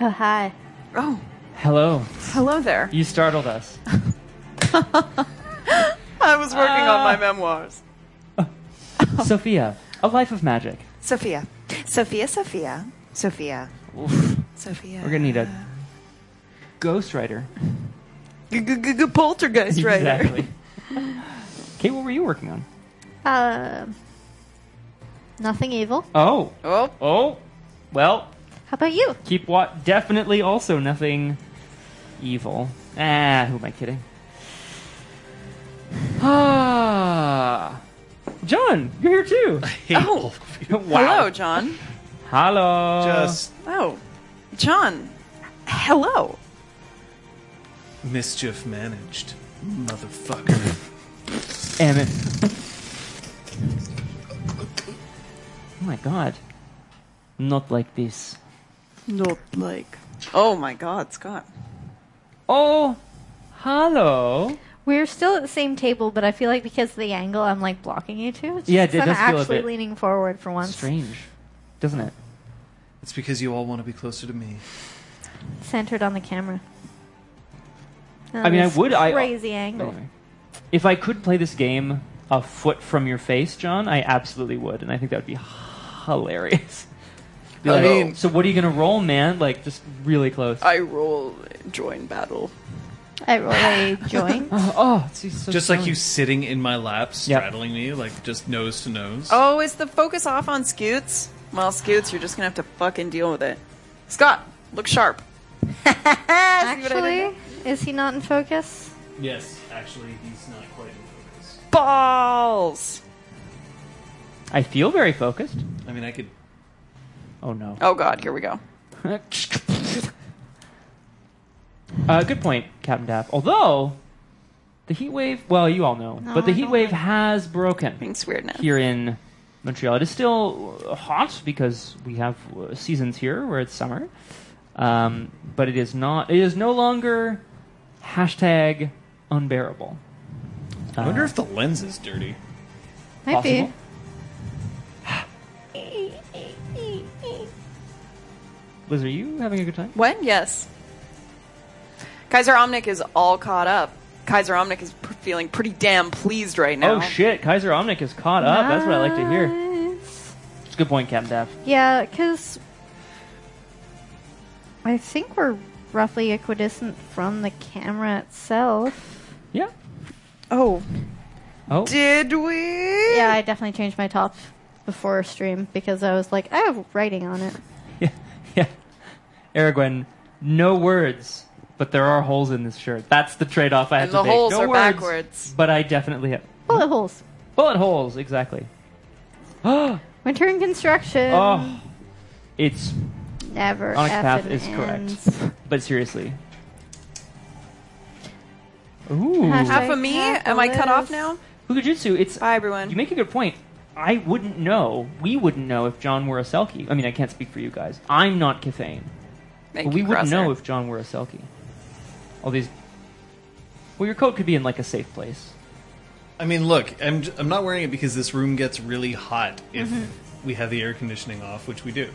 Oh, hi. Oh, Hello. hello there. You startled us. I was working on my memoirs. Sophia, A Life of Magic. Sophia. Sophia, Sophia. Sophia. Oof. Sophia. We're gonna need a ghostwriter. poltergeist writer. Exactly. Kate, what were you working on? Uh, nothing evil. Oh. Oh, Oh. Well, How about you? keep what? Definitely also nothing evil. Ah, who am I kidding? Ah. John, you're here too. hate Oh. all of you. wow. hello, John. Hello. Just Oh, John. Hello. mischief managed, motherfucker. Emmett. Oh my god. Not like this. Not like. Oh my God, Scott. Oh, hello. We're still at the same table, but I feel like because of the angle, I'm like blocking you two. It's Yeah, just it I'm does feel a actually bit leaning forward for once. Strange, doesn't it? It's because you all want to be closer to me. Centered on the camera. I mean, I this would- I- Crazy angle. Anyway. If I could play this game a foot from your face, John, I absolutely would, and I think that would be hilarious. Be I mean- oh, so what are you gonna roll, man? Like just really close. I roll join battle. I roll a joint. oh, oh, it's, it's so just like you sitting in my lap, Yep. straddling me, like just nose to nose. Oh, is the focus off on Scoots? Well, Scoots, you're just gonna have to fucking deal with it. Scott, look sharp. Actually, is he not in focus? Yes, actually, he's not quite in focus. Balls. I feel very focused. I mean, I could. Oh no. Oh God, here we go. Uh, good point, Captain Daff. Although the heat wave, well, you all know, No, but the I heat don't wave like- has broken It's weird now. here in Montreal. It is still uh, hot because we have uh, seasons here where it's summer, um, but it is not. It is no longer hashtag unbearable. I wonder Uh, if the lens is dirty. Might possible. Be. Liz, are you having a good time? When? Yes. Kaiser Omnic is all caught up. Kaiser Omnic is p- feeling pretty damn pleased right now. Oh shit! Kaiser Omnic is caught up. That's what I like to hear. Nice. It's a good point, Captain Daff. Yeah, because I think we're roughly equidistant from the camera itself. Yeah. Oh, Oh. did we? Yeah, I definitely changed my top before stream because I was like, I have writing on it. Yeah, yeah. Aragwen, no words, but there are holes in this shirt. That's the trade-off I had And to the make. holes no are words, backwards. But I definitely have Bullet holes. bullet holes. Exactly. Winter in construction. oh, it's. Never. Onyx Path effing is correct. But seriously. Ooh. Half of me? Half Am I of cut off now? Hugujutsu, it's. Bye, everyone. You make a good point. I wouldn't know. We wouldn't know if John were a Selkie. I mean, I can't speak for you guys. I'm not Cathane. Thank But we wouldn't Crosshair. know if John were a Selkie. All these. Well, your coat could be in like a safe place. I mean, look, I'm, j- I'm not wearing it because this room gets really hot if Mm-hmm. we have the air conditioning off, which we do.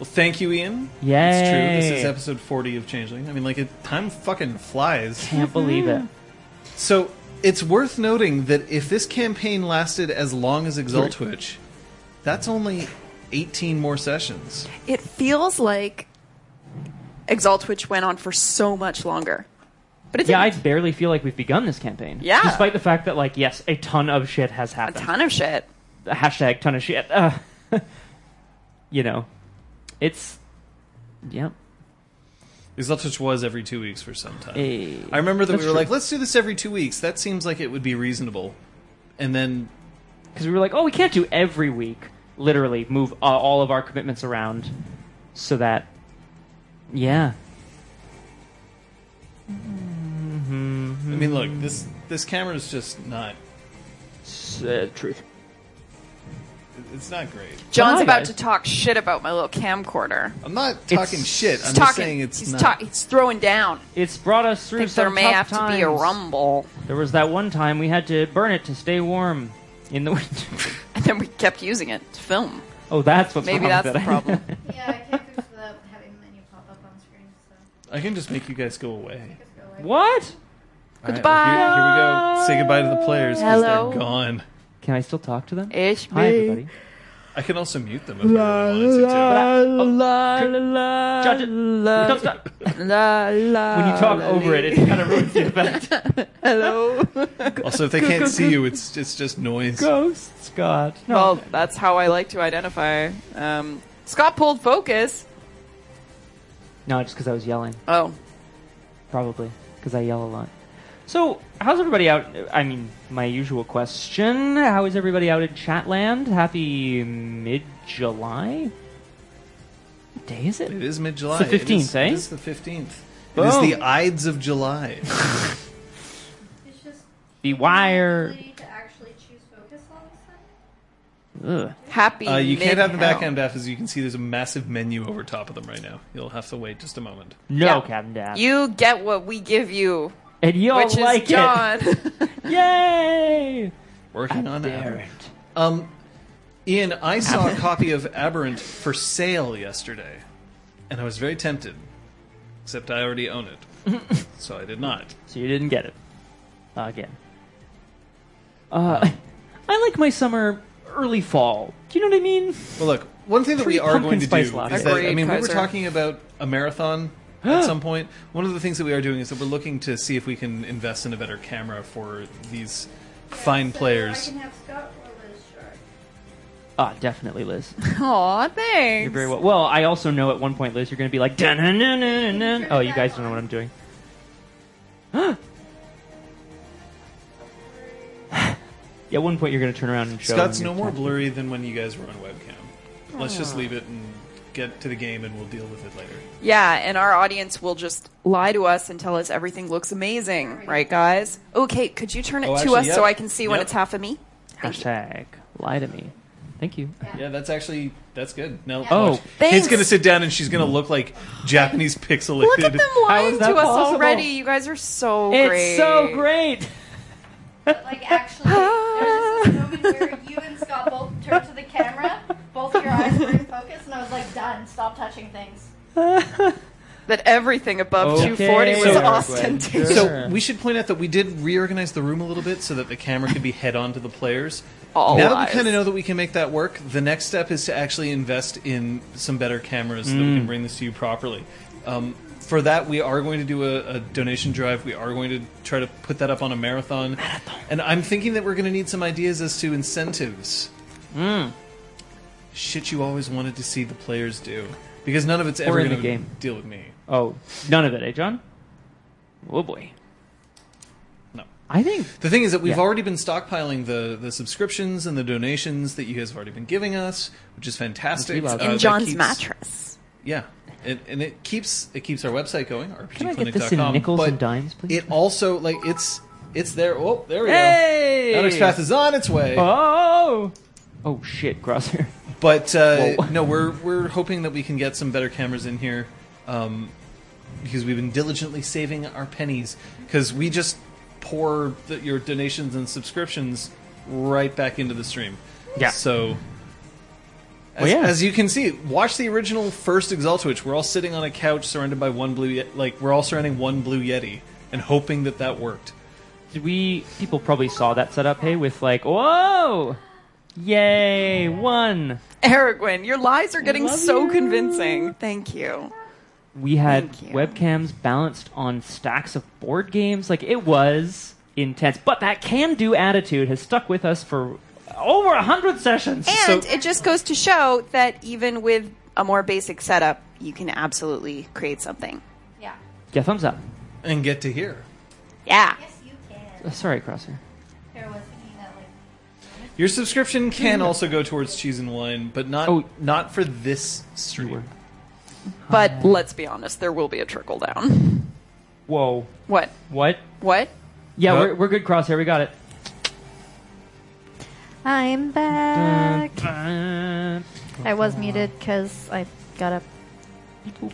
Well, thank you, Ian. Yeah, It's true. This is episode 40 of Changeling. I mean, like, it, time fucking flies. Can't believe it. So, it's worth noting that if this campaign lasted as long as Exaltwitch, that's only 18 more sessions. It feels like Exaltwitch went on for so much longer. But it Yeah, I didn't. barely feel like we've begun this campaign. Yeah. Despite the fact that, like, yes, a ton of shit has happened. a happened. ton of shit. Hashtag ton of shit. Uh, you know, it's. Yep. Exaltwitch was every two weeks for some time. Hey. I remember that we were true. like, let's do this every two weeks. That seems like it would be reasonable. And then because we were like, oh, we can't do every week. Literally, move uh, all of our commitments around so that, yeah. I mean, look, this this camera is just not. Uh, truth. It's not great. John's hi, about guys. to talk shit about my little camcorder. I'm not talking It's- shit. I'm talking. just saying it's he's, not. ta- he's throwing down. It's brought us I through think some there may tough have to be a times. rumble. There was that one time we had to burn it to stay warm in the winter. And then we kept using it to film. oh, that's what's Maybe wrong that's with the it. problem. Yeah, I can't fix without having the menu pop up on screen, so I can just make you guys go away. What? All right, Goodbye. here, here we go. Say goodbye to the players because Hello. they're gone. Can I still talk to them? Ish Hi, everybody. I can also mute them if I really wanted to. too. La, la, la, Judge it. Don't stop. la, la, When you talk la, over it, it kind of ruins the effect. Hello. Also, if they can't see you, it's it's just noise. Ghosts, God. No. well, that's how I like to identify. Um, Scott pulled focus. no, just because I was yelling. Oh, Probably because I yell a lot. So, how's everybody out? I mean, my usual question: How is everybody out in Chatland? Happy mid-July. What day is it? It is mid July. It's the 15th, eh? It is the fifteenth. It is the Ides of July. It's just Bewire. ability to actually choose focus all of a sudden. Ugh. happy. Uh, you can't have the mid-hell. backend F, as you can see. There's a massive menu over top of them right now. You'll have to wait just a moment. No, Yeah. Captain Dad. You get what we give you, and you'll which like is John. it. Yay! Working on that. Aberrant. Um, Ian, I saw a copy of Aberrant for sale yesterday, and I was very tempted. Except I already own it, so I did not. So you didn't get it uh, again. Uh, I like my summer early fall. Do you know what I mean? Well, look, one thing that we are pumpkin going to spice do latte. is that I Agreed, mean we were Kaiser. talking about a marathon at some point. One of the things that we are doing is that we're looking to see if we can invest in a better camera for these fine players. I can have Scott or Liz Shark. Ah, definitely, Liz. Aw, thanks. You're very well. Well, I also know at one point, Liz, you're going to be like, dun dun dun dun dun. Oh, you guys don't know what I'm doing. yeah, at one point you're going to turn around and show. Scott's no more blurry than when you guys were on webcam. Let's just leave it and get to the game, and we'll deal with it later. Yeah, and our audience will just lie to us and tell us everything looks amazing, right, guys? Okay, could you turn it Oh, to actually, us yep. so I can see when it's half of me? Thank you. Hashtag lie to me. Thank you. Yeah, that's actually that's good. Now, Oh, watch. thanks. Kate's gonna sit down and she's gonna look like Japanese pixelated. Look at them lying is to that us possible? already. You guys are so It's great. It's so great. But like actually, there's this moment where you and Scott both turned to the camera, both your eyes were like, "Done. Stop touching things." That everything above Okay, 240 was so- ostentatious. So we should point out that we did reorganize the room a little bit so that the camera could be head on to the players. All now that lies. we kind of know that we can make that work, the next step is to actually invest in some better cameras so that we can bring this to you properly. Um, for that, we are going to do a, a donation drive. We are going to try to put that up on a marathon. And I'm thinking that we're going to need some ideas as to incentives. Shit you always wanted to see the players do. Because none of it's ever in the going to game. deal with me. Oh, none of it, eh, John? Oh boy. No. I think The thing is that we've Yeah. already been stockpiling the, the subscriptions and the donations that you guys have already been giving us, which is fantastic. Which. Uh, in that John's keeps- mattress. Yeah, it, and it keeps it keeps our website going, Can I get this in rpgclinic.com. nickels but and dimes, please? It also like it's it's there. Oh, there we Hey! go. Onyx Path is on its way. Oh! Oh shit, Crosshair. But uh, Whoa. no, we're we're hoping that we can get some better cameras in here, um, because we've been diligently saving our pennies. Because we just pour the, your donations and subscriptions right back into the stream. Yeah. So. As, Well, yeah. as you can see, watch the original first Exaltwitch. We're all sitting on a couch surrounded by one blue, Ye- like we're all surrounding one blue Yeti, and hoping that that worked. Did we? People probably saw that setup, hey, with like, whoa, yay, one. Aragwin, your lies are getting Love so you. convincing. Thank you. We had Thank you. webcams balanced on stacks of board games. Like it was intense, but that can-do attitude has stuck with us for over a hundred sessions. And So- it just goes to show that even with a more basic setup, you can absolutely create something. Yeah. yeah, thumbs up. And get to hear. Yeah. Yes, you Uh, can. sorry, Crosshair. Your subscription can hmm. also go towards cheese and wine, but not Oh. not for this stream. But let's be honest, there will be a trickle down. Whoa, What? what? What? Yeah, Huh? we're, we're good, Crosshair. We got it. I'm back. I was muted because I got up.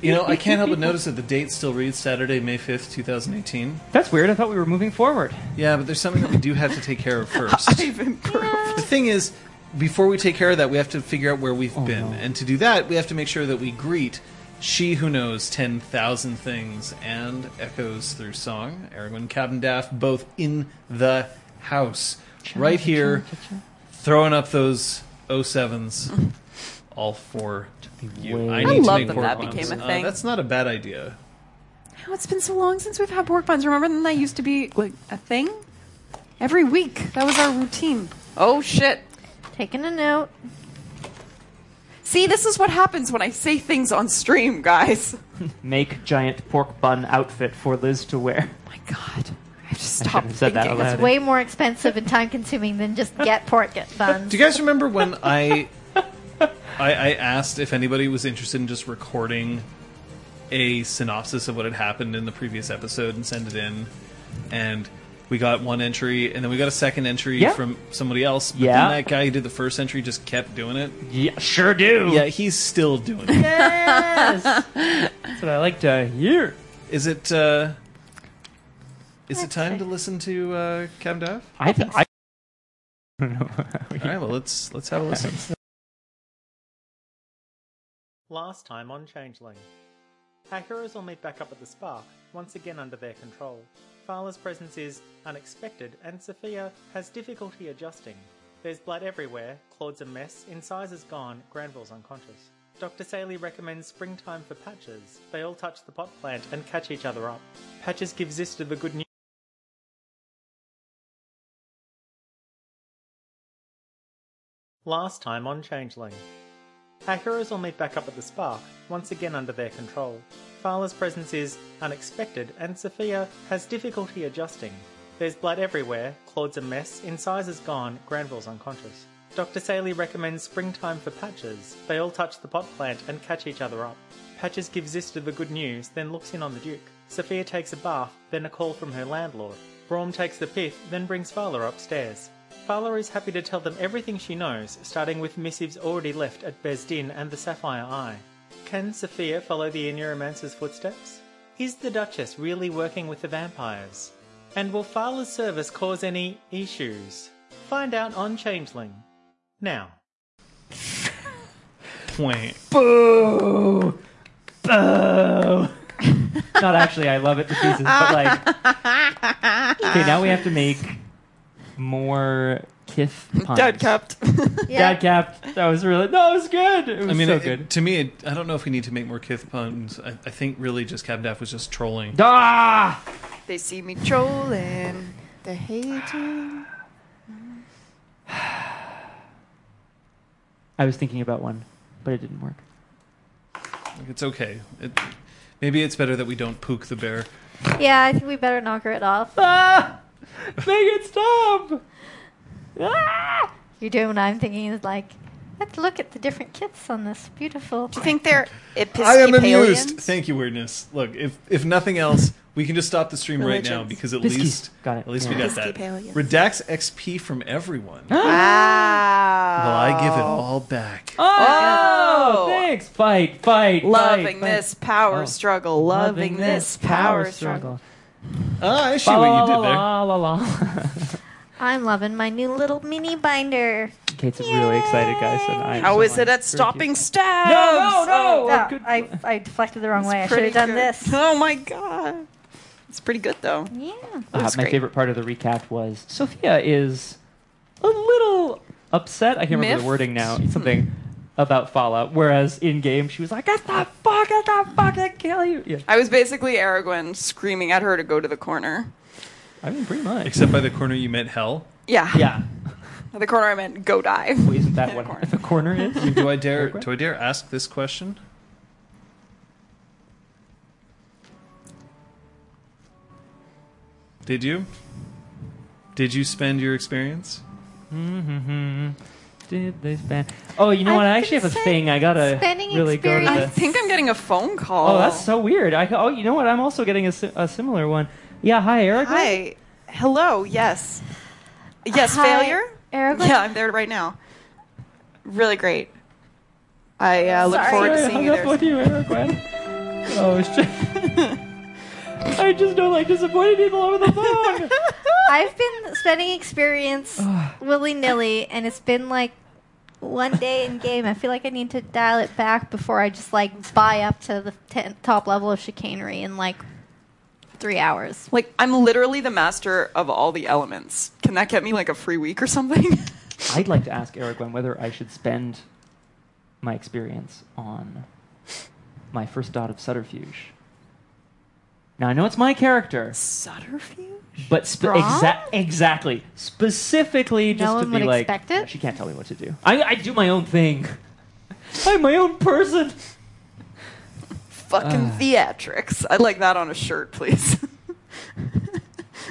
You know, I can't help but notice that the date still reads Saturday, May 5th, 2018. That's weird. I thought we were moving forward. Yeah, but there's something that we do have to take care of first. I've improved. the thing is, before we take care of that, we have to figure out where we've oh, been. no. And to do that, we have to make sure that we greet She Who Knows 10,000 Things and Echoes Through Song. Erwin Cavendaff, both in the house. right here, throwing up those 07s. All for you. way- I I need to love make that pork that buns. became a Uh, thing. that's not a bad idea. Oh, it's been so long since we've had pork buns. Remember when that used to be like a thing? Every week. That was our routine. Oh shit. Taking a note. See, this is what happens when I say things on stream, guys. Make giant pork bun outfit for Liz to wear. my god. I have to I stop said that thinking. out. It's way more expensive and time consuming than just get pork buns. Do you guys remember when I, I I asked if anybody was interested in just recording a synopsis of what had happened in the previous episode and send it in, and we got one entry, and then we got a second entry Yeah. from somebody else. But Yeah. then that guy who did the first entry just kept doing it. Yeah, sure do. Yeah, he's still doing it. Yes. That's what I like to hear. Is it? uh Is it time see. to listen to uh, Cam Dav? I think I. I don't know. All right, well let's let's have a listen. Last time on Changeling. Our heroes all meet back up at the Spark, once again under their control. Fala's presence is unexpected, and Sophia has difficulty adjusting. There's blood everywhere, Claude's a mess, Incisor's gone, Granville's unconscious. Dr. Saley recommends springtime for Patches. They all touch the pot plant and catch each other up. Patches gives Zista the good news. Last time on Changeling. Our heroes all meet back up at the Spark, once again under their control. Fala's presence is unexpected, and Sophia has difficulty adjusting. There's blood everywhere, Claude's a mess, Incisor's gone, Granville's unconscious. Dr. Saley recommends springtime for Patches. They all touch the pot plant and catch each other up. Patches gives Zista the good news, then looks in on the Duke. Sophia takes a bath, then a call from her landlord. Braum takes the pith, then brings Fala upstairs. Fala is happy to tell them everything she knows, starting with missives already left at Bezdin and the Sapphire Eye. Can Sophia follow the Neuromancer's footsteps? Is the Duchess really working with the vampires? And will Fala's service cause any issues? Find out on Changeling. Now. Point. Boo! Boo! Not actually, I love it to pieces, but like. Okay, now we have to make more Kith puns. Dead kept. Yeah. Dad cap. That was really. No, it was good. It was I mean, so it- good. to me, it, I don't know if we need to make more Kith puns. I, I think really just Cabdaff was just trolling. Ah! they see me trolling. They're hating. I was thinking about one, but it didn't work. Like, it's okay. It, maybe it's better that we don't pook the bear. Yeah, I think we better knock her it off. Ah! Make it stop! Ah! You're doing what I'm thinking is like, let's look at the different kith on this beautiful. Do you think they're I am amused. Thank you, weirdness. Look, if if nothing else, we can just stop the stream right now Religions. because at Biscuits. least Got it. at least we Yeah. got that. Episcopalians. Redacts XP from everyone. Wow. Well, I give it all back. Oh, Oh. thanks. Fight, fight, Loving fight, fight. this power Oh. struggle. Loving this power struggle. Ah, I see what you did there. la, la, la. I'm loving my new little mini binder. Kate's really excited, guys. And I How so is it at stopping cute. stabs? No, no, no. Oh, good- I, I deflected the wrong way. I It's should have done good. this. Oh my god. It's pretty good though. Yeah. Uh, That's my great. favorite part of the recap was Sophia is a little upset. I can't remember the Miffed? wording now. Something about Fallout. Whereas in game, she was like, "Get the fuck, get the fuck, I kill you." Yeah, I was basically Aragorn screaming at her to go to the corner. I mean, pretty much. Except by the corner you meant hell. Yeah. yeah. The corner I meant go die. Well, isn't that In a what corner. the corner is? I mean, do I dare? Do I dare ask this question? Did you? Did you spend your experience? Mm-hmm. Did they spend? Oh, you know I've what? I actually have a thing. I gotta spending really go to experience. I think I'm getting a phone call. Oh, that's so weird. I oh, you know what? I'm also getting a, a similar one. Yeah, hi, Eric. Hi. Hello. Yes. Yes. Hi, Failure. Aragorn? Yeah, I'm there right now. Really great. I uh, look Sorry. forward to Sorry, seeing I you hung up there. on you, Eric. Oh shit. I just don't like disappointing people over the phone. I've been spending experience willy nilly, and it's been like one day in game. I feel like I need to dial it back before I just like buy up to the ten- top level of chicanery in like three hours. Like, I'm literally the master of all the elements. Can that get me like a free week or something? I'd like to ask Eric Aragorn whether I should spend my experience on my first dot of subterfuge. Now I know it's my character, Subterfuge? but spe- exa- exactly, specifically just No to one be would like, expect it? she can't tell me what to do. I, I do my own thing. I'm my own person. Fucking Ah. theatrics. I'd like that on a shirt, please. And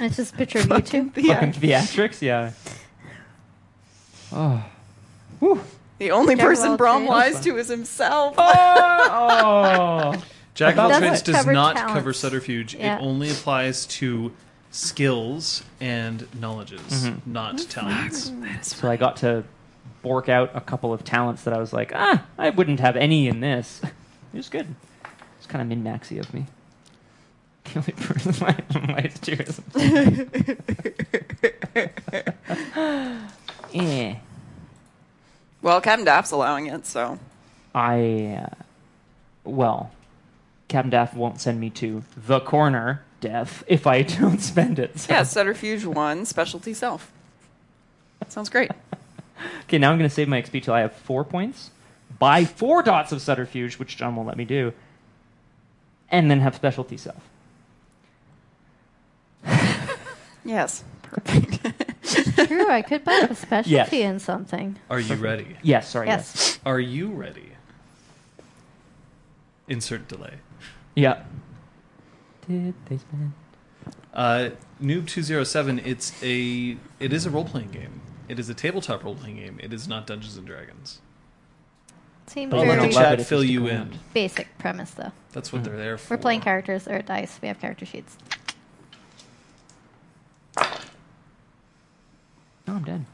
it's just a picture of you Fucking two. Fucking theatrics. theatrics, yeah. Oh. Whew. The only Jack person all Braum trades. lies to is himself. Oh. Jack of all Doesn't trades does cover not talents. cover subterfuge. Yeah. It only applies to skills and knowledges, Mhm. not talents. So I got to bork out a couple of talents that I was like, ah, I wouldn't have any in this. It was good. It's kind of min maxy of me. The only person my my tourism. eh. Well, Captain Daff's allowing it, so. I, uh, well, Captain Daff won't send me to the corner, death, if I don't spend it. so- Yeah, Subterfuge 1, Specialty Self. That Sounds great. Okay, now I'm going to save my XP till I have four points. Buy four dots of subterfuge, which John won't let me do, and then have specialty self. Yes. Perfect. True, I could buy a specialty Yes. in something. Are you ready? Yes, sorry. Yes. Yes. Are you ready? Insert delay. Yeah. Did they spend? Uh, Noob two zero seven. It's a it is a role playing game. It is a tabletop role playing game. It is not Dungeons and Dragons. Seems But I'll let very the love chat fill you you in. basic premise, though. That's what they're there for. We're playing characters or dice. We have character sheets. No, I'm dead.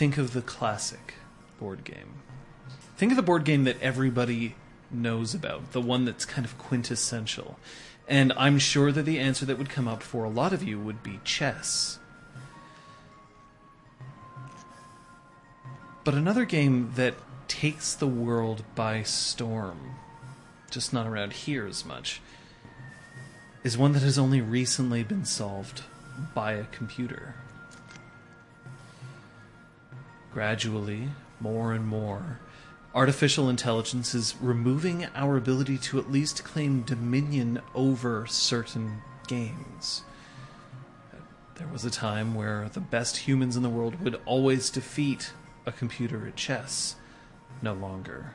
Think of the classic board game. Think of the board game that everybody knows about, the one that's kind of quintessential. And I'm sure that the answer that would come up for a lot of you would be chess. But another game that takes the world by storm, just not around here as much, is one that has only recently been solved by a computer. Gradually, more and more, artificial intelligence is removing our ability to at least claim dominion over certain games. There was a time where the best humans in the world would always defeat a computer at chess. No longer.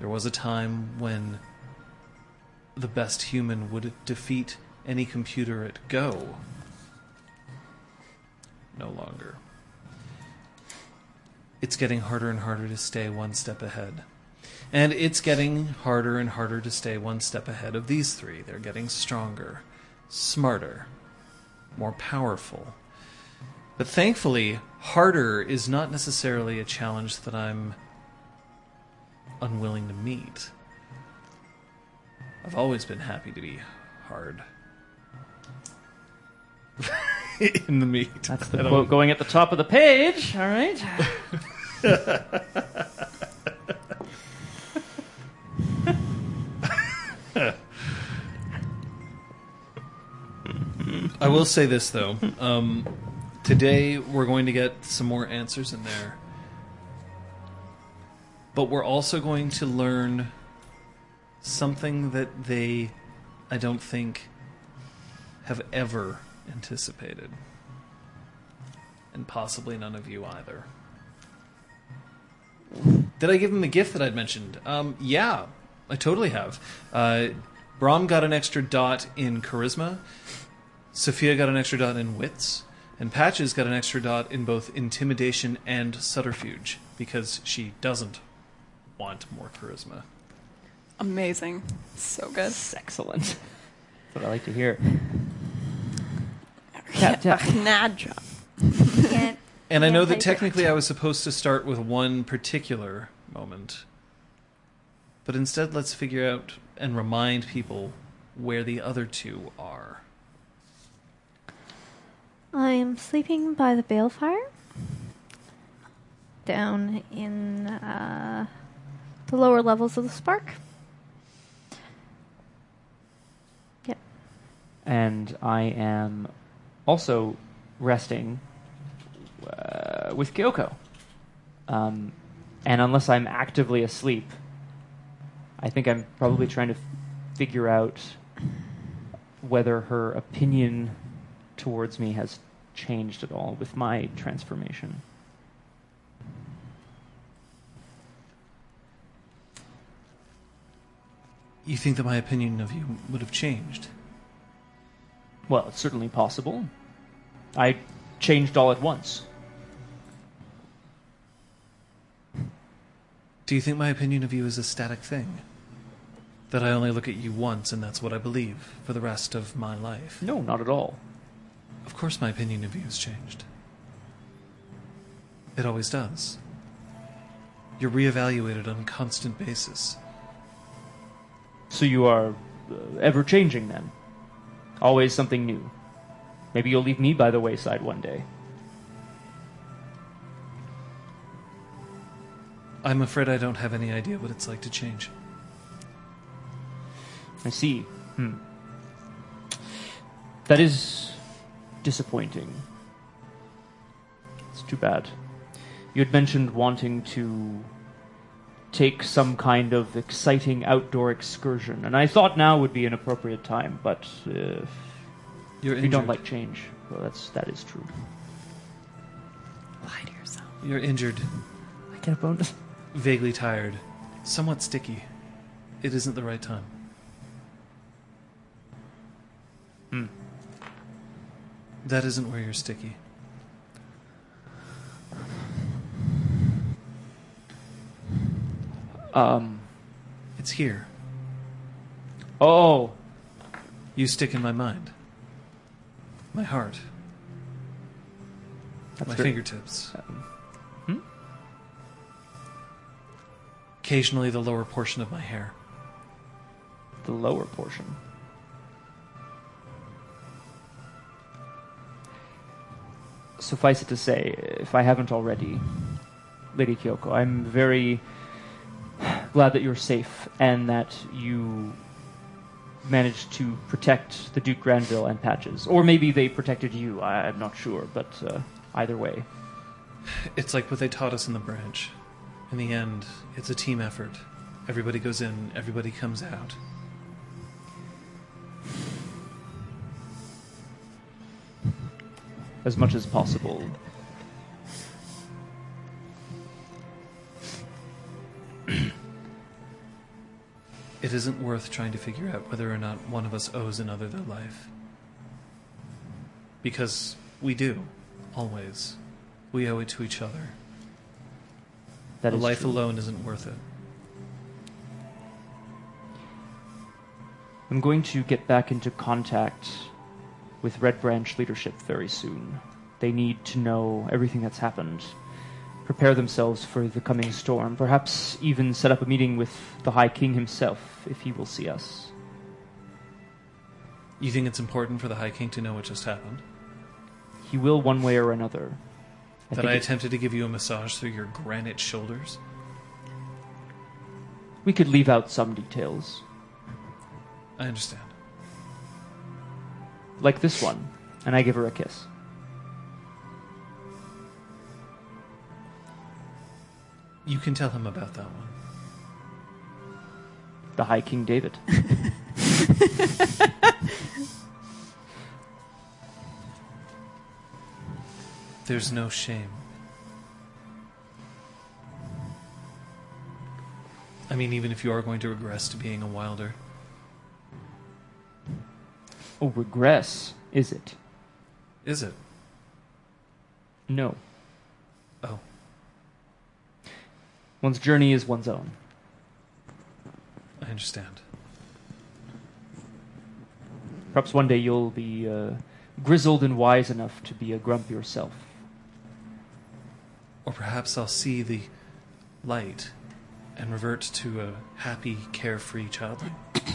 There was a time when the best human would defeat any computer at Go. No longer it's getting harder and harder to stay one step ahead. And it's getting harder and harder to stay one step ahead of these three. They're getting stronger, smarter, more powerful. But thankfully, harder is not necessarily a challenge that I'm unwilling to meet. I've always been happy to be hard. In the meat. That's the quote going at the top of the page. All right. I will say this though. Um, today we're going to get some more answers in there, but we're also going to learn something that they, I don't think, have ever anticipated, and possibly none of you either. Did I give him the gift that I'd mentioned? Um, yeah, I totally have. Uh, Braum got an extra dot in charisma. Sophia got an extra dot in wits, and Patches got an extra dot in both intimidation and subterfuge because she doesn't want more charisma. Amazing. So good. Excellent. That's what I like to hear. Tap, tap. Nadja. Can't. And I know that technically I was supposed to start with one particular moment. But instead, let's figure out and remind people where the other two are. I am sleeping by the balefire. Down in uh, the lower levels of the spark. Yep. and I am also resting uh, with Kyoko. Um, and unless I'm actively asleep, I think I'm probably trying to f- figure out whether her opinion towards me has changed at all with my transformation. You think that my opinion of you would have changed? Well, it's certainly possible. I changed all at once. Do you think my opinion of you is a static thing? That I only look at you once and that's what I believe for the rest of my life? No, not at all. Of course, my opinion of you has changed. It always does. You're reevaluated on a constant basis. So you are uh, ever changing then? Always something new. Maybe you'll leave me by the wayside one day. I'm afraid I don't have any idea what it's like to change. I see. Hmm. That is disappointing. It's too bad. You had mentioned wanting to take some kind of exciting outdoor excursion, and I thought now would be an appropriate time, but uh, if You're you don't like change, well, that's that is true. Lie to yourself. You're injured, I get a bonus. Vaguely tired, somewhat sticky. It isn't the right time. Hmm. That isn't where you're sticky. Um. It's here. Oh, You stick in my mind, my heart, that's my very- fingertips. Hmm? Occasionally, the lower portion of my hair. the lower portion. Suffice it to say, if I haven't already, Lady Kyoko, I'm very glad that you're safe and that you managed to protect the Duke Granville and Patches. Or maybe they protected you, I- I'm not sure, but uh, either way. It's like what they taught us in the branch. In the end, it's a team effort. Everybody goes in, everybody comes out. As much as possible. It isn't worth trying to figure out whether or not one of us owes another their life. Because we do, always. We owe it to each other. That a life true. alone isn't worth it. I'm going to get back into contact with Red Branch leadership very soon. They need to know everything that's happened, prepare themselves for the coming storm, perhaps even set up a meeting with the High King himself if he will see us. You think it's important for the High King to know what just happened? He will one way or another. I that I attempted to give you a massage through your granite shoulders? we could leave out some details, I understand. like this one, and I give her a kiss. You can tell him about that one. The High King David. There's no shame. I mean, even if you are going to regress to being a wilder, Oh, regress, is it? is it? No. Oh, One's journey is one's own. I understand. Perhaps one day you'll be uh, grizzled and wise enough to be a grump yourself. Or perhaps I'll see the light and revert to a happy, carefree childhood.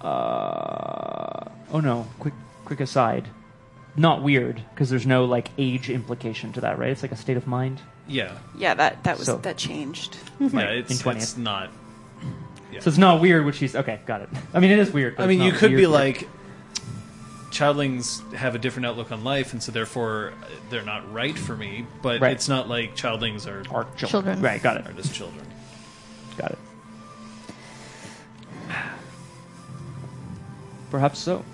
Uh, oh no, quick quick aside. Not weird because there's no like age implication to that, right? It's like a state of mind. Yeah. Yeah, that that was So- that changed. Yeah, it's, in 20th. it's not. So it's not weird what she's okay, got it. I mean it is weird. but I mean, it's you not could be weird. like, childlings have a different outlook on life, and so therefore they're not right for me. But Right. it's not like childlings are Or children. Children. Right, got it. are just children. Got it. Perhaps so.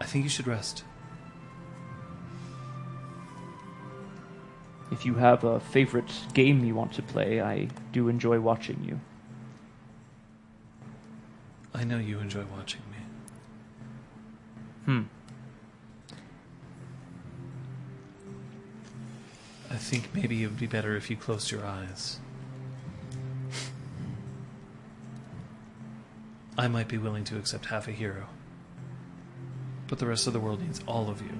I think you should rest. If you have a favorite game you want to play, I do enjoy watching you. I know you enjoy watching me. Hmm. I think maybe it would be better if you closed your eyes. I might be willing to accept half a hero, but the rest of the world needs all of you.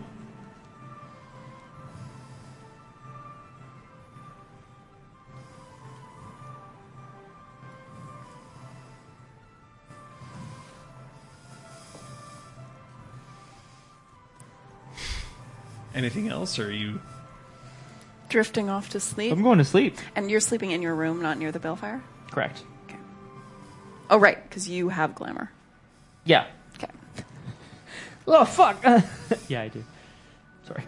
Anything else, or are you? Drifting off to sleep. I'm going to sleep. And you're sleeping in your room, not near the balefire? Correct. Okay. Oh, right, because you have glamour. Yeah. Okay. Oh fuck. yeah, I do. Sorry.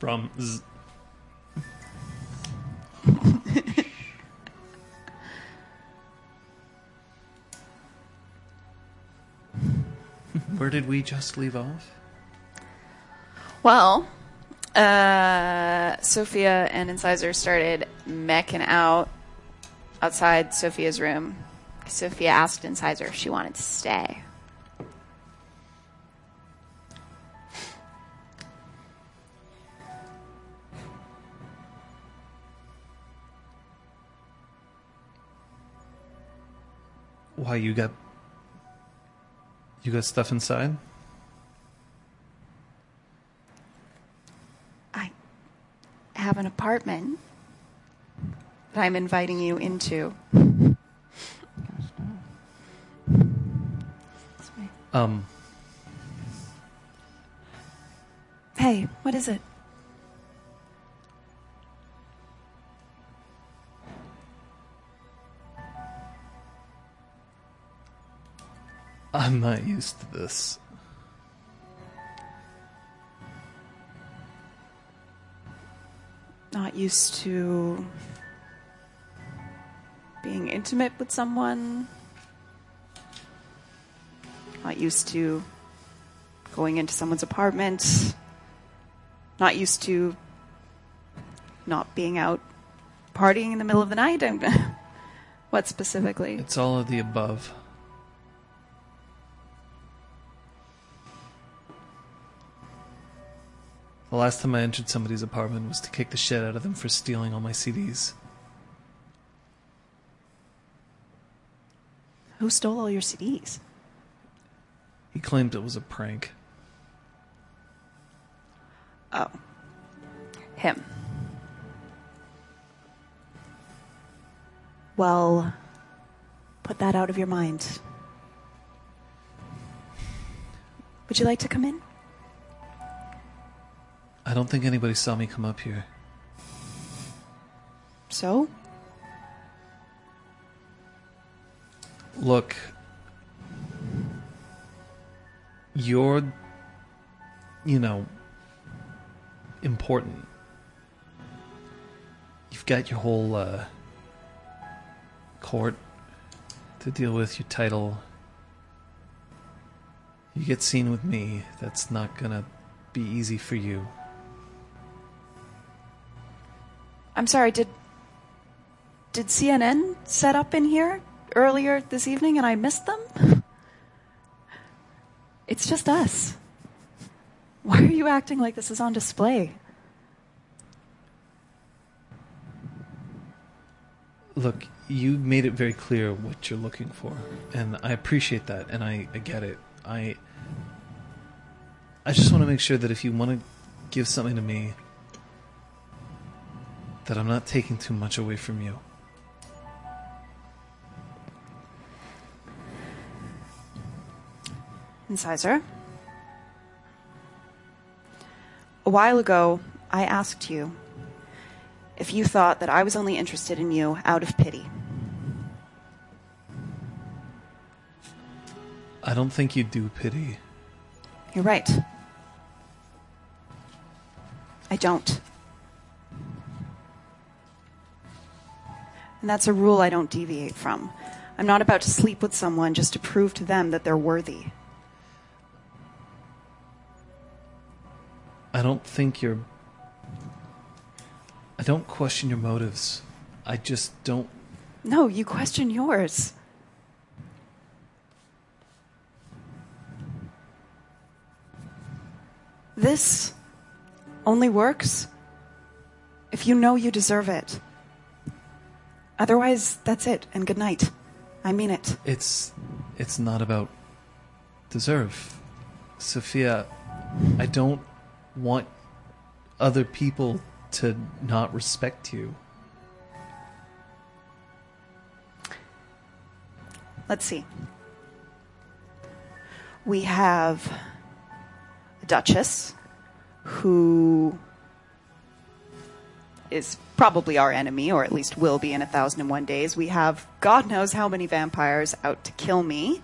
Braum. zzz. Where did we just leave off? Well, uh, Sophia and Incisor started mecking out outside Sophia's room. Sophia asked Incisor if she wanted to stay. Why you got you got stuff inside? I have an apartment that I'm inviting you into. Um, Hey, what is it? I'm not used to this. Not used to being intimate with someone. Not used to going into someone's apartment. Not used to not being out partying in the middle of the night. What specifically? It's all of the above. The last time I entered somebody's apartment was to kick the shit out of them for stealing all my CDs. Who stole all your CDs? He claimed it was a prank. Oh. Him. Well, put that out of your mind. Would you like to come in? I don't think anybody saw me come up here. So? Look, you're, you know, important. You've got your whole uh, court to deal with, your title. You get seen with me, that's not gonna be easy for you. I'm sorry, did did CNN set up in here earlier this evening and I missed them? It's just us. Why are you acting like this is on display? Look, you made it very clear what you're looking for, and I appreciate that, and I, I get it. I I just want to make sure that if you want to give something to me, that I'm not taking too much away from you. Incisor. A while ago, I asked you if you thought that I was only interested in you out of pity. I don't think you do pity. You're right. I don't. And that's a rule I don't deviate from. I'm not about to sleep with someone just to prove to them that they're worthy. I don't think you're. I don't question your motives. I just don't. No, you question yours. This only works if you know you deserve it. Otherwise, that's it, and good night. I mean it. It's. It's not about deserve. Sophia, I don't want other people to not respect you. Let's see. We have a Duchess who is probably our enemy, or at least will be in a thousand and one days. We have God knows how many vampires out to kill me.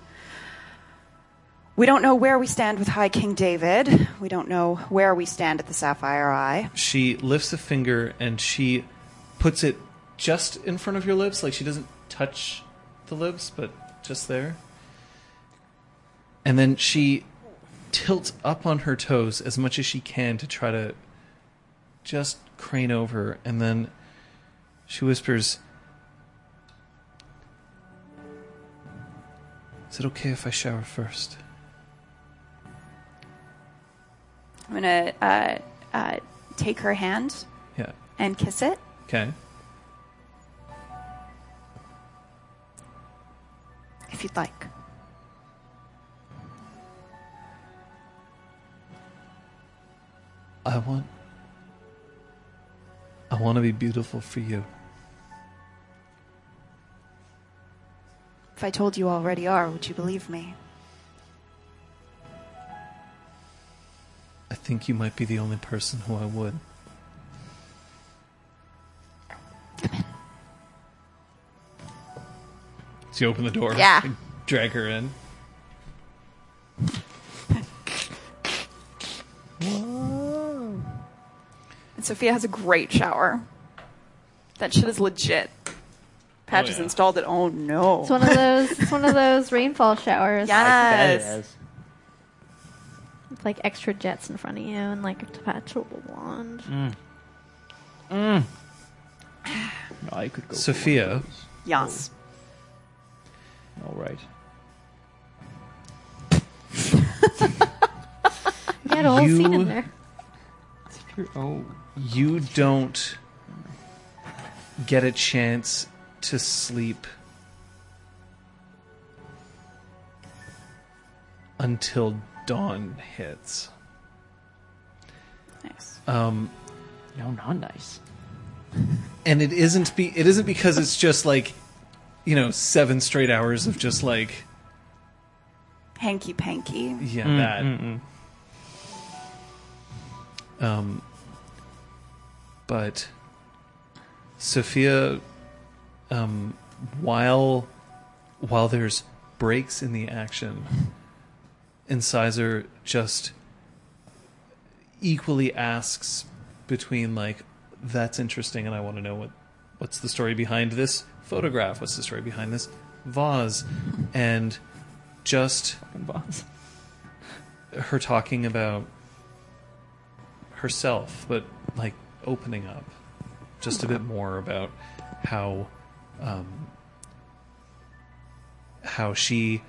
We don't know where we stand with High King David. We don't know where we stand at the Sapphire Eye. She lifts a finger and she puts it just in front of your lips, like she doesn't touch the lips, but just there. And then she tilts up on her toes as much as she can to try to just crane over, and then she whispers, Is it okay if I shower first? I'm going to uh, uh, take her hand Yeah. and kiss it. Okay. if you'd like. I want. I want to be beautiful for you. If I told you already are, would you believe me? I think you might be the only person who I would. So you open the door. Yeah. Drag her in. And Sophia has a great shower. That shit is legit. Patch Oh, has yeah. installed it. Oh no. It's one of those. It's one of those rainfall showers. Yes. That is. With like extra jets in front of you and like a detachable wand. Mm. Mm. I could go. Sophia. of those. Yes. All right. You had a whole scene in there. It's true. Oh. You don't get a chance to sleep until dawn hits. Nice. Um, No, not nice. and it isn't be it isn't because it's just like you know seven straight hours of just like Hanky panky. yeah Mm, that mm, mm. um but sophia um while while there's breaks in the action incisor just equally asks between like that's interesting and i want to know what what's the story behind this photograph? What's the story behind this vase? And just her talking about herself, but like opening up just a bit more about how um, how she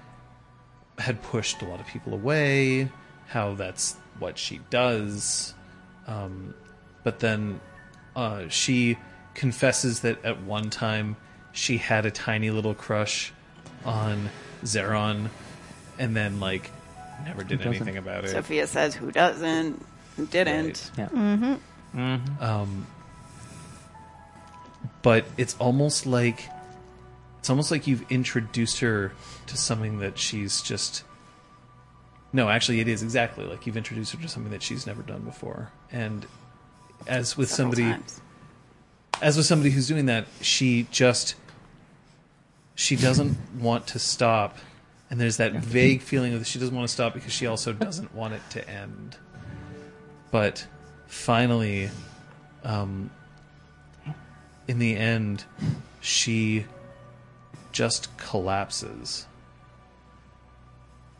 had pushed a lot of people away, how that's what she does. Um, but then uh, she confesses that at one time she had a tiny little crush on Zeron, and then like never did anything about it. Sophia says, "Who doesn't? Who didn't?" Yeah. Mm-hmm. Um, but it's almost like it's almost like you've introduced her to something that she's just. No, actually, it is exactly like you've introduced her to something that she's never done before, and as with Several somebody, times. as with somebody who's doing that, she just she doesn't want to stop, and there's that vague feeling that she doesn't want to stop because she also doesn't want it to end. But finally, um, in the end, she just collapses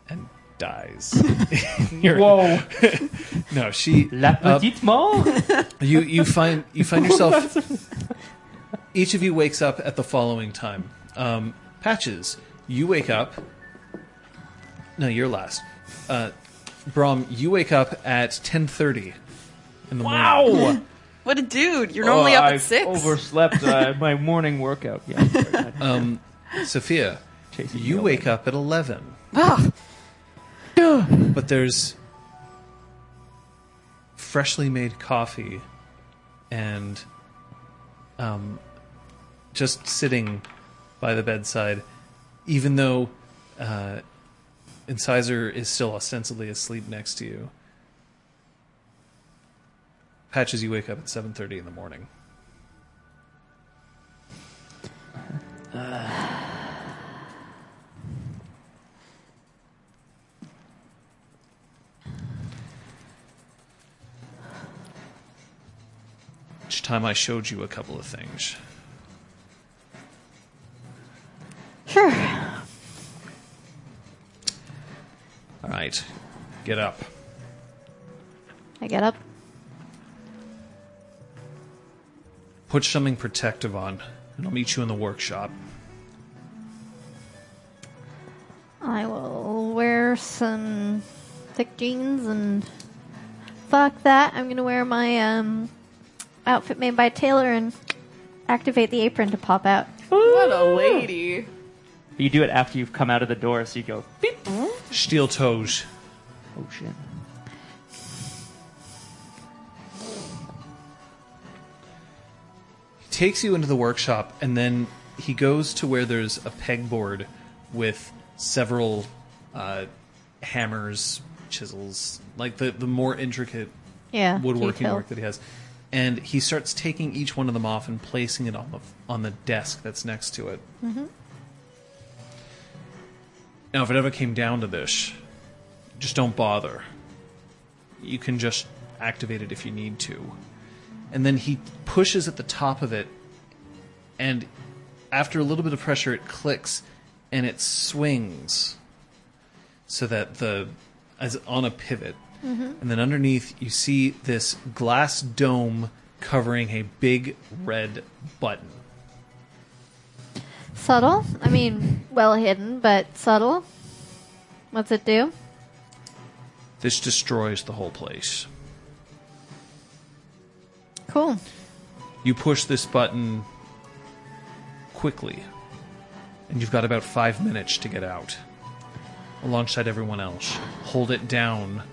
and dies. Whoa! No, she La uh, petite mort? you you find you find yourself. each of you wakes up at the following time. Um, Patches, you wake up. No, you're last. Uh, Braum, you wake up at ten thirty in the morning. Wow! What a dude! You're normally Oh, up I at six. overslept uh, my morning workout. Yeah. sorry, Um, Sophia, Chasing you wake up at eleven, Ah, but there's freshly made coffee and um, just sitting by the bedside, even though uh, Incisor is still ostensibly asleep next to you. Patches, you wake up at seven thirty in the morning. Each time I showed you a couple of things. Sure. All right, get up. I get up. Put something protective on, and I'll meet you in the workshop. I will wear some thick jeans and fuck that. I'm gonna wear my um outfit made by Taylor and activate the apron to pop out. what a lady! You do it after you've come out of the door, so you go, beep. Steel toes. Oh shit. Takes you into the workshop, and then he goes to where there's a pegboard with several uh, hammers, chisels, like the, the more intricate Yeah. woodworking detail. work that he has. And he starts taking each one of them off and placing it on the on the desk that's next to it. Mm-hmm. Now, if it ever came down to this, just don't bother. You can just activate it if you need to. And then he pushes at the top of it, and after a little bit of pressure, it clicks and it swings so that the as on a pivot. Mm-hmm. And then underneath, you see this glass dome covering a big red button. Subtle. I mean, well hidden, but subtle. What's it do? This destroys the whole place. Cool. You push this button quickly, and you've got about five minutes to get out alongside everyone else. Hold it down.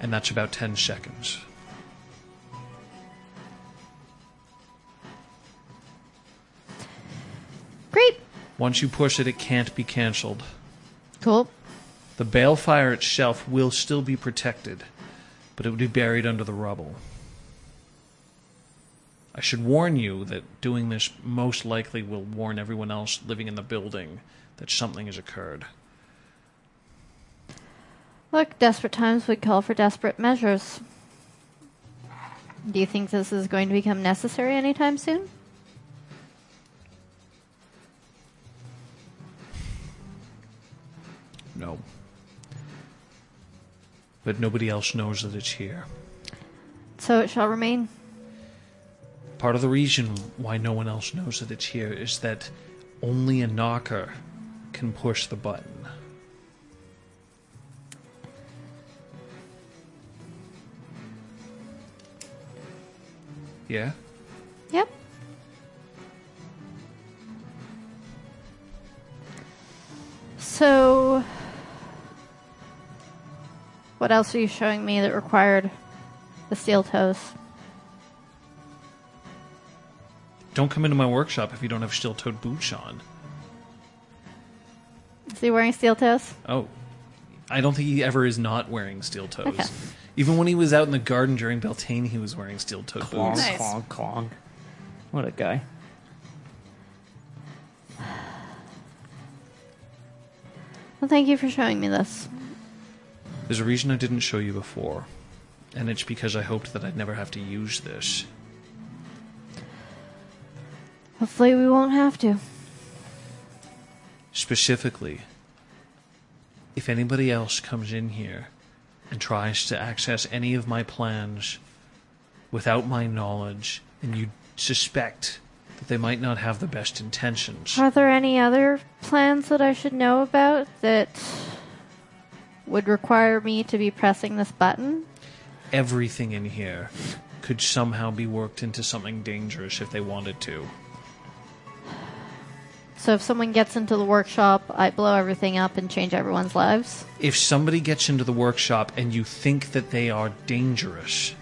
And that's about 10 seconds. Great. Once you push it, it can't be cancelled. Cool. The balefire itself will still be protected, but it will be buried under the rubble. I should warn you that doing this most likely will warn everyone else living in the building that something has occurred. Look, desperate times would call for desperate measures. Do you think this is going to become necessary anytime soon? No. But nobody else knows that it's here. So it shall remain. part of the reason why no one else knows that it's here is that only a knocker can push the button. Yeah? Yep. So, what else are you showing me that required the steel toes? Don't come into my workshop if you don't have steel toed boots on. Is he wearing steel toes? Oh. I don't think he ever is not wearing steel toes. Okay. Even when he was out in the garden during Beltane, he was wearing steel toed Clong, boots. Nice. clong, clong. What a guy. Well, thank you for showing me this. There's a reason I didn't show you before, and it's because I hoped that I'd never have to use this. Hopefully, we won't have to. Specifically, if anybody else comes in here and tries to access any of my plans without my knowledge, and you suspect that they might not have the best intentions, Are there any other plans that I should know about that would require me to be pressing this button? everything in here could somehow be worked into something dangerous if they wanted to. So if someone gets into the workshop, I blow everything up and change everyone's lives? if somebody gets into the workshop and you think that they are dangerous,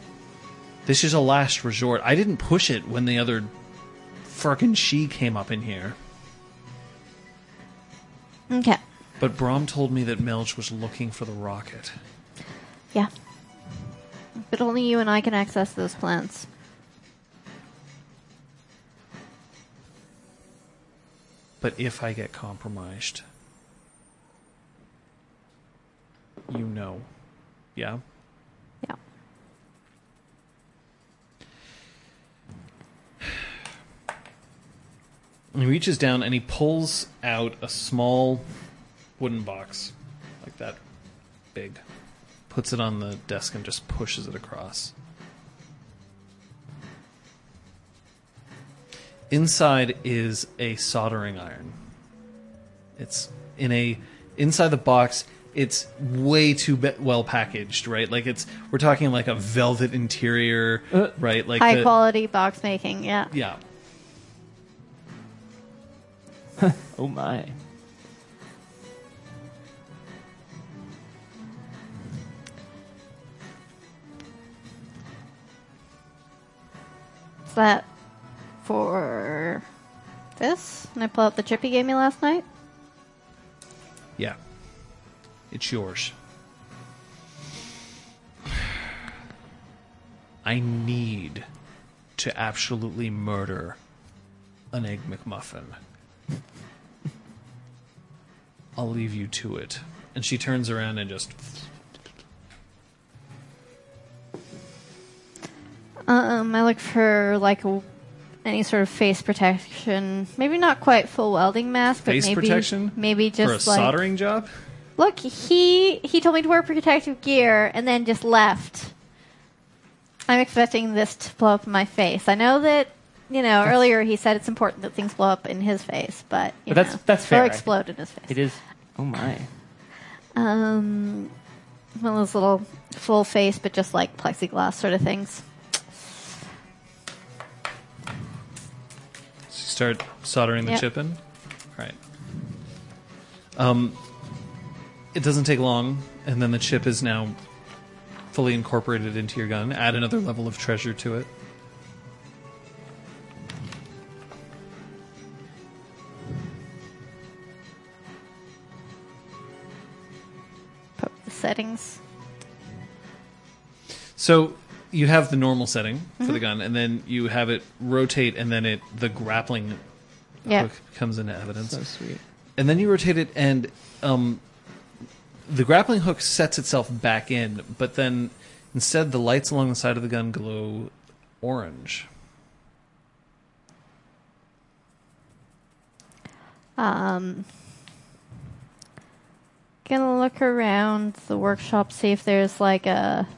this is a last resort. I didn't push it when the other frickin' she came up in here, Okay. But Braum told me that Melch was looking for the rocket. Yeah. But only you and I can access those plants. But if I get compromised, you know. Yeah? Yeah. He reaches down and he pulls out a small wooden box, like that big, puts it on the desk and just pushes it across. Inside is a soldering iron. It's in a inside the box. It's way too be- well packaged, right? Like it's we're talking like a velvet interior, Uh, right? Like High the- quality box making, yeah. Yeah, Oh my. That for this? And I pull out the chip he gave me last night? yeah. It's yours. I need to absolutely murder an egg McMuffin. I'll leave you to it. And she turns around and just Um, I look for like a, any sort of face protection. Maybe not quite full welding mask, but Face maybe protection? Maybe for a just like soldering job. look. He he told me to wear protective gear and then just left. I'm expecting this to blow up in my face. I know that you know earlier he said it's important that things blow up in his face, but you But that's- know, that's fair, Or explode in his face. It is. Oh my. Um, one of those little full face, but just like plexiglass sort of things. Start soldering the Yep. chip in. Right. Um, it doesn't take long, and then the chip is now fully incorporated into your gun. Add another level of treasure to it. The settings. So you have the normal setting for Mm-hmm. the gun, and then you have it rotate, and then it the grappling Yeah. hook comes into evidence. So sweet. and then you rotate it and um, the grappling hook sets itself back in but then instead the lights along the side of the gun glow orange Um, gonna look around the workshop, see if there's like a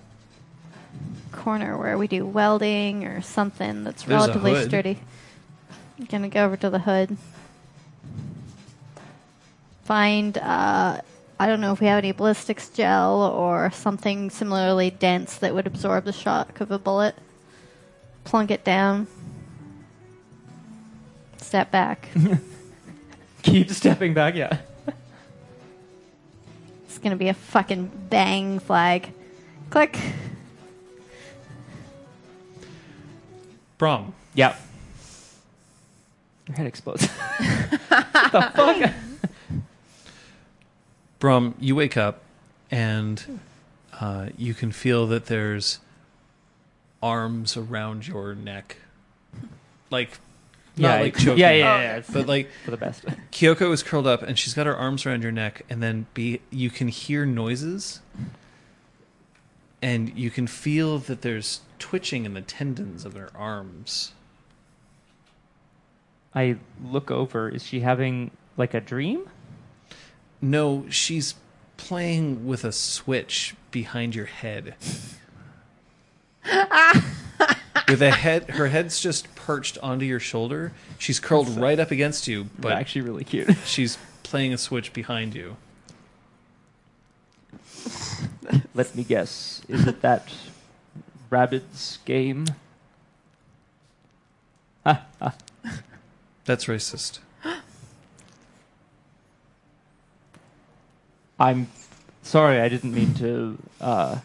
corner where we do welding or something that's There's a relatively hood. sturdy. I'm gonna go over to the hood. Find, uh, I don't know if we have any ballistics gel or something similarly dense that would absorb the shock of a bullet. Plunk it down. Step back. Keep stepping back. Yeah. It's gonna be a fucking bang flag. Click. Braum, Yeah. Your head explodes. what the fuck? Braum, you wake up and uh, you can feel that there's arms around your neck, like not yeah, like yeah, choking, yeah, yeah, yeah. It's but like for the best. Kyoko is curled up and she's got her arms around your neck, and then be you can hear noises, and you can feel that there's twitching in the tendons of her arms. I look over. Is she having like a dream? No, she's playing with a switch behind your head. with a head, her head's just perched onto your shoulder. She's curled right up against you, But but actually, really cute. she's playing a switch behind you. Let me guess. Is it that rabbits game? That's racist. I'm sorry. I didn't mean to. Uh,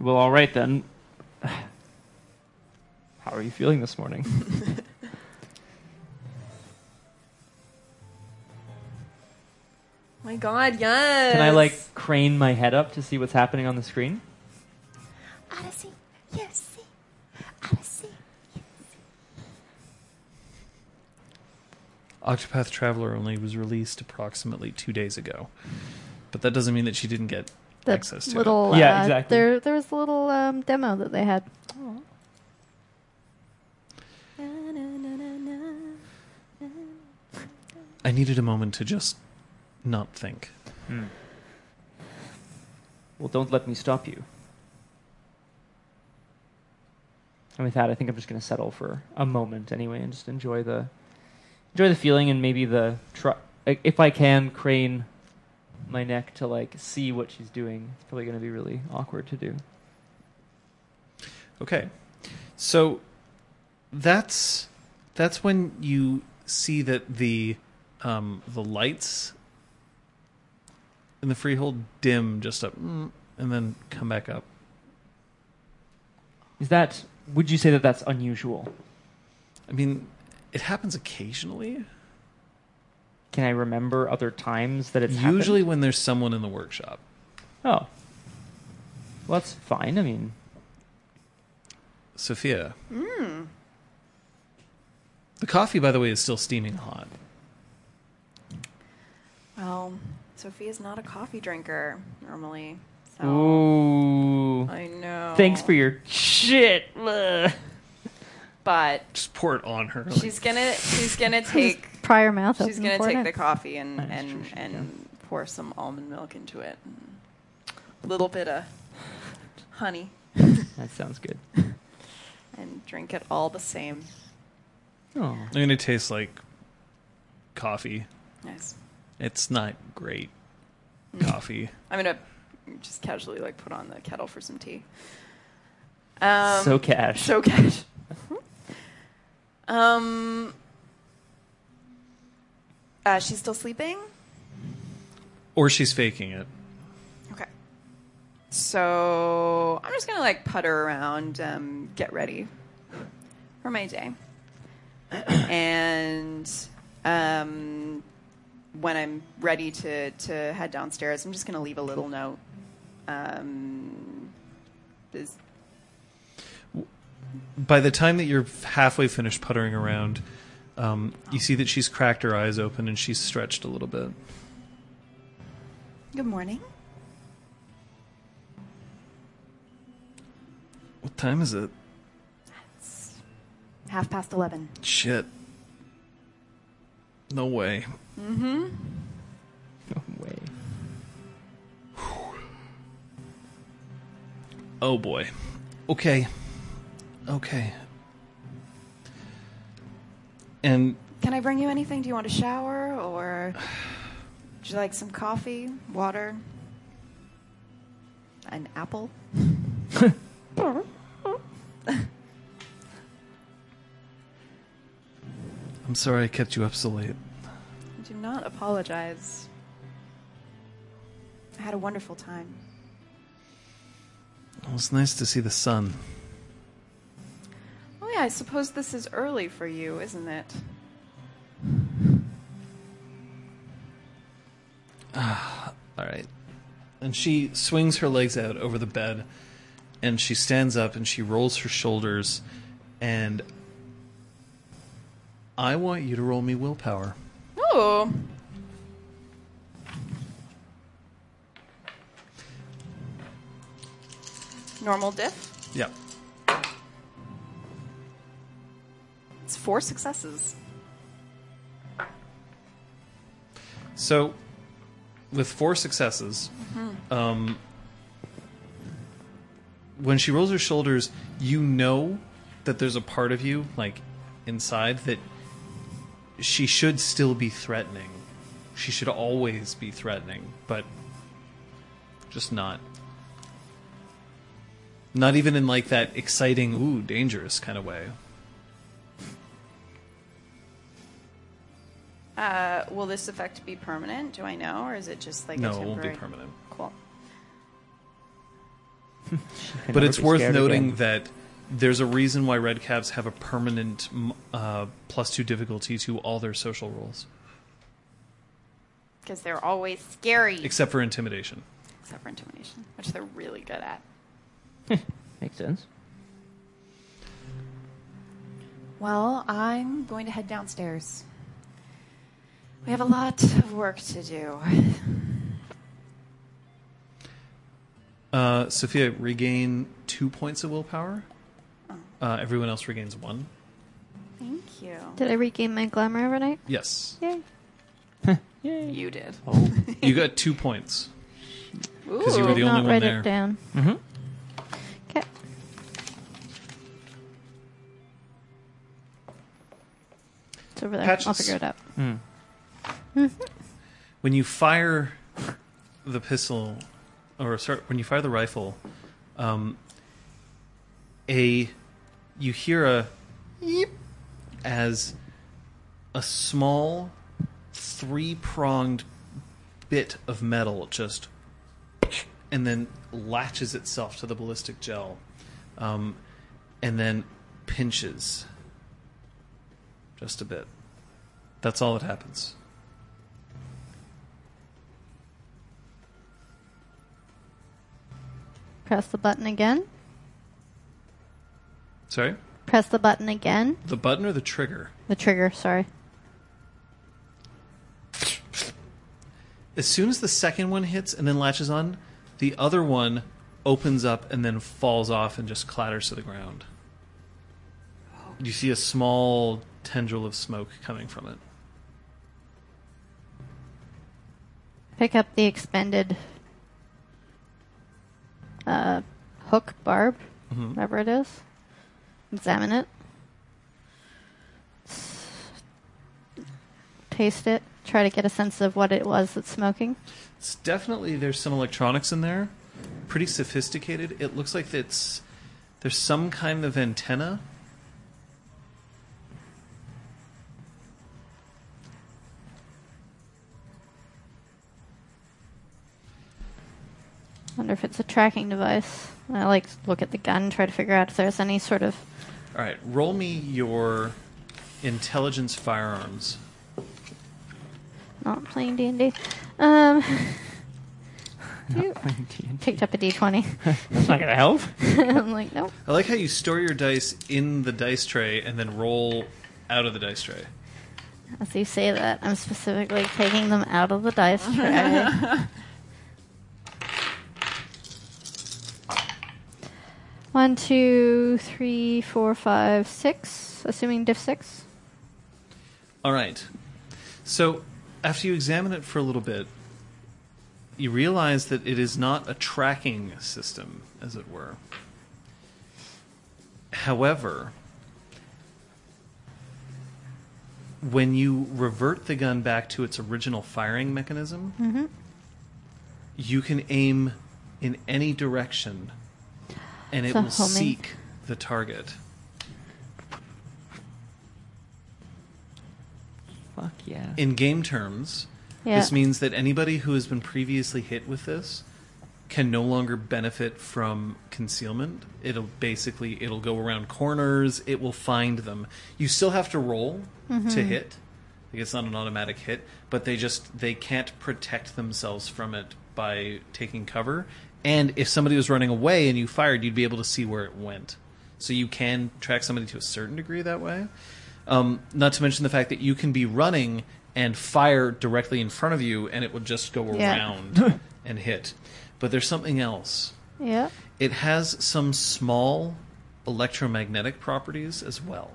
well, all right then. How are you feeling this morning? my God, yes. Can I like crane my head up to see what's happening on the screen? Odyssey, yes, see. Odyssey. Octopath Traveler only was released approximately two days ago, but that doesn't mean that she didn't get The access to little Yeah, uh, exactly. There, there was a little um, demo that they had. it. I needed a moment to just not think. Hmm. Well, don't let me stop you. And with that, I think I'm just going to settle for a moment anyway, and just enjoy the enjoy the feeling, and maybe the tr- if I can crane my neck to like see what she's doing. It's probably going to be really awkward to do. Okay, so that's that's when you see that the um, the lights in the freehold dim just up, mm, and then come back up. Is that? Would you say that that's unusual? I mean, it happens occasionally. Can I remember other times that it's happened? Usually, when there's someone in the workshop. Oh, well, that's fine. I mean, Sophia. Mmm. The coffee, by the way, is still steaming hot. Well, Sophia's not a coffee drinker normally. So ooh. I know. Thanks for your shit. Ugh. But Just pour it on her. like- she's gonna she's gonna take Prior mouth. she's open gonna for take it. the coffee and That's and true, she and pour some almond milk into it. A little bit of honey That sounds good. and drink it all the same. Oh. I mean, it tastes like coffee. Nice. It's not great coffee. I'm gonna just casually like put on the kettle for some tea. Um, so cash. So cash. um. Uh, she's still sleeping. Or she's faking it. Okay. So I'm just gonna like putter around, um, get ready for my day, and um, when I'm ready to to head downstairs, I'm just gonna leave a little note. Um, is, By the time that you're halfway finished puttering around, um, you see that she's cracked her eyes open and she's stretched a little bit. Good morning. What time is it? It's half past eleven. Shit. No way. Mm-hmm. No way. Oh boy. Okay. Okay. And Can I bring you anything? Do you want a shower or would you like some coffee, water, an apple? I'm sorry I kept you up so late. Do not apologize. I had a wonderful time. It was nice to see the sun. Oh yeah, I suppose this is early for you, isn't it? Ah, all right. And she swings her legs out over the bed and she stands up and she rolls her shoulders and I want you to roll me willpower. Oh. Normal diff. Yeah. It's four successes. So, with four successes, um, when she rolls her shoulders, you know that there's a part of you, like inside, that she should still be threatening. She should always be threatening, but just not. Not even in like that exciting, ooh, dangerous kind of way. Uh, will this effect be permanent? Do I know, or is it just like no, a it temporary? won't be permanent. Cool. But it's be worth noting again. that there's a reason why red caps have a permanent uh, plus two difficulty to all their social rolls, Because they're always scary, except for intimidation. except for intimidation, which they're really good at. Makes sense. Well, I'm going to head downstairs. We have a lot of work to do. Uh, Sophia, regain two points of willpower. Uh, everyone else regains one. Thank you. Did I regain my glamour overnight? Yes, Yay. Yay. You did. Oh. you got two points. 'Cause you were the Not only one write there. it down. Mm-hmm. Okay. It's over there. I'll Patches. figure it out. Mm. When you fire the pistol, or sorry, when you fire the rifle, um, a you hear a yeep as a small three pronged bit of metal just and then latches itself to the ballistic gel um, and then pinches just a bit. That's all that happens. Press the button again. Sorry? Press the button again. The button or the trigger? The trigger, sorry. As soon as the second one hits and then latches on, the other one opens up and then falls off and just clatters to the ground. You see a small tendril of smoke coming from it. Pick up the expended uh, hook, barb, Mhm. whatever it is. Examine it. Taste it. Try to get a sense of what it was that's smoking. It's definitely there's some electronics in there, pretty sophisticated. It looks like it's there's some kind of antenna. Wonder if it's a tracking device. I like look at the gun, try to figure out if there's any sort of All right, roll me your intelligence firearms. not playing D and D. Um, you picked up a D twenty. That's not gonna help. I'm like, nope. I like how you store your dice in the dice tray and then roll out of the dice tray. As you say that, I'm specifically taking them out of the dice tray. One, two, three, four, five, six. Assuming diff six. All right. So, after you examine it for a little bit, you realize that it is not a tracking system, as it were. However, when you revert the gun back to its original firing mechanism, mm-hmm. you can aim in any direction and it So will homing. seek the target. Fuck yeah. In game terms, Yeah. this means that anybody who has been previously hit with this can no longer benefit from concealment. It'll basically it'll go around corners, it will find them. You still have to roll to mm-hmm. hit. Like it's not an automatic hit, but they just they can't protect themselves from it by taking cover. And if somebody was running away and you fired, you'd be able to see where it went. So you can track somebody to a certain degree that way. Um, not to mention the fact that you can be running and fire directly in front of you, and it will just go Yeah. around and hit. But there's something else. Yeah. It has some small electromagnetic properties as well.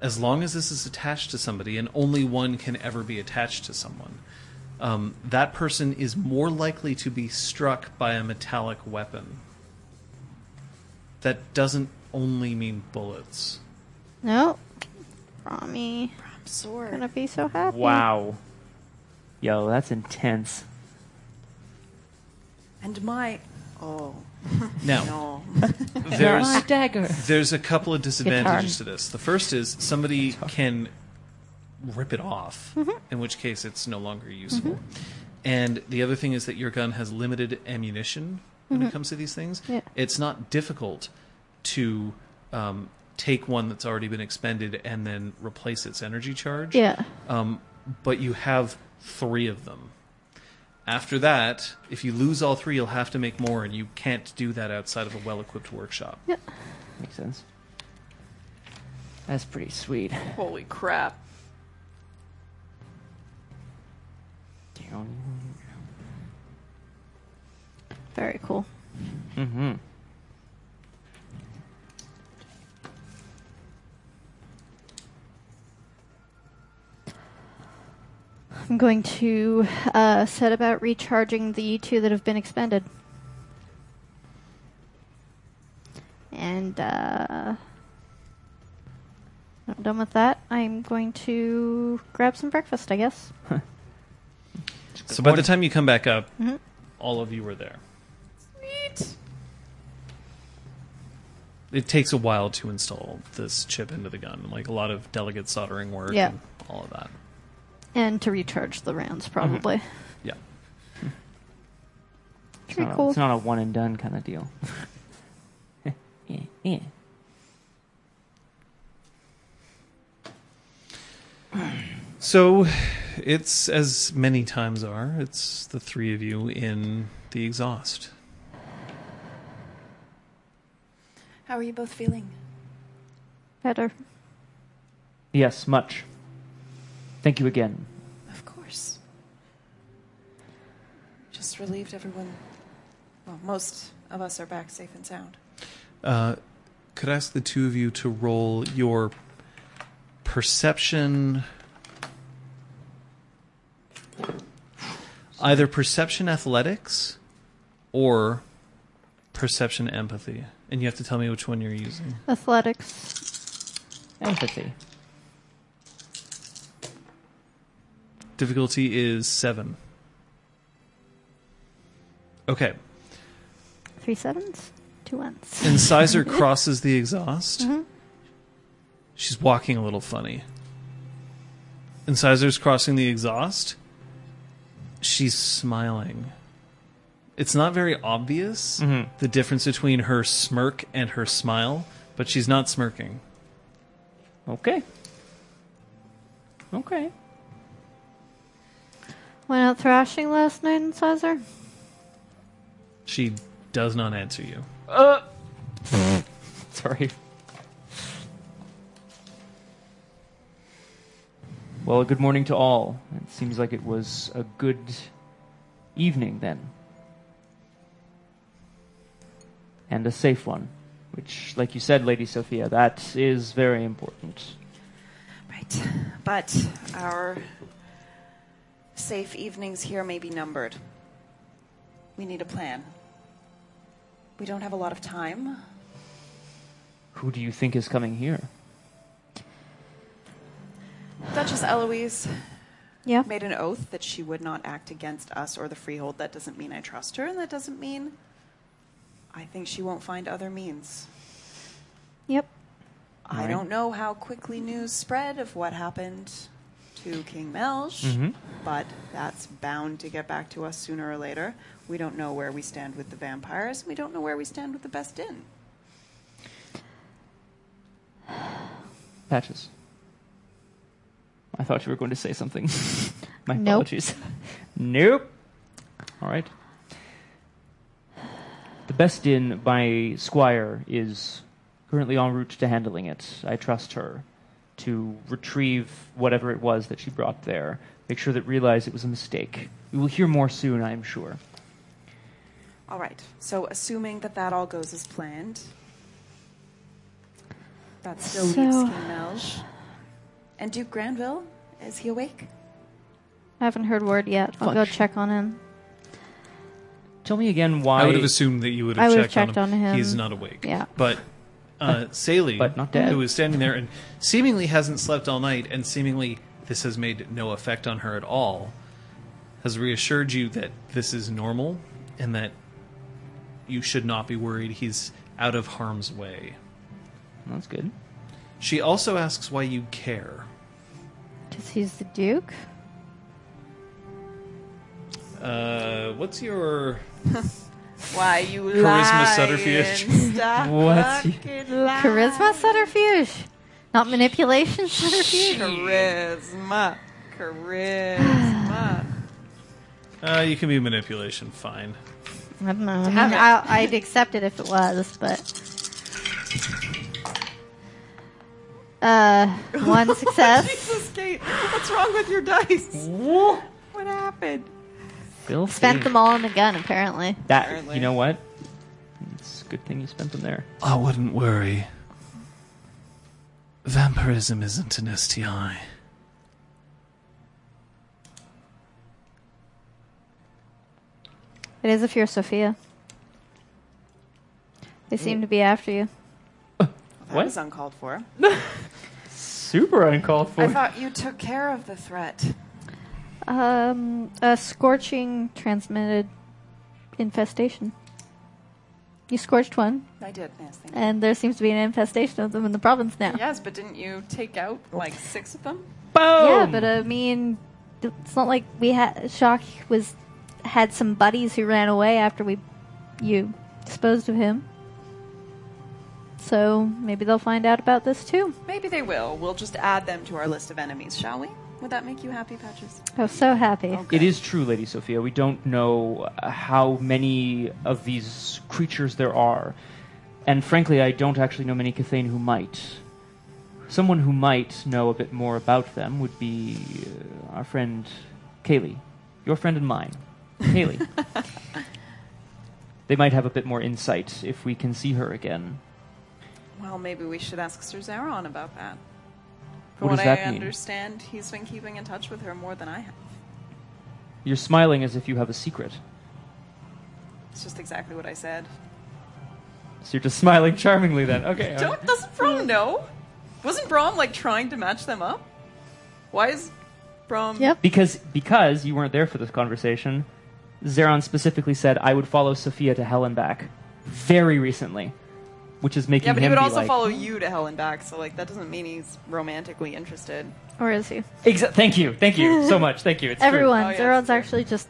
As long as this is attached to somebody, and only one can ever be attached to someone, um, that person is more likely to be struck by a metallic weapon. That doesn't only mean bullets. No. Rami I'm sore. gonna be so happy. Wow. Yo, that's intense. And my oh Now, no. there's dagger. There's a couple of disadvantages to this. The first is somebody can rip it off, in which case it's no longer useful. And the other thing is that your gun has limited ammunition when it comes to these things. Yeah. It's not difficult to um, take one that's already been expended and then replace its energy charge. Yeah. Um, but you have three of them. After that, if you lose all three, you'll have to make more, and you can't do that outside of a well equipped workshop. Yep. Makes sense. That's pretty sweet. Holy crap. Very cool. Mm-hmm. I'm going to uh, set about recharging the two that have been expended. And uh, I'm done with that, I'm going to grab some breakfast, I guess. So by the time you come back up, Mhm. all of you are there. Sweet. It takes a while to install this chip into the gun, like a lot of delicate soldering work Yeah. and all of that. And to recharge the rounds, probably. Yeah. It's Pretty not, a, cool. it's not a one and done kind of deal. yeah, yeah. So it's as many times are. It's the three of you in the exhaust. How are you both feeling? Better. Yes, much. Thank you again. Of course. Just relieved everyone. Well, most of us are back safe and sound. Uh, could I ask the two of you to roll your perception? Either perception athletics or perception empathy. And you have to tell me which one you're using. Athletics. Empathy. Difficulty is seven. Okay. Three sevens, two ones. Incisor crosses the exhaust. Mm-hmm. She's walking a little funny. Incisor's crossing the exhaust. She's smiling. It's not very obvious Mhm. the difference between her smirk and her smile, but she's not smirking. Okay. Okay. Went out thrashing last night Incisor. She does not answer you. Uh. Sorry. Well, good morning to all. It seems like it was a good evening then. And a safe one. Which, like you said, Lady Sophia, that is very important. Right. But our safe evenings here may be numbered. We need a plan. We don't have a lot of time. Who do you think is coming here? Duchess Eloise Yeah. made an oath that she would not act against us or the freehold. That doesn't mean I trust her, and that doesn't mean I think she won't find other means. Yep. I Right. don't know how quickly news spread of what happened to King Melch, Mhm. but that's bound to get back to us sooner or later. We don't know where we stand with the vampires. We don't know where we stand with the Best Inn. Patches. I thought you were going to say something. My Nope. apologies. nope. All right. The best inn by Squire is currently en route to handling it. I trust her to retrieve whatever it was that she brought there. Make sure that realize it was a mistake. We will hear more soon, I am sure. All right. So, assuming that that all goes as planned, that still So- leaves King Melch. And Duke Granville, is he awake? I haven't heard word yet. I'll go check on him. Tell me again why. I would have assumed that you would I have would checked, have checked on, him. on him. He's not awake. Yeah. But uh, Saley, But not dead. who is standing there and seemingly hasn't slept all night, and seemingly this has made no effect on her at all, has reassured you that this is normal and that you should not be worried. He's out of harm's way. That's good. She also asks why you care. Because he's the Duke. Uh, what's your Why you Charisma lie subterfuge. and stop What's- fucking lying. Charisma subterfuge. Not manipulation subterfuge. Charisma. Charisma. Uh, you can be manipulation, fine. I don't know. I mean, Damn it. I, I'd accept it if it was, but. Uh, one success. Jesus, Kate. What's wrong with your dice? What happened? Filthy. Spent them all on the gun, apparently. That Apparently. you know what? It's a good thing you spent them there. I wouldn't worry. Vampirism isn't an STI. It is if you're Sophia. They seem to be after you. That What? was uncalled for. Super uncalled for. I thought you took care of the threat. Um, a scorching transmitted infestation. You scorched one, I did, yes, thank you. and there seems to be an infestation of them in the province now. Yes, but didn't you take out like six of them? Boom! Yeah, but I mean, it's not like we had Shock was had some buddies who ran away after we you disposed of him. So maybe they'll find out about this too. Maybe they will. We'll just add them to our list of enemies, shall we? Would that make you happy, Patches? Oh, so happy. Okay. It is true, Lady Sophia. We don't know uh, how many of these creatures there are. And frankly, I don't actually know many Kithain who might. Someone who might know a bit more about them would be uh, our friend Kaylee. Your friend and mine. Kaylee. they might have a bit more insight if we can see her again. Well, maybe we should ask Sir Zaron about that. From What what, that I mean? understand, he's been keeping in touch with her more than I have. You're smiling as if you have a secret. It's just exactly what I said. So you're just smiling charmingly then. Okay. Don't, doesn't Braum know? Wasn't Braum like trying to match them up? Why is Braum? Yep. Because because you weren't there for this conversation, Zeron specifically said I would follow Sophia to hell and back very recently, which is making Yeah, but he him would be also like, follow you to hell and back, so like that doesn't mean he's romantically interested. Or is he? Exa- thank you, thank you so much, thank you. It's true. everyone. Oh, yeah, Zeron's actually just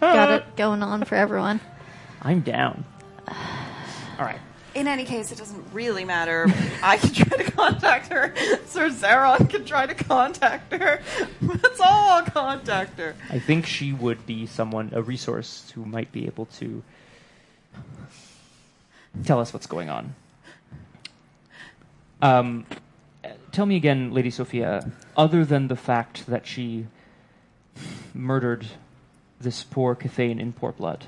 got it going on for everyone. I'm down. All right. In any case, it doesn't really matter. I can try to contact her. Sir Zaron can try to contact her. Let's all contact her. I think she would be someone, a resource who might be able to tell us what's going on. Um, tell me again, Lady Sophia, other than the fact that she murdered this poor Kithain in poor blood,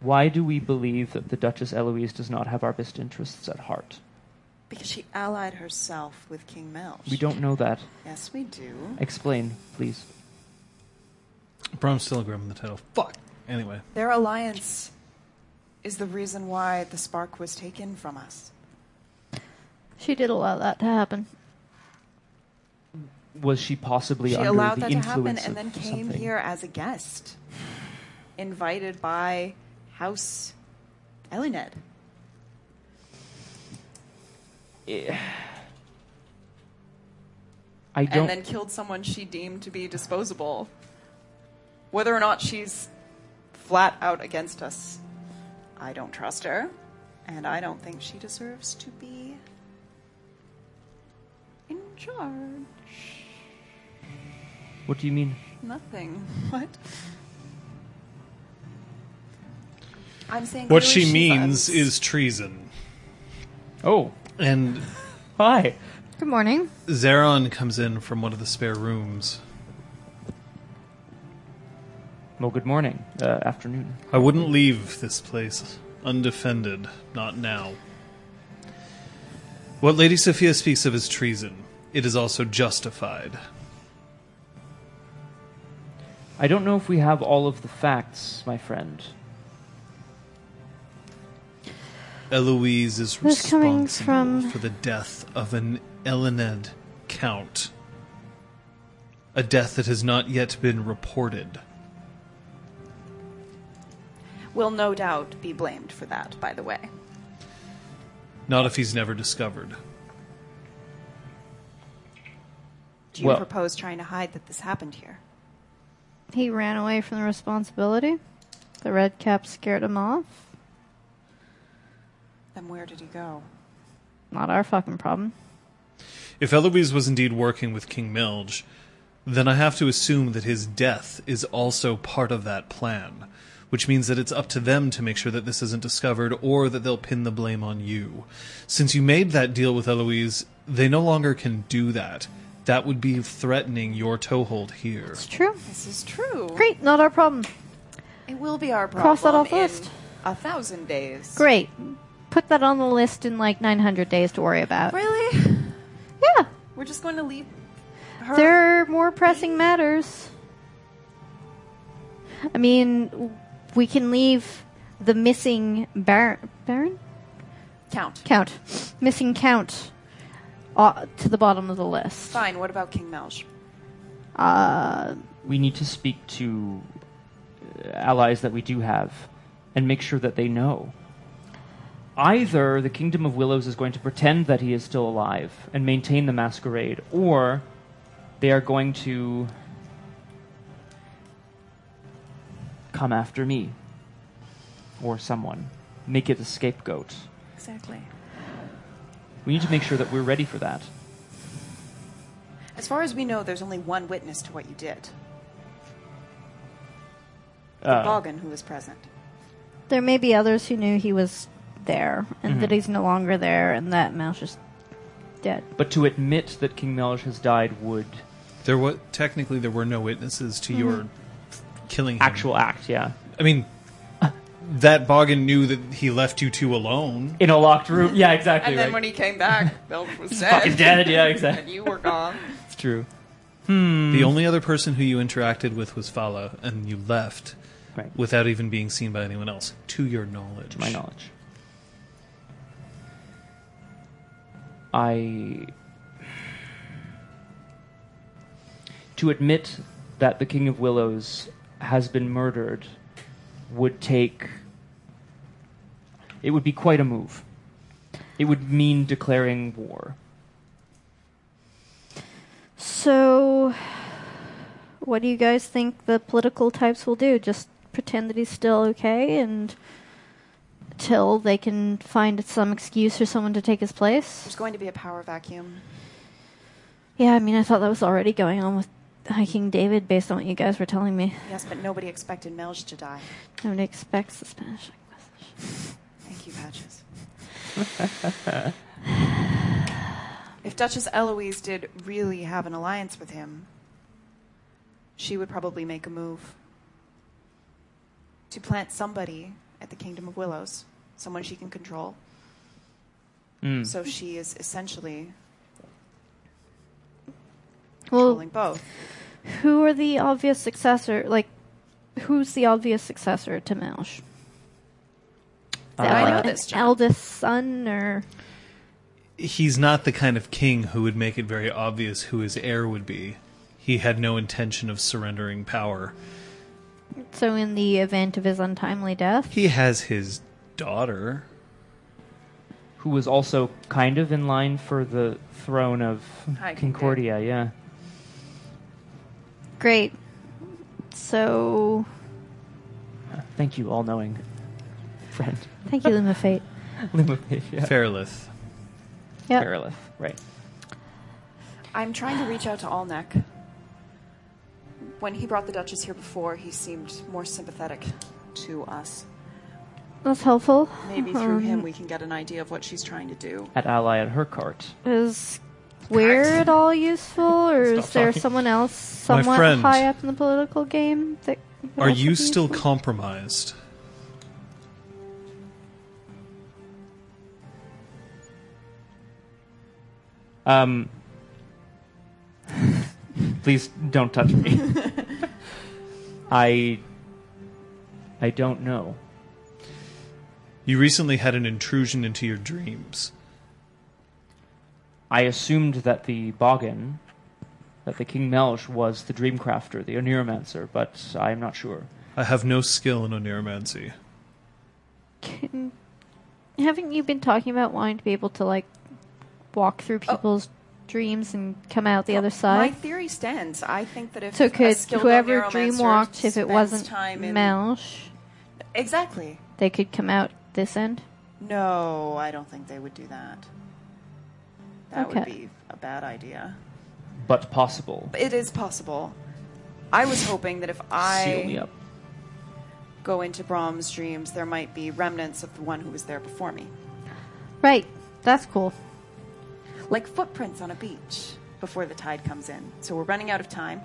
why do we believe that the Duchess Eloise does not have our best interests at heart? Because she allied herself with King Melch. We don't know that. Yes, we do. Explain, please. Braum's still grabbing the title. Fuck. Anyway, Their alliance is the reason why the spark was taken from us. She did allow that to happen. Was she possibly She under allowed the that to happen and then came something? here as a guest, invited by House Eiluned. I don't. and then killed someone she deemed to be disposable. Whether or not she's flat out against us, I don't trust her, and I don't think she deserves to be in charge. what do you mean? Nothing. What? I'm saying what clearly she means uns- is treason. Oh, And hi. Good morning. Zeron comes in from one of the spare rooms. Well, good morning. Uh, afternoon. I wouldn't leave this place undefended, not now. What Lady Sophia speaks of is treason. It is also justified. I don't know if we have all of the facts, my friend. Eloise is This coming responsible from- for the death of an Eiluned count. A death that has not yet been reported. Will no doubt be blamed for that, by the way. Not if he's never discovered. Do you Well- propose trying to hide that this happened here? He ran away from the responsibility. The red cap scared him off. Then where did he go? Not our fucking problem. If Eloise was indeed working with King Melch, then I have to assume that his death is also part of that plan, which means that it's up to them to make sure that this isn't discovered or that they'll pin the blame on you. Since you made that deal with Eloise, they no longer can do that. That would be threatening your toehold here. It's true. This is true. Great, not our problem. It will be our problem. Cross that off the in list. A thousand days. Great. Put that on the list in like 900 days to worry about. Really? Yeah. We're just going to leave her. There are more pressing matters. I mean, we can leave the missing bar- Baron? Count. Count. Missing Count uh, to the bottom of the list. Fine. What about King Melch? Uh, We need to speak to uh, allies that we do have and make sure that they know. Either the Kingdom of Willows is going to pretend that he is still alive and maintain the masquerade, or they are going to come after me or someone, make it a scapegoat. Exactly. We need to make sure that we're ready for that. As far as we know, there's only one witness to what you did. Uh, Boggan, who was present. there may be others who knew he was there and that he's no longer there and that Mouse is dead. but to admit that King Melch has died would There was technically there were no witnesses to your killing him. actual act, yeah. I mean, that Boggan knew that he left you two alone. In a locked room. Yeah, exactly. And then right. when he came back, Melch was dead. fucking dead. Yeah, and exactly. you were gone. It's true. The hmm. only other person who you interacted with was Fala, and you left Right. without even being seen by anyone else, to your knowledge. To my knowledge. I. To admit that the King of Willows has been murdered would take. It would be quite a move. It would mean declaring war. So, what do you guys think the political types will do? Just pretend that he's still okay and till they can find some excuse for someone to take his place? There's going to be a power vacuum. Yeah, I mean, I thought that was already going on with High King David based on what you guys were telling me. Yes, but nobody expected Melch to die. Nobody expects the Spanish Inquisition. Thank you, Patches. if Duchess Eloise did really have an alliance with him, she would probably make a move to plant somebody at the Kingdom of Willows, someone she can control. Mm. So she is essentially Well, both. who are the obvious successor? Like, who's the obvious successor to Melch? Is Uh, that I know this, an John. eldest son or He's not the kind of king who would make it very obvious who his heir would be. He had no intention of surrendering power. so? In the event of his untimely death, He has his daughter. who was also kind of in line for the throne of High Concordia. Yeah. Great. So, Thank you, all-knowing friend. thank you, Luma Fate. Limopage, yeah. Fairlith. Yep. Fairlith, right. I'm trying to reach out to Alnek. When he brought the Duchess here before, he seemed more sympathetic to us. That's helpful. Maybe through Um, him we can get an idea of what she's trying to do. At ally at her court. Is we're at all useful, or is there talking. someone else My somewhat friend. high up in the political game that? Are you still useful? compromised? Um, please don't touch me. I I don't know. You recently had an intrusion into your dreams. I assumed that the Boggan, that the King Melch was the Dreamcrafter, the Oneiromancer, but I am not sure. I have no skill in oneiromancy. Can, haven't you been talking about wanting to be able to like walk through Oh. people's dreams and come out the oh, other side? My theory stands. I think that if So a could skilled whoever oneiromancer dreamwalked, if it wasn't time in... Melch, exactly. they could come out this end? No, I don't think they would do that. That would Okay. be a bad idea. But possible. But it is possible. I was hoping that if Seal me I up. go into Braum's dreams, there might be remnants of the one who was there before me, Right. That's cool. like footprints on a beach before the tide comes in. So we're running out of time.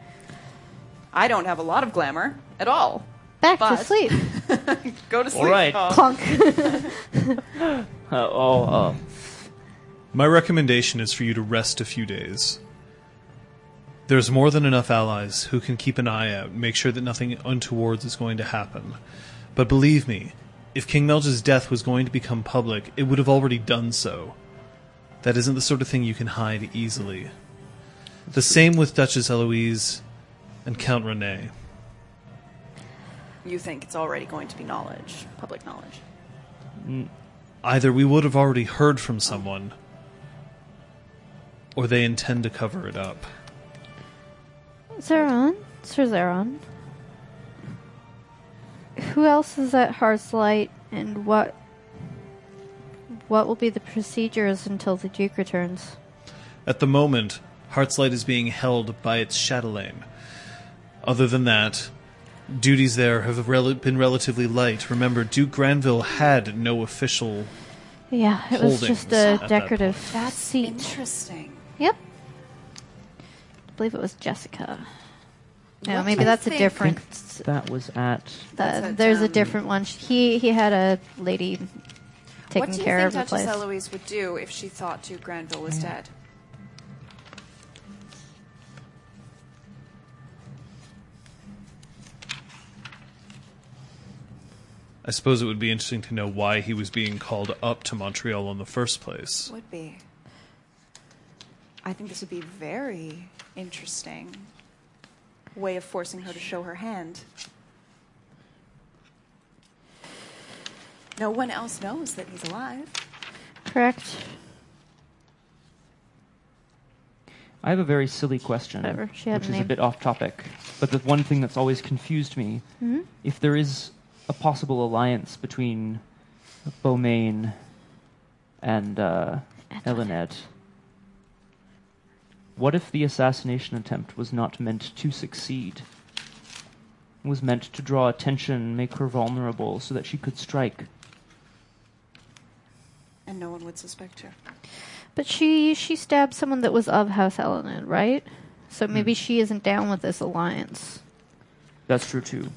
I don't have a lot of glamour at all. Back to But- sleep. Go to sleep. All right. Oh. Clunk. Uh, oh, uh, My recommendation is for you to rest a few days. There's more than enough allies who can keep an eye out and make sure that nothing untoward is going to happen. But believe me, if King Melch's death was going to become public, it would have already done so. That isn't the sort of thing you can hide easily. The same with Duchess Eloise and Count Rene. You think it's already going to be knowledge, public knowledge. Either we would have already heard from someone, or they intend to cover it up. Zeron? Sir Zeron. Who else is at Heart's Light, and what what will be the procedures until the Duke returns? At the moment, Heart's Light is being held by its chatelaine. Other than that, duties there have rel- been relatively light. Remember, Duke Granville had no official. Yeah, it was just a that decorative point. That's seat. interesting. Yep. I believe it was Jessica. No, What maybe do you that's a think? different. that was at. That's Uh, at, there's a um, different one. He he had a lady taking what do you care think of the Duchess place. Eloise would do if she thought Duke Granville was dead? I suppose it would be interesting to know why he was being called up to Montreal in the first place. Would be. I think this would be very interesting way of forcing her to show her hand. No one else knows that he's alive. Correct. I have a very silly question, Whatever, she had which a is a name. bit off topic. But the one thing that's always confused me, Hmm? if there is a possible alliance between Beaumayn and uh, Eiluned, what if the assassination attempt was not meant to succeed? It was meant to draw attention, make her vulnerable, so that she could strike. And no one would suspect her. But she she stabbed someone that was of House Eiluned, right? So hmm. maybe she isn't down with this alliance. That's true too.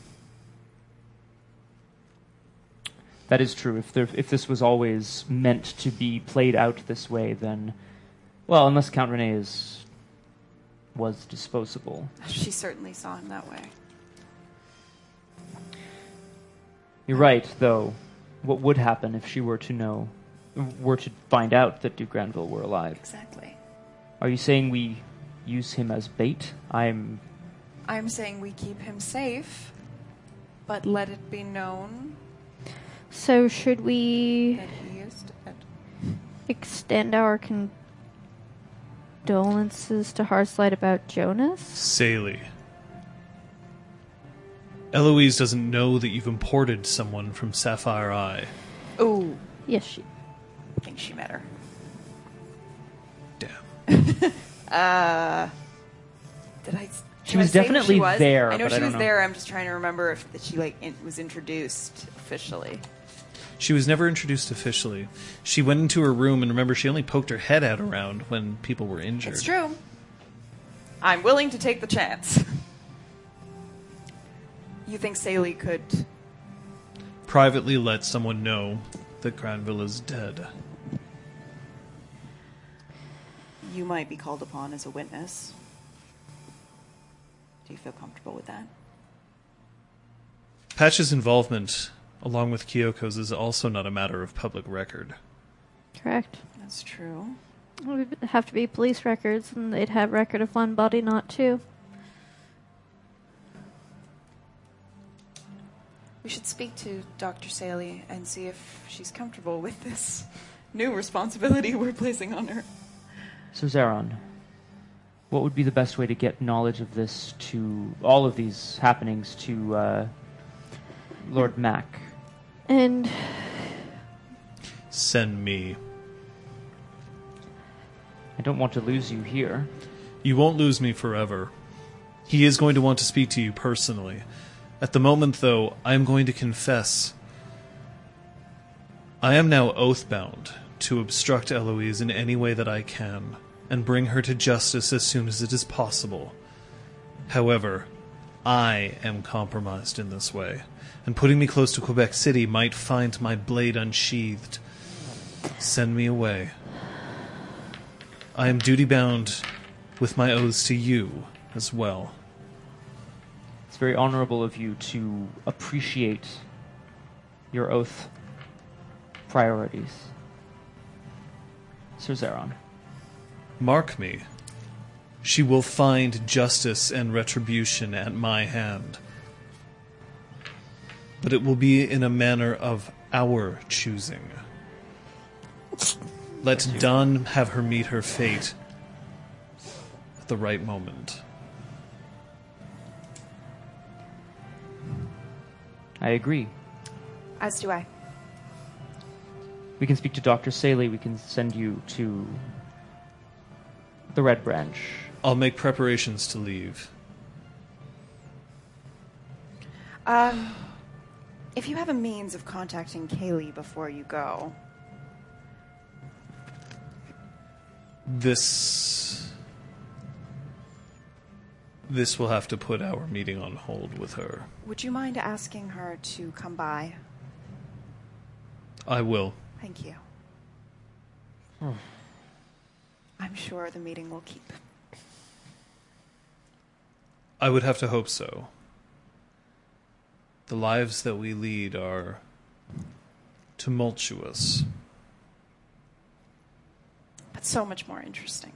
That is true. If there, if this was always meant to be played out this way, then, well, unless Count Rene is was disposable. She certainly saw him that way. You're right, though. What would happen if she were to know, were to find out that Duke Granville were alive? Exactly. Are you saying we use him as bait? I'm. I'm saying we keep him safe, but let it be known So should we that he is dead. extend our condolences to Hearthlight about Jonas? Saley. Eloise doesn't know that you've imported someone from Sapphire Eye. Oh, Yes, she. I think she met her. Damn. Uh, did I? She did was I say who definitely she was? there, I know but she I don't was know. there. I'm just trying to remember if that she like in, was introduced officially. She was never introduced officially. She went into her room, and remember, she only poked her head out around when people were injured. It's true. I'm willing to take the chance. You think Saley could? Privately let someone know that Granville is dead. You might be called upon as a witness. Do you feel comfortable with that? Patch's involvement, along with Kyoko's, is also not a matter of public record. Correct. That's true. It would have to be police records, and they'd have record of one body, not two. We should speak to Dr. Saley and see if she's comfortable with this new responsibility we're placing on her. So, Zeron, what would be the best way to get knowledge of this to all of these happenings to uh, Lord Mac? And Send me. I don't want to lose you here. You won't lose me forever. He is going to want to speak to you personally. At the moment, though, I am going to confess. I am now oath-bound to obstruct Eloise in any way that I can, and bring her to justice as soon as it is possible. However, I am compromised in this way, and putting me close to Quebec City might find my blade unsheathed. Send me away. I am duty bound with my oaths to you as well. It's very honorable of you to appreciate your oath priorities. Sir Zeron. Mark me. She will find justice and retribution at my hand. But it will be in a manner of our choosing. Let Dunn have her meet her fate at the right moment. I agree. As do I. We can speak to Dr. Saley. We can send you to the Red Branch. I'll make preparations to leave. Um, if you have a means of contacting Kaylee before you go, This. This will have to put our meeting on hold with her. would you mind asking her to come by? I will. Thank you. I'm sure the meeting will keep. I would have to hope so. The lives that we lead are tumultuous. But so much more interesting.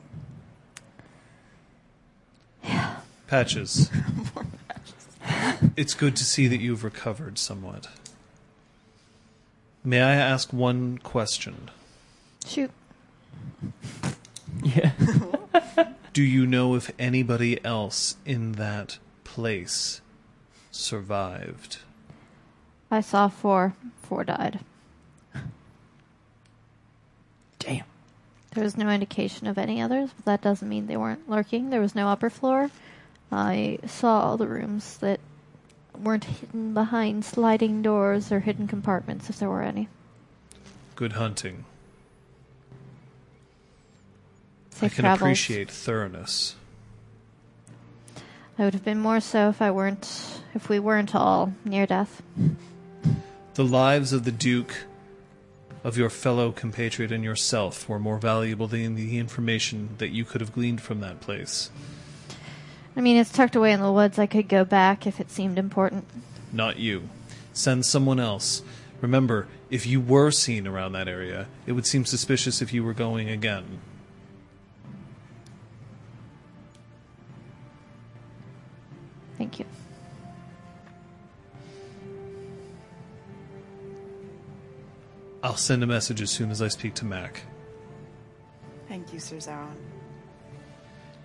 Yeah. Patches. more patches. It's good to see that you've recovered somewhat. May I ask one question? shoot. Yeah. Do you know if anybody else in that place survived? I saw four. Four died. Damn. There was no indication of any others, but that doesn't mean they weren't lurking. There was no upper floor. I saw all the rooms that weren't hidden behind sliding doors or hidden compartments, if there were any. Good hunting. Safe I can travels. appreciate thoroughness. I would have been more so if I weren't, if we weren't all near death. The lives of the Duke, of your fellow compatriot, and yourself were more valuable than the information that you could have gleaned from that place. I mean, it's tucked away in the woods. I could go back if it seemed important. Not you. Send someone else. Remember, if you were seen around that area, it would seem suspicious if you were going again. Thank you. I'll send a message as soon as I speak to Mac. Thank you, Sir Zaron.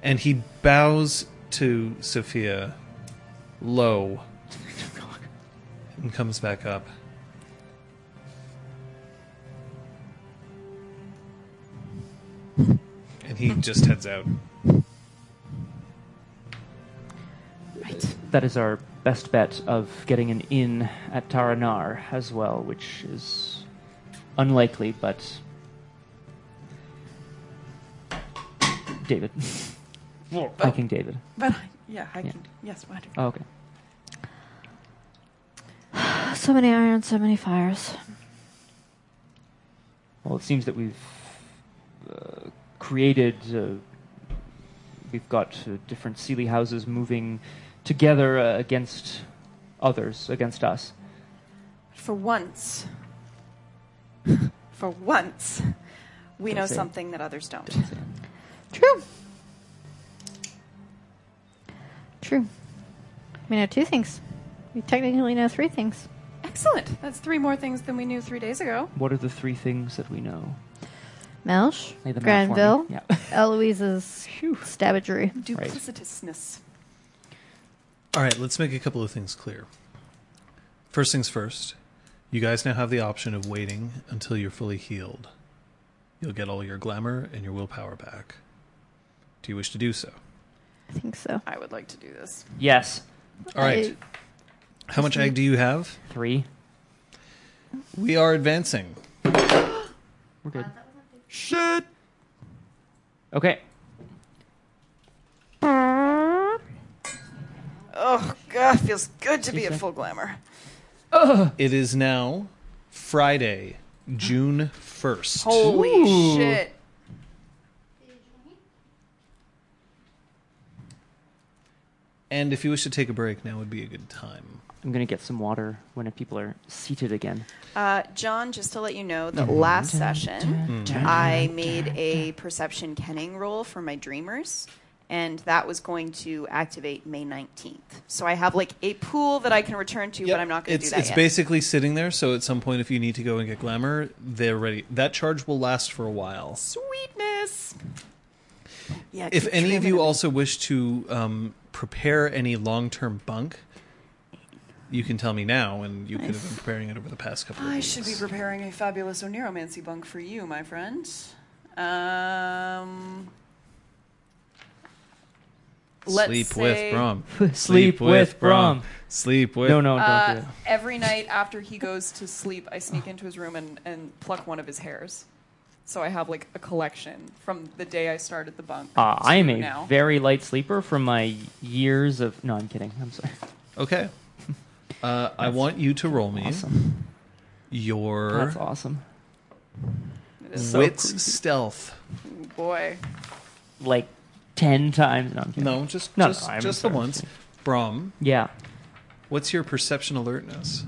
And he bows to Sophia low and comes back up. And he just heads out. Right. That is our best bet of getting an inn at Taranar as well, which is unlikely, but. David. Hiking David. But yeah, I Yeah. can. Yes, what? Oh, okay. So many irons, so many fires. Well, it seems that we've uh, created. Uh, we've got uh, different Seelie houses moving together uh, against others, against us. For once, for once, we Don't know say it. something that others don't. True. True. We know two things. We technically know three things. Excellent. That's three more things than we knew three days ago. What are the three things that we know? Melch, Lay them out for me. Granville, Yeah. Eloise's stabbagery. Duplicitousness. All right, let's make a couple of things clear. First things first, you guys now have the option of waiting until you're fully healed. You'll get all your glamour and your willpower back. Do you wish to do so? I think so. I would like to do this. Yes. All right. How much egg do you have? Three. We are advancing. We're good. Shit. Okay. Oh god, feels good to be at full glamour. It is now Friday, June 1st. Holy Ooh. shit. And if you wish to take a break, now would be a good time. I'm gonna get some water when people are seated again. Uh, John, just to let you know, the last session, I made a perception kenning roll for my dreamers, and that was going to activate May 19th. So I have like a pool that I can return to, Yep. but I'm not going to do that It's yet. basically sitting there, so at some point, if you need to go and get glamour, they're ready. That charge will last for a while. Sweetness. Yeah. If any of you also wish to um, prepare any long term bunk, you can tell me now, and you could have been preparing it over the past couple of I weeks. should be preparing a fabulous Oneiromancy bunk for you, my friend. Um, let's Sleep say, with Braum. Sleep with Braum. Sleep with. No, no, don't Uh, do it. every night after he goes to sleep, I sneak into his room and, and pluck one of his hairs. So I have like a collection from the day I started the bunk. Uh, I am a now. very light sleeper from my years of. No, I'm kidding. I'm sorry. Okay. Uh, I want you to roll me Awesome. your That's awesome. It is so wits stealth. boy. Like ten times. No, I'm kidding. No, just No, just, no, I'm just the sorry. once. Braum, Yeah, what's your perception alertness?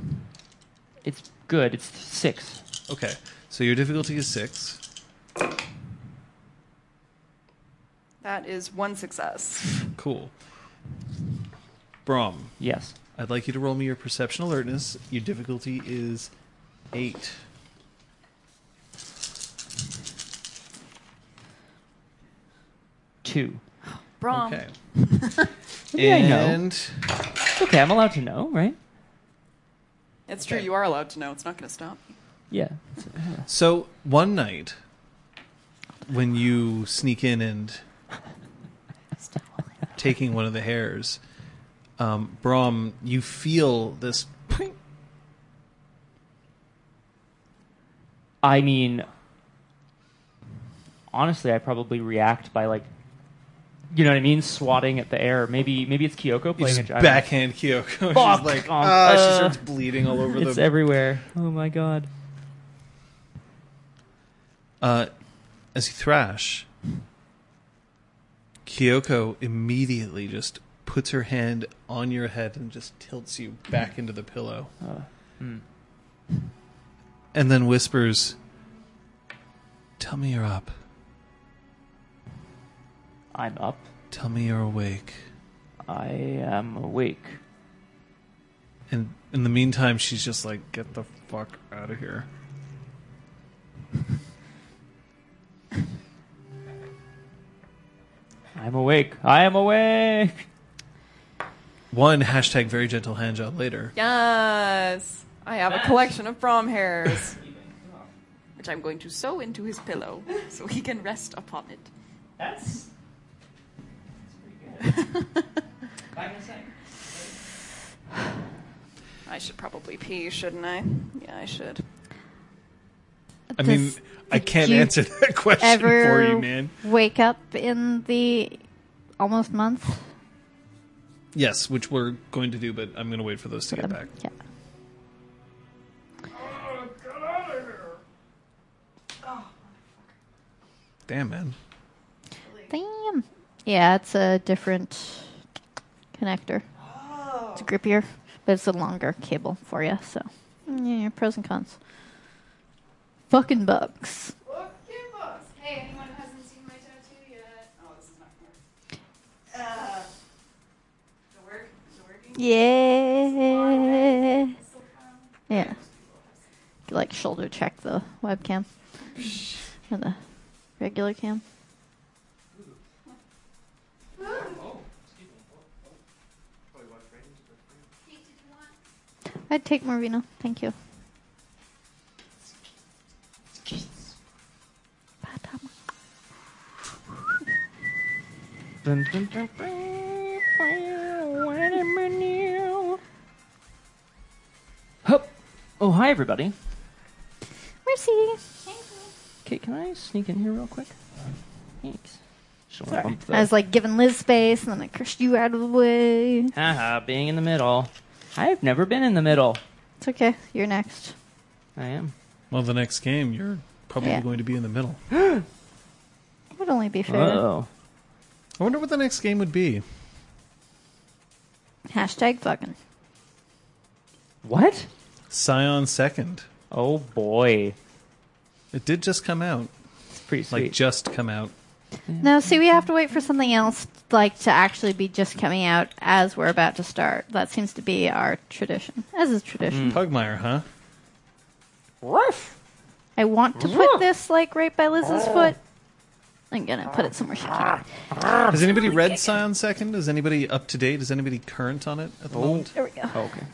it's good. It's six. Okay, so your difficulty is six. That is one success. Cool. Braum, Yes. I'd like you to roll me your perception alertness. Your difficulty is eight. Two. Braum. Okay. Maybe I know. and It's okay. I'm allowed to know, right? It's true, you are allowed to know. It's not going to stop me. Yeah. so one night when you sneak in and taking one of the hairs, um, Braum, you feel this. I mean, honestly, I probably react by like you know what I mean, swatting at the air. Maybe maybe it's Kyoko playing a gyro. backhand Kyoko. She's like, off. ah, she Uh, starts bleeding all over It's the. everywhere. Oh my god. uh, as you thrash, Kyoko immediately just puts her hand on your head and just tilts you back into the pillow. Uh, hmm. And then whispers, Tell me you're up. I'm up. Tell me you're awake. I am awake. And in the meantime, she's just like, Get the fuck out of here. I'm awake. I am awake. One hashtag very gentle hand job later. Yes. I have a collection of Braum hairs. Which I'm going to sew into his pillow so he can rest upon it. That's. I should probably pee, shouldn't I? Yeah, I should. I mean, Does- I can't you answer that question Ever for you, man. wake up in the almost month? Yes, which we're going to do, but I'm going to wait for those to get um, back. Yeah. Damn, man. Yeah, it's a different connector. It's grippier, but it's a longer cable for you. So, yeah, pros and cons. Fucking bugs. Hey, anyone who hasn't seen my tattoo yet? Oh, this is not gonna work. Uh, it work? Is it working? Yeah. It's still fun. Yeah. Like shoulder check the webcam or the regular cam. I'd take Marina. Thank you. Dun, dun, dun. Hup. Oh, hi everybody. Mercy. Okay, can I sneak in here real quick? Thanks. Just wanna Sorry. bump the- I was like giving Liz space, and then I cursed you out of the way. Haha, being in the middle. I've never been in the middle. It's okay. You're next. I am. Well, the next game, you're probably Yeah. going to be in the middle. It would only be fair. Oh. I wonder what the next game would be. Hashtag fucking. What? Scion Second. Oh boy. It did just come out. It's pretty sweet. Like, just come out. No, see, we have to wait for something else, like to actually be just coming out as we're about to start. That seems to be our tradition, as is tradition. Hmm. Pugmire, huh? I want to put this like right by Liz's oh. foot. I'm gonna put it somewhere she can't. Has anybody read Scion Second? Is anybody up to date? Is anybody current on it at the oh. moment? There we go. Oh, okay.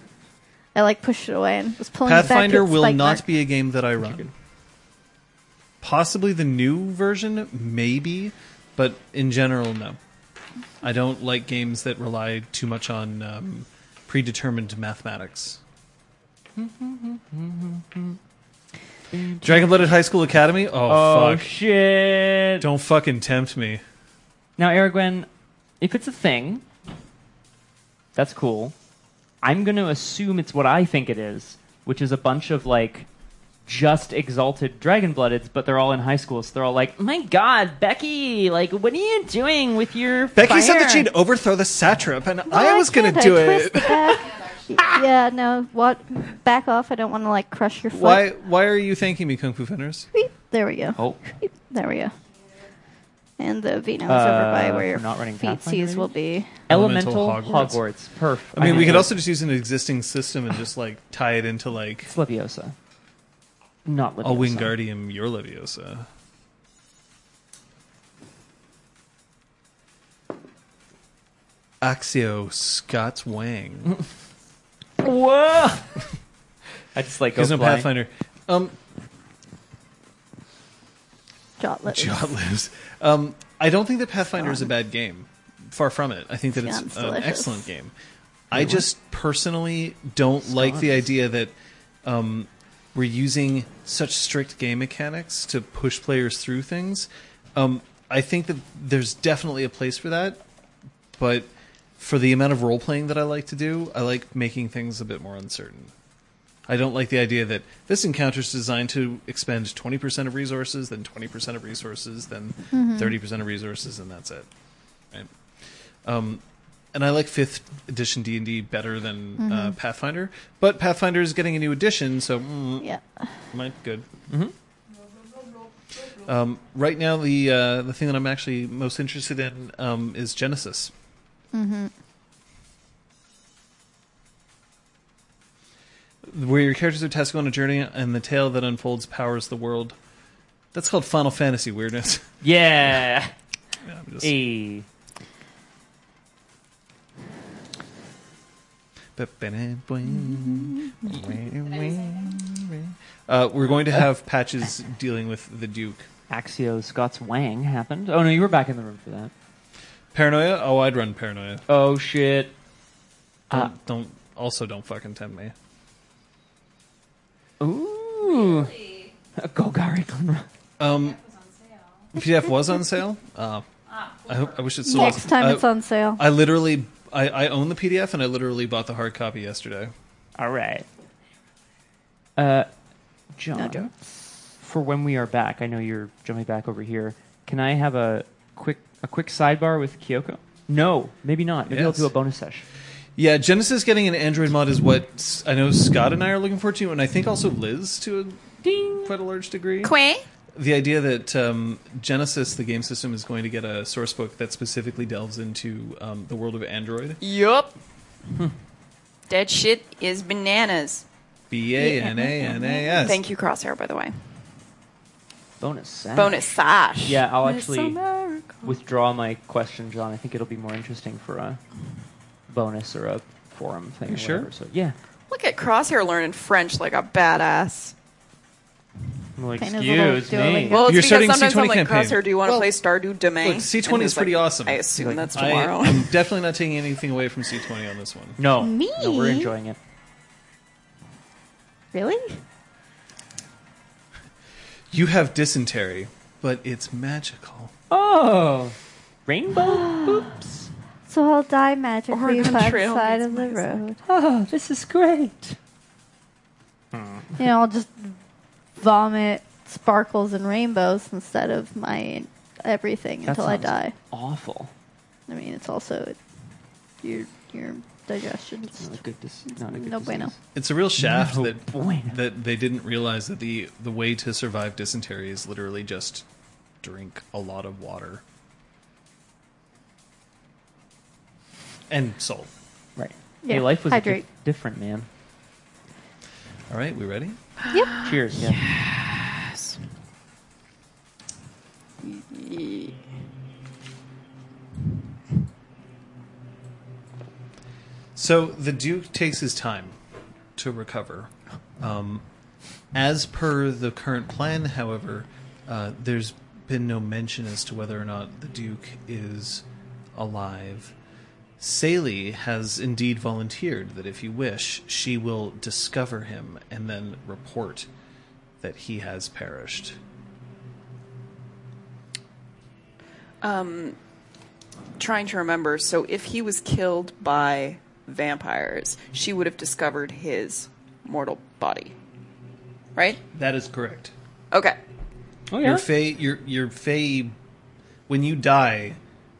I like pushed it away and was pulling it back to Pathfinder its will spike not mark. be a game that I run. Possibly the new version, maybe, but in general, no. I don't like games that rely too much on um, predetermined mathematics. Dragon Blooded High School Academy? Oh, Oh fuck. shit. Don't fucking tempt me. Now, Aragwen, if it's a thing, that's cool. I'm going to assume it's what I think it is, which is a bunch of like just exalted dragon bloodeds, but they're all in high school, so they're all like, "My God, Becky! Like, what are you doing with your?" Becky said that she'd overthrow the satrap, and No, I was going to do I it. twist the back. yeah, no. What? Back off! I don't want to like crush your foot. Why? Why are you thanking me, Kung Fu Fenders? There we go. Oh, There we go. And the Vino is Uh, over by where for your not running feet Pathfinder, will be. elemental, Elemental Hogwarts. Hogwarts. Perf. I mean, we could it- also just use an existing system and just like tie it into like It's Leviosa. Not Leviosa. a Wingardium your Leviosa. Accio Scott's Wang. Whoa! I just like go There's no flying. Pathfinder. Um, Jotlet. Jot lives. Um, I don't think that Pathfinder is a bad game. Far from it. I think that it's Sounds an excellent game. I just personally don't like the idea that um, we're using such strict game mechanics to push players through things. Um, I think that there's definitely a place for that, but for the amount of role playing that I like to do, I like making things a bit more uncertain. I don't like the idea that this encounter is designed to expend 20% of resources, then 20% of resources, then 30% of resources, and that's it. Right? Um, and I like fifth edition D and D better than uh, Pathfinder, but Pathfinder is getting a new edition, so mm, Yeah. might good. Um, right now, the uh, the thing that I'm actually most interested in um, is Genesis. Where your characters are tasked on a journey, and the tale that unfolds powers the world. That's called Final Fantasy weirdness. Yeah. Yeah, I'm just- Hey. Uh, we're going to have patches dealing with the Duke. Accio Scott's Wang happened. Oh no, you were back in the room for that. Paranoia? Oh, I'd run Paranoia. Oh shit. Don't, Uh, don't also don't fucking tempt me. Ooh. Golgari Glenrod. Um, PDF was on sale. Uh, I hope. I wish it still Next time I, it's on sale. I literally, I, I own the PDF, and I literally bought the hard copy yesterday. All right. Uh, John, No, Joe. for when we are back, I know you're jumping back over here. Can I have a quick a quick sidebar with Kyoko? No, maybe not. Maybe I'll Yes. do a bonus sesh. Yeah, Genesys getting an Android mod is what s- I know Scott and I are looking forward to, and I think also Liz to a, quite a large degree. Quay? The idea that um, Genesys, the game system, is going to get a source book that specifically delves into um, the world of Android. Yup. That shit is bananas. B A N A N A S. Thank you, Crosshair, by the way. Bonus sash. Bonus sash. Yeah, I'll Miss actually America. withdraw my question, John. I think it'll be more interesting for a bonus or a forum thing. You or sure? whatever. So yeah. Look at Crosshair learning French like a badass. Well, Kind of a little excuse me. Duolingo. Well, it's You're because starting sometimes C20 I'm like, campaign. Crosshair, do you want to Well, play Stardew Domain? look, C20 And is pretty like, awesome. I assume Like, that's tomorrow. I'm definitely not taking anything away from C20 on this one. No, Me? no, we're enjoying it. Really? You have dysentery, but it's magical. Oh, rainbow. Oops. So I'll die magically Oregon by the Trail side of the road. Oh, this is great. You know, I'll just vomit sparkles and rainbows instead of my everything That until I sounds die. Awful. I mean, it's also your your digestion. Not a good. Dis- not a good No bueno. disease. It's a real shaft No that bueno. that they didn't realize that the the way to survive dysentery is literally just drink a lot of water and salt. Right. Yeah, Hey, life was a hydrate. different, man. All right, we ready? Cheers. Yeah. So the Duke takes his time to recover. Um, as per the current plan, however, uh, there's been no mention as to whether or not the Duke is alive. Saley has indeed volunteered that if you wish, she will discover him and then report that he has perished. Um, trying to remember. So if he was killed by vampires, she would have discovered his mortal body, right? That is correct. Okay. Oh yeah. Your Fae, your your Fae, when you die,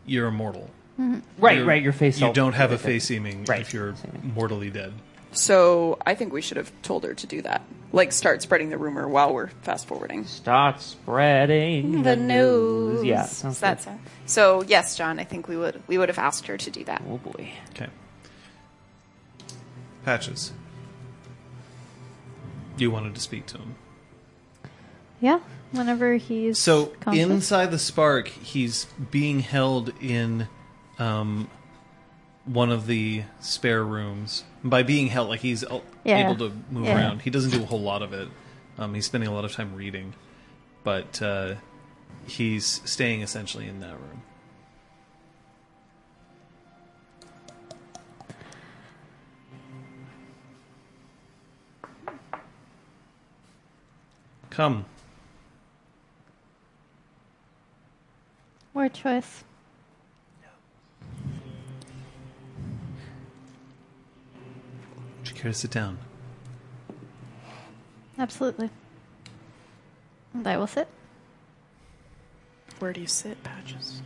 you're immortal. Mm-hmm. Right. You're- right. Your face. You don't have a face Fae right. seeming Right. if you're Seeming. mortally dead. So I think we should have told her to do that. Like, start spreading the rumor while we're fast forwarding. Start spreading the, news. Yeah. Sounds That's good. it. So yes, John, I think we would we would have asked her to do that. Oh boy. Okay. Patches. You wanted to speak to him. Yeah, whenever he's So conscious. inside the spark, he's being held in um, one of the spare rooms. By being held, like he's uh, Yeah. able to move Yeah. around. He doesn't do a whole lot of it. Um, he's spending a lot of time reading, but uh, he's staying essentially in that room. Come. Hard choice. Care to sit down? Absolutely. And I will sit Where do you sit, Patches?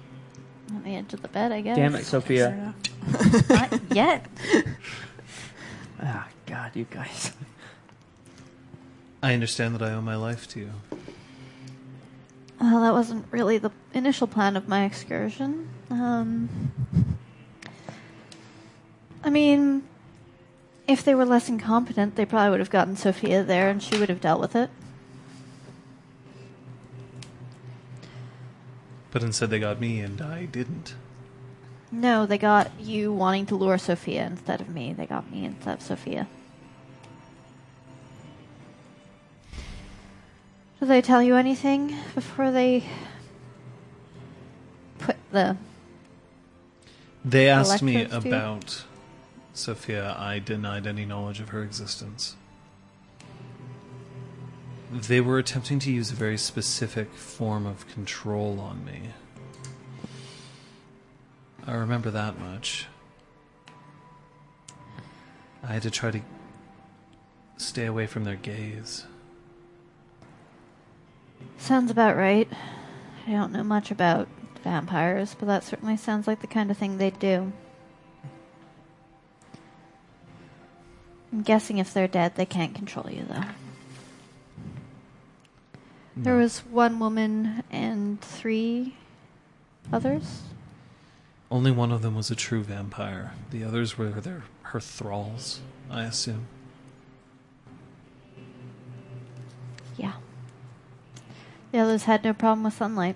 on the edge of the bed, I guess. Damn it, Sophia. Not yet. Ah, God, you guys. I understand that I owe my life to you. Well, that wasn't really the initial plan of my excursion. Um, I mean, if they were less incompetent, they probably would have gotten Sophia there and she would have dealt with it. But instead, they got me, and I didn't. No, they got you wanting to lure Sophia instead of me. They got me instead of Sophia. Did they tell you anything before they put the They asked me about Sophia. I denied any knowledge of her existence. They were attempting to use a very specific form of control on me. I remember that much. I had to try to stay away from their gaze. Sounds about right. I don't know much about vampires, but that certainly sounds like the kind of thing they'd do. I'm guessing if they're dead, they can't control you, though. There was one woman and three others. Only one of them was a true vampire. The others were their her thralls, I assume. Yeah. The others had no problem with sunlight.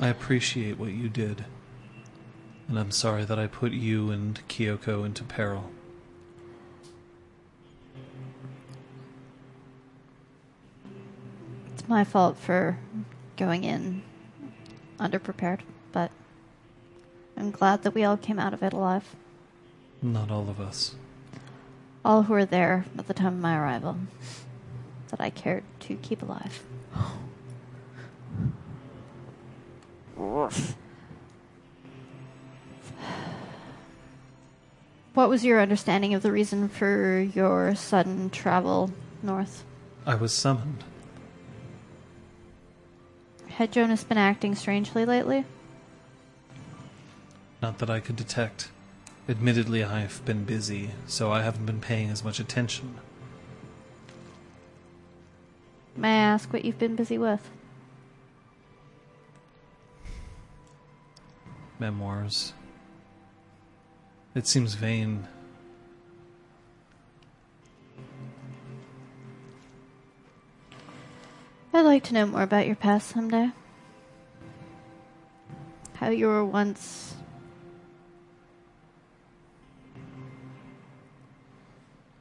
I appreciate what you did. And I'm sorry that I put you and Kyoko into peril. It's my fault for going in underprepared, but I'm glad that we all came out of it alive. Not all of us. All who were there at the time of my arrival that I cared to keep alive. What was your understanding of the reason for your sudden travel north? I was summoned. Had Jonas been acting strangely lately? Not that I could detect. Admittedly, I've been busy, so I haven't been paying as much attention. May I ask what you've been busy with? Memoirs. It seems vain. I'd like to know more about your past someday. How you were once.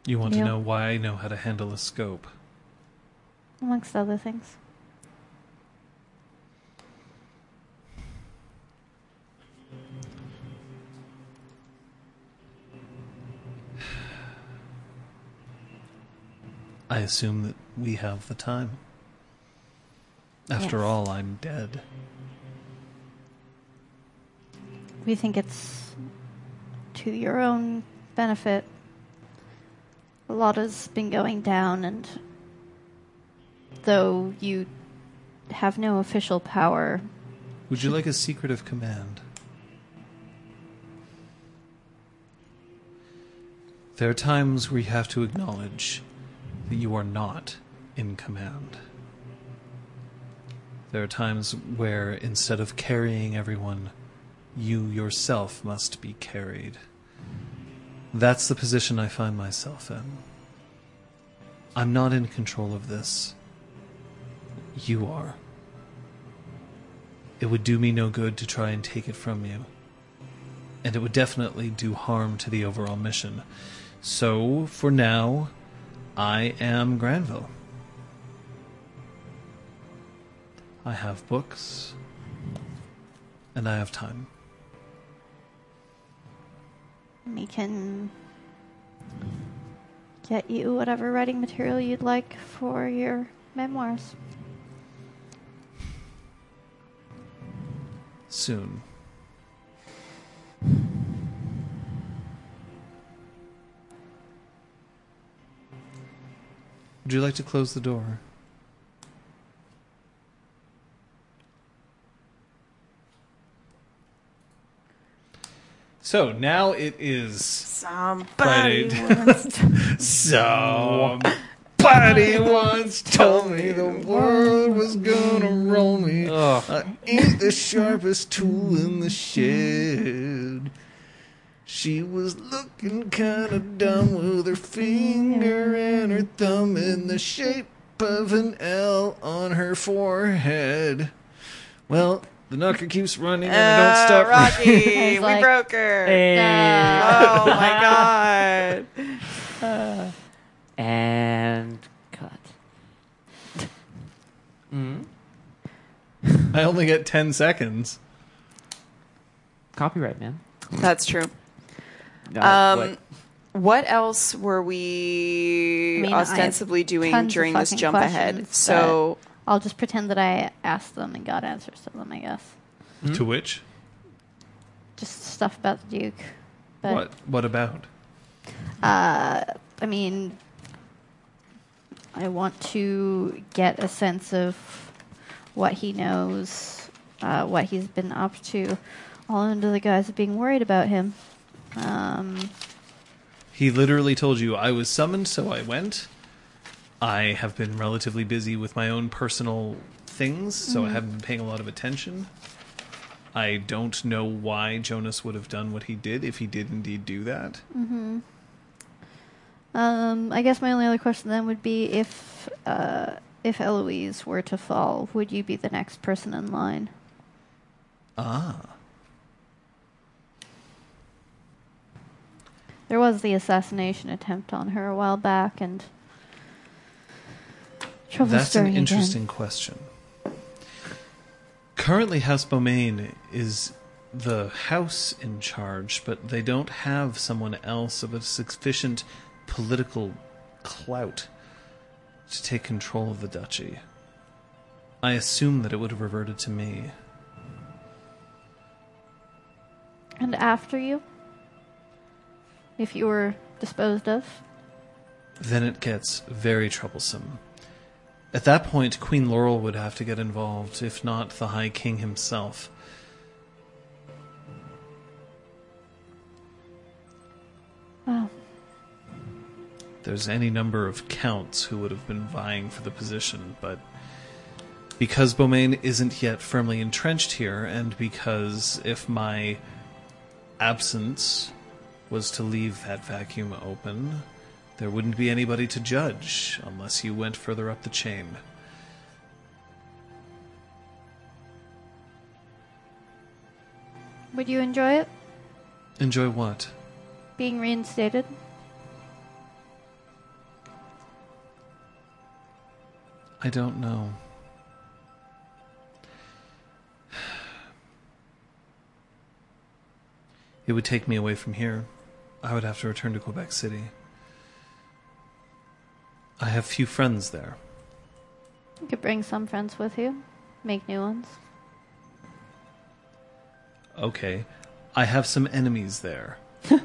You want Yeah. to know why I know how to handle a scope? amongst other things. I assume that we have the time. After Yes. all, I'm dead. We think it's to your own benefit. A lot has been going down, and though you have no official power, Would you like a secret of command? There are times where you have to acknowledge that you are not in command. There are times where instead of carrying everyone, you yourself must be carried. That's the position I find myself in. I'm not in control of this. You are. It would do me no good to try and take it from you. And it would definitely do harm to the overall mission. So, for now, I am Granville. I have books, and I have time. we can get you whatever writing material you'd like for your memoirs. Soon. Would you like to close the door? So now it is Somebody Somebody once told me the world was gonna roll me. I ain't the sharpest tool in the shed. She was looking kinda dumb with her finger and her thumb in the shape of an L on her forehead. Well, the knocker keeps running and I don't Uh, stop Rocky, we like- broke her. Hey. Oh my god. And cut. mm. I only get 10 seconds. Copyright, man. That's true. No, Um, what- what else were we I mean, ostensibly doing during this jump ahead? So, I'll just pretend that I asked them and got answers to them, I guess. To which? Just stuff about the Duke. But, What? What about? Uh, I mean, I want to get a sense of what he knows, uh, what he's been up to, all under the guise of being worried about him. Um, He literally told you I was summoned, so I went. I have been relatively busy with my own personal things, so I haven't been paying a lot of attention. I don't know why Jonas would have done what he did if he did indeed do that. Mm-hmm. um, I guess my only other question then would be if uh, if Eloise were to fall, would you be the next person in line? Ah. There was the assassination attempt on her a while back, and trouble That's an stirring again. interesting question. Currently, House Beaumayn is the house in charge, but they don't have someone else of a sufficient political clout to take control of the duchy. I assume that it would have reverted to me. And after you? If you were disposed of? Then it gets very troublesome. At that point, Queen Laurel would have to get involved, if not the High King himself. Well, there's any number of counts who would have been vying for the position, but because Beaumayn isn't yet firmly entrenched here, and because if my absence was to leave that vacuum open, there wouldn't be anybody to judge unless you went further up the chain. would you enjoy it? Enjoy what? Being reinstated? I don't know. It would take me away from here. I would have to return to Quebec City. I have few friends there. You could bring some friends with you, make new ones. Okay. I have some enemies there.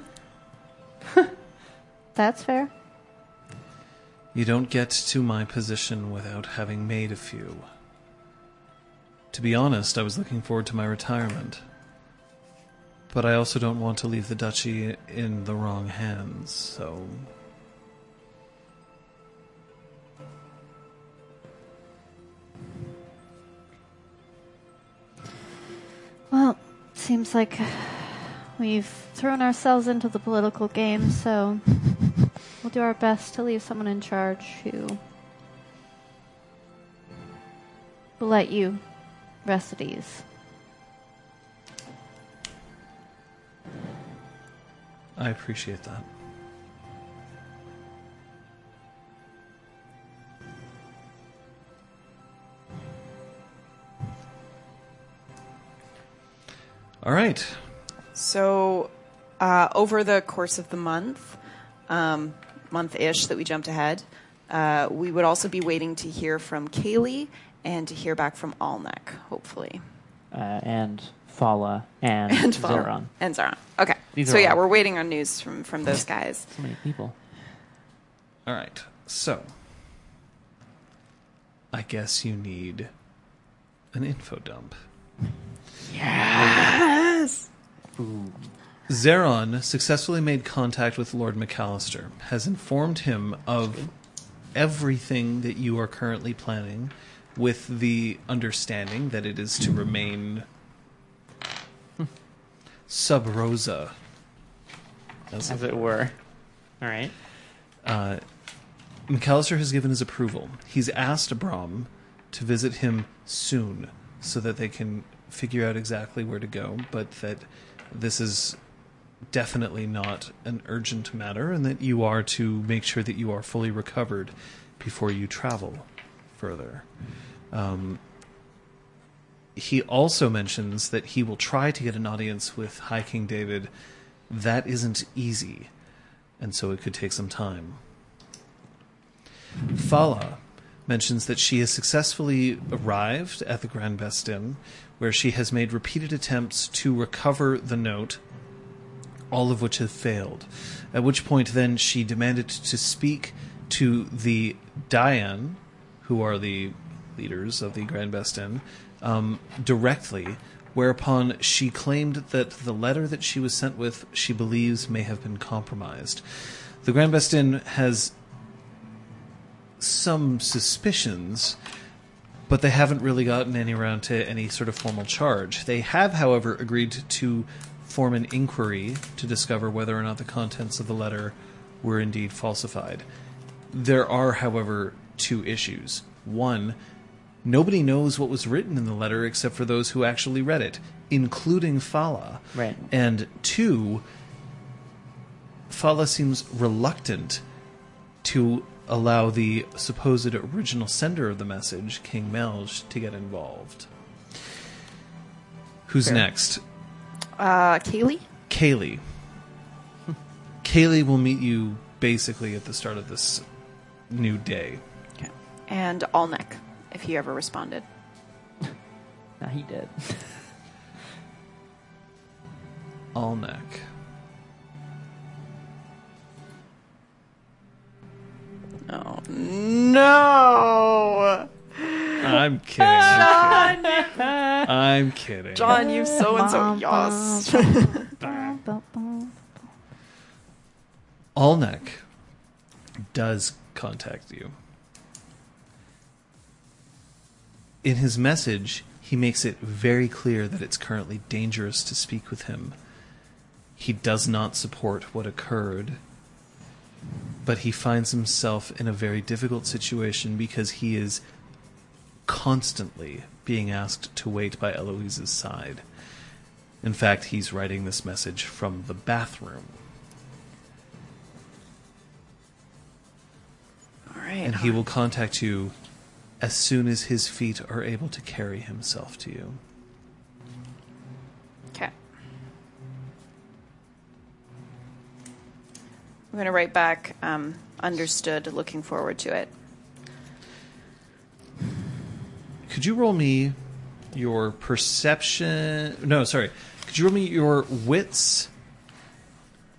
That's fair. You don't get to my position without having made a few. To be honest, I was looking forward to my retirement. But I also don't want to leave the duchy in the wrong hands, so. Well, seems like we've thrown ourselves into the political game, so we'll do our best to leave someone in charge who will let you rest at ease. I appreciate that. All right. So, uh, over the course of the month, um, month ish that we jumped ahead. Uh, we would also be waiting to hear from Kaylee and to hear back from Alnek, hopefully. Uh, and Fala and, And Fala. Zeron. And Zaron. Okay. These so are yeah, all- we're waiting on news from, from those guys. So many people. All right. So, I guess you need an info dump. Yes. Zeron successfully made contact with Lord McAllister, has informed him of everything that you are currently planning, with the understanding that it is to remain hmm. sub rosa. As As it were. All right. uh, McAllister has given his approval. He's asked Braum to visit him soon so that they can figure out exactly where to go, but that this is definitely not an urgent matter and that you are to make sure that you are fully recovered before you travel further. Um, he also mentions that he will try to get an audience with High King David. That isn't easy, and so it could take some time. Fala mentions that she has successfully arrived at the Grand Bestin, where she has made repeated attempts to recover the note, all of which have failed. At which point, then, she demanded to speak to the Dian, who are the leaders of the Grand Bestin, um, directly. Whereupon she claimed that the letter that she was sent with, she believes, may have been compromised. The Grand Bestin has some suspicions, but they haven't really gotten any around to any sort of formal charge. They have, however, agreed to form an inquiry to discover whether or not the contents of the letter were indeed falsified. There are, however, two issues. One, nobody knows what was written in the letter except for those who actually read it, including Fala. Right. And two, Fala seems reluctant to allow the supposed original sender of the message, King Melch, to get involved. Who's Fair. next? Uh, Kaylee? Kaylee. Kaylee will meet you basically at the start of this new day. Okay. And Alnek, if he ever responded. Nah, he did. Alnek. Oh, no! I'm kidding. I'm kidding. I'm kidding. John, you so and so. Yes. Alnek does contact you. In his message, he makes it very clear that it's currently dangerous to speak with him. He does not support what occurred, but he finds himself in a very difficult situation because he is constantly being asked to wait by Eloise's side. In fact, he's writing this message from the bathroom. All right. and he will contact you as soon as his feet are able to carry himself to you. Okay. I'm going to write back, um, understood, looking forward to it. Could you roll me your perception? No, sorry. Could you roll me your wits?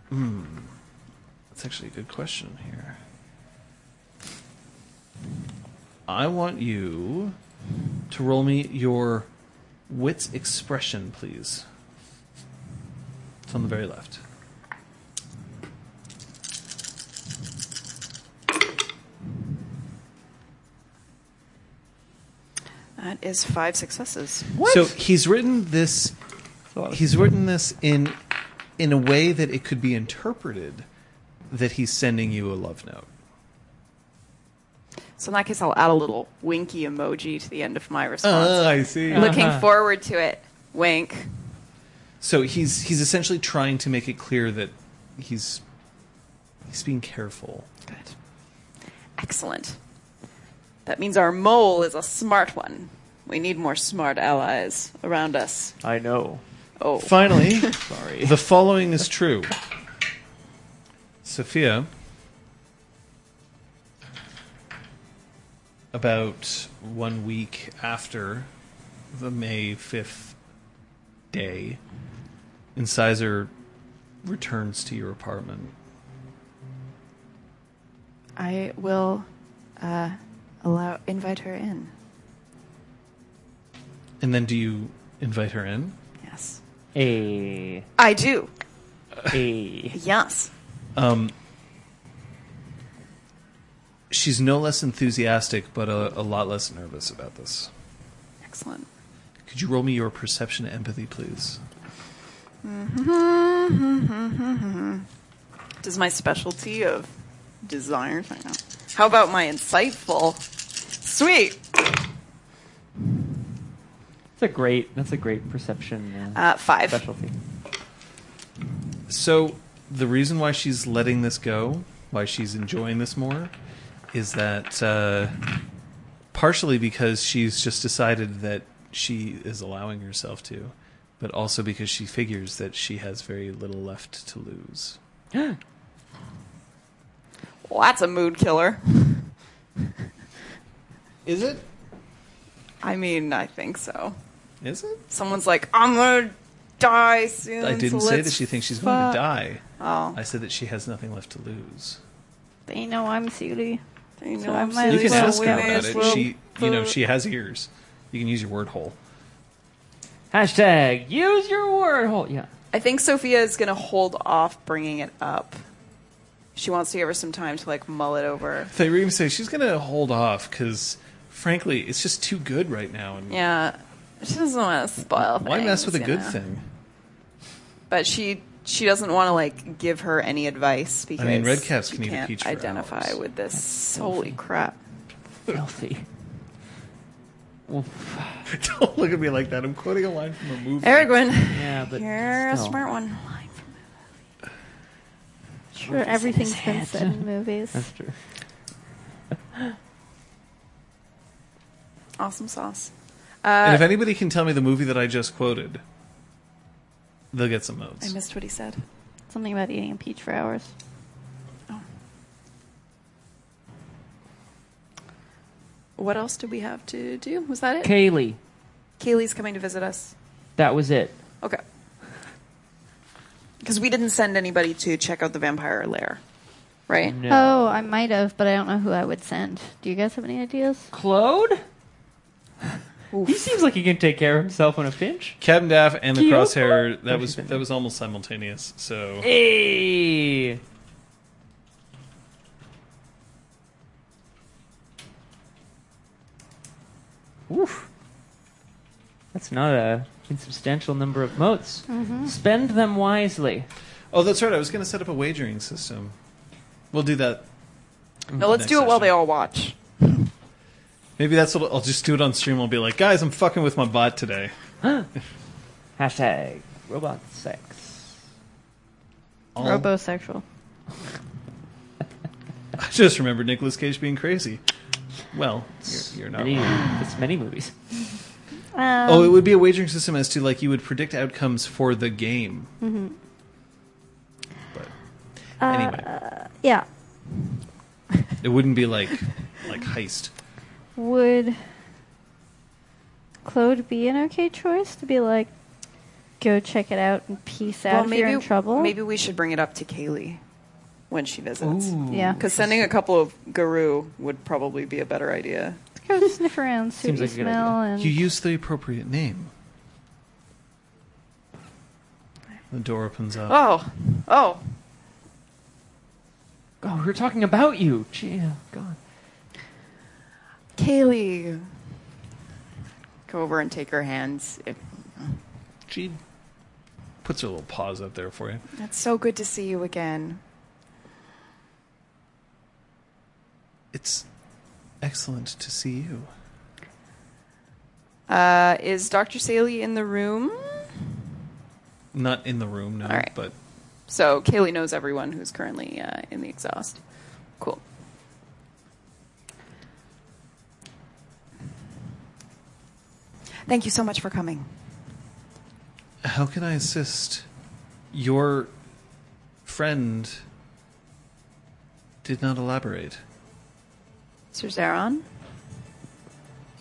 Hmm. That's actually a good question here. I want you to roll me your wits expression, please. It's on the very left. That is five successes. What? So he's written this. He's written this in in a way that it could be interpreted that he's sending you a love note. So in that case, I'll add a little winky emoji to the end of my response. Oh, oh I see. Uh-huh. Looking forward to it. Wink. So he's he's essentially trying to make it clear that he's he's being careful. Good. Excellent. That means our mole is a smart one. We need more smart allies around us. I know. Oh, Finally, Sorry. the following is true. Sophia, about one week after the May 5th day, Incisor returns to your apartment. I will uh, allow invite her in. And then do you invite her in? Yes, A I do. a Yes. Um, she's no less enthusiastic, but a, a lot less nervous about this. Excellent. Could you roll me your perception empathy, please? Does my specialty of desires? I know. How about my insightful? Sweet. That's a great. That's a great perception uh, Uh, five. specialty. So the reason why she's letting this go, why she's enjoying this more, is that uh, partially because she's just decided that she is allowing herself to, but also because she figures that she has very little left to lose. Well, that's a mood killer. Is it? I mean, I think so. Is it? Someone's like, I'm gonna die soon. I didn't so say that she thinks she's going to die. Oh, I said that she has nothing left to lose. They know I'm Seelie. You So know, I I'm might You can well ask her about it. She, you know, she has ears. You can use your word hole. Hashtag use your word hole. Yeah. I think Sophia is gonna hold off bringing it up. She wants to give her some time to like mull it over. They were even say she's going to hold off because, frankly, it's just too good right now. And Yeah, she doesn't want to spoil. why mess with a good know? thing? But she she doesn't want to like give her any advice because I mean, red caps can eat a can't peach for identify hours. with this. Holy crap! Filthy. Well, Don't look at me like that. I'm quoting a line from a movie. Aragorn, yeah, but you're a smart one. Sure, everything's been said in movies. That's true. Awesome sauce. And Uh, if anybody can tell me the movie that I just quoted, they'll get some notes. I missed what he said. Something about eating a peach for hours. Oh. What else did we have to do? Was that it? Kaylee. Kaylee's coming to visit us. That was it. Okay. Because we didn't send anybody to check out the vampire lair, right? No. Oh, I might have, but I don't know who I would send. Do you guys have any ideas? Claude? He seems like he can take care of himself on a pinch. Captain Daff and the Kyoko? Crosshair. That was that was almost simultaneous. So Hey. Oof. That's not a insubstantial number of motes. Mm-hmm. Spend them wisely. Oh, that's right. I was going to set up a wagering system. We'll do that. No, let's do it while they all watch. Maybe that's what I'll just do it on stream. I'll be like, guys, I'm fucking with my bot today. Hashtag robot sex. All- Robosexual. I just remember Nicolas Cage being crazy. Well, you're, you're not. Many, wrong. it's many movies. Um, Oh, it would be a wagering system as to like you would predict outcomes for the game. Mm-hmm. But Uh, anyway, yeah. it wouldn't be like like heist. Would Claude be an okay choice to be like, go check it out and peace out if you're in trouble? maybe we should bring it up to Kaylee when she visits. Yeah. Because sending a couple of Garou would probably be a better idea. Go sniff around, see Seems what like you a smell, and You use the appropriate name. The door opens up. Oh, oh, Oh, we are talking about you. Gee, oh, God. Kaylee. Go over and take her hands. If, She puts her little paws up there for you. it's so good to see you again. It's excellent to see you. Uh, is Dr. Saley in the room? Not in the room, no, All right. but So Kaylee knows everyone who's currently uh, in the exhaust. Cool. Thank you so much for coming. how can I assist? Your friend did not elaborate. Sir Zaron?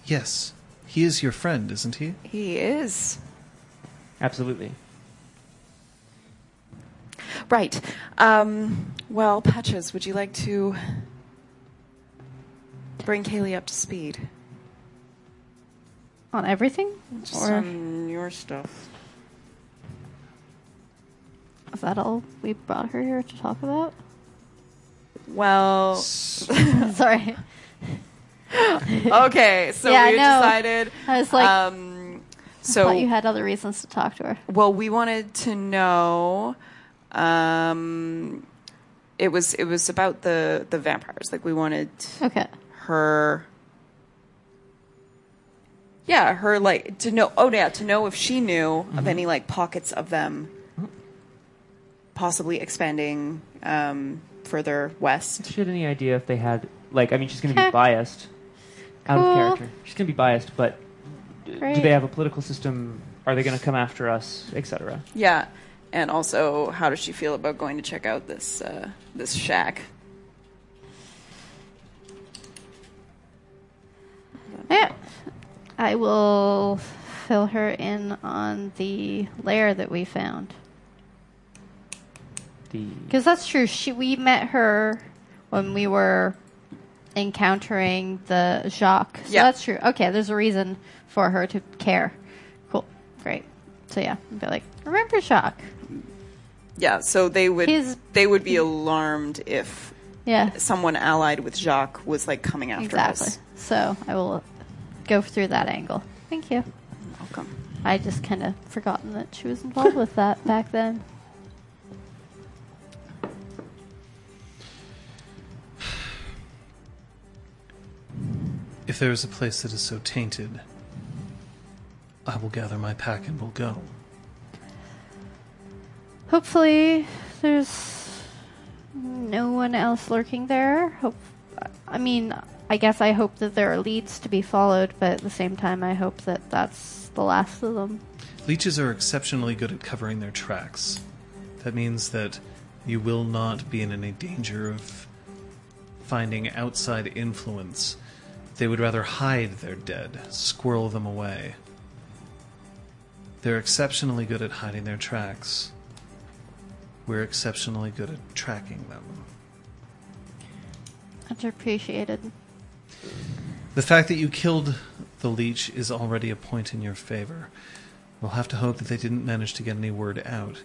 Yes, he is your friend, isn't he? He is. Absolutely. Right. Um, well, Patches, would you like to bring Kaylee up to speed? On everything? Just Or on your stuff. is that all we brought her here to talk about? Well, Sorry. okay, so Yeah, we know. decided. I was like, um, I so thought you had other reasons to talk to her. Well, we wanted to know. Um, it was it was about the the vampires. Like we wanted Okay. her. Yeah, her like to know. Oh yeah, to know if she knew of any like pockets of them, possibly expanding um, further west. She have any idea if they had like? I mean, she's going to be biased, out Cool. of character. She's going to be biased, but d- Great. do they have a political system? Are they going to come after us, etc.? Yeah, and also, how does she feel about going to check out this uh, this shack? Yeah. I will fill her in on the lair that we found. Because that's true. She we met her when we were encountering the Jacques. So Yeah. that's true. Okay, there's a reason for her to care. Cool. Great. So yeah, I'd be like, remember Jacques? Yeah, so they would His- they would be alarmed if Yeah. someone allied with Jacques was like coming after Exactly. us. So I will go through that angle. Thank you. Welcome. I just kind of forgotten that she was involved with that back then. If there is a place that is so tainted, I will gather my pack and we'll go. Hopefully, there's no one else lurking there. Hope. I mean, I guess I hope that there are leads to be followed, but at the same time, I hope that that's the last of them. Leeches are exceptionally good at covering their tracks. That means that you will not be in any danger of finding outside influence. They would rather hide their dead, squirrel them away. They're exceptionally good at hiding their tracks. We're exceptionally good at tracking them. Much appreciated. The fact that you killed the leech is already a point in your favor. We'll have to hope that they didn't manage to get any word out.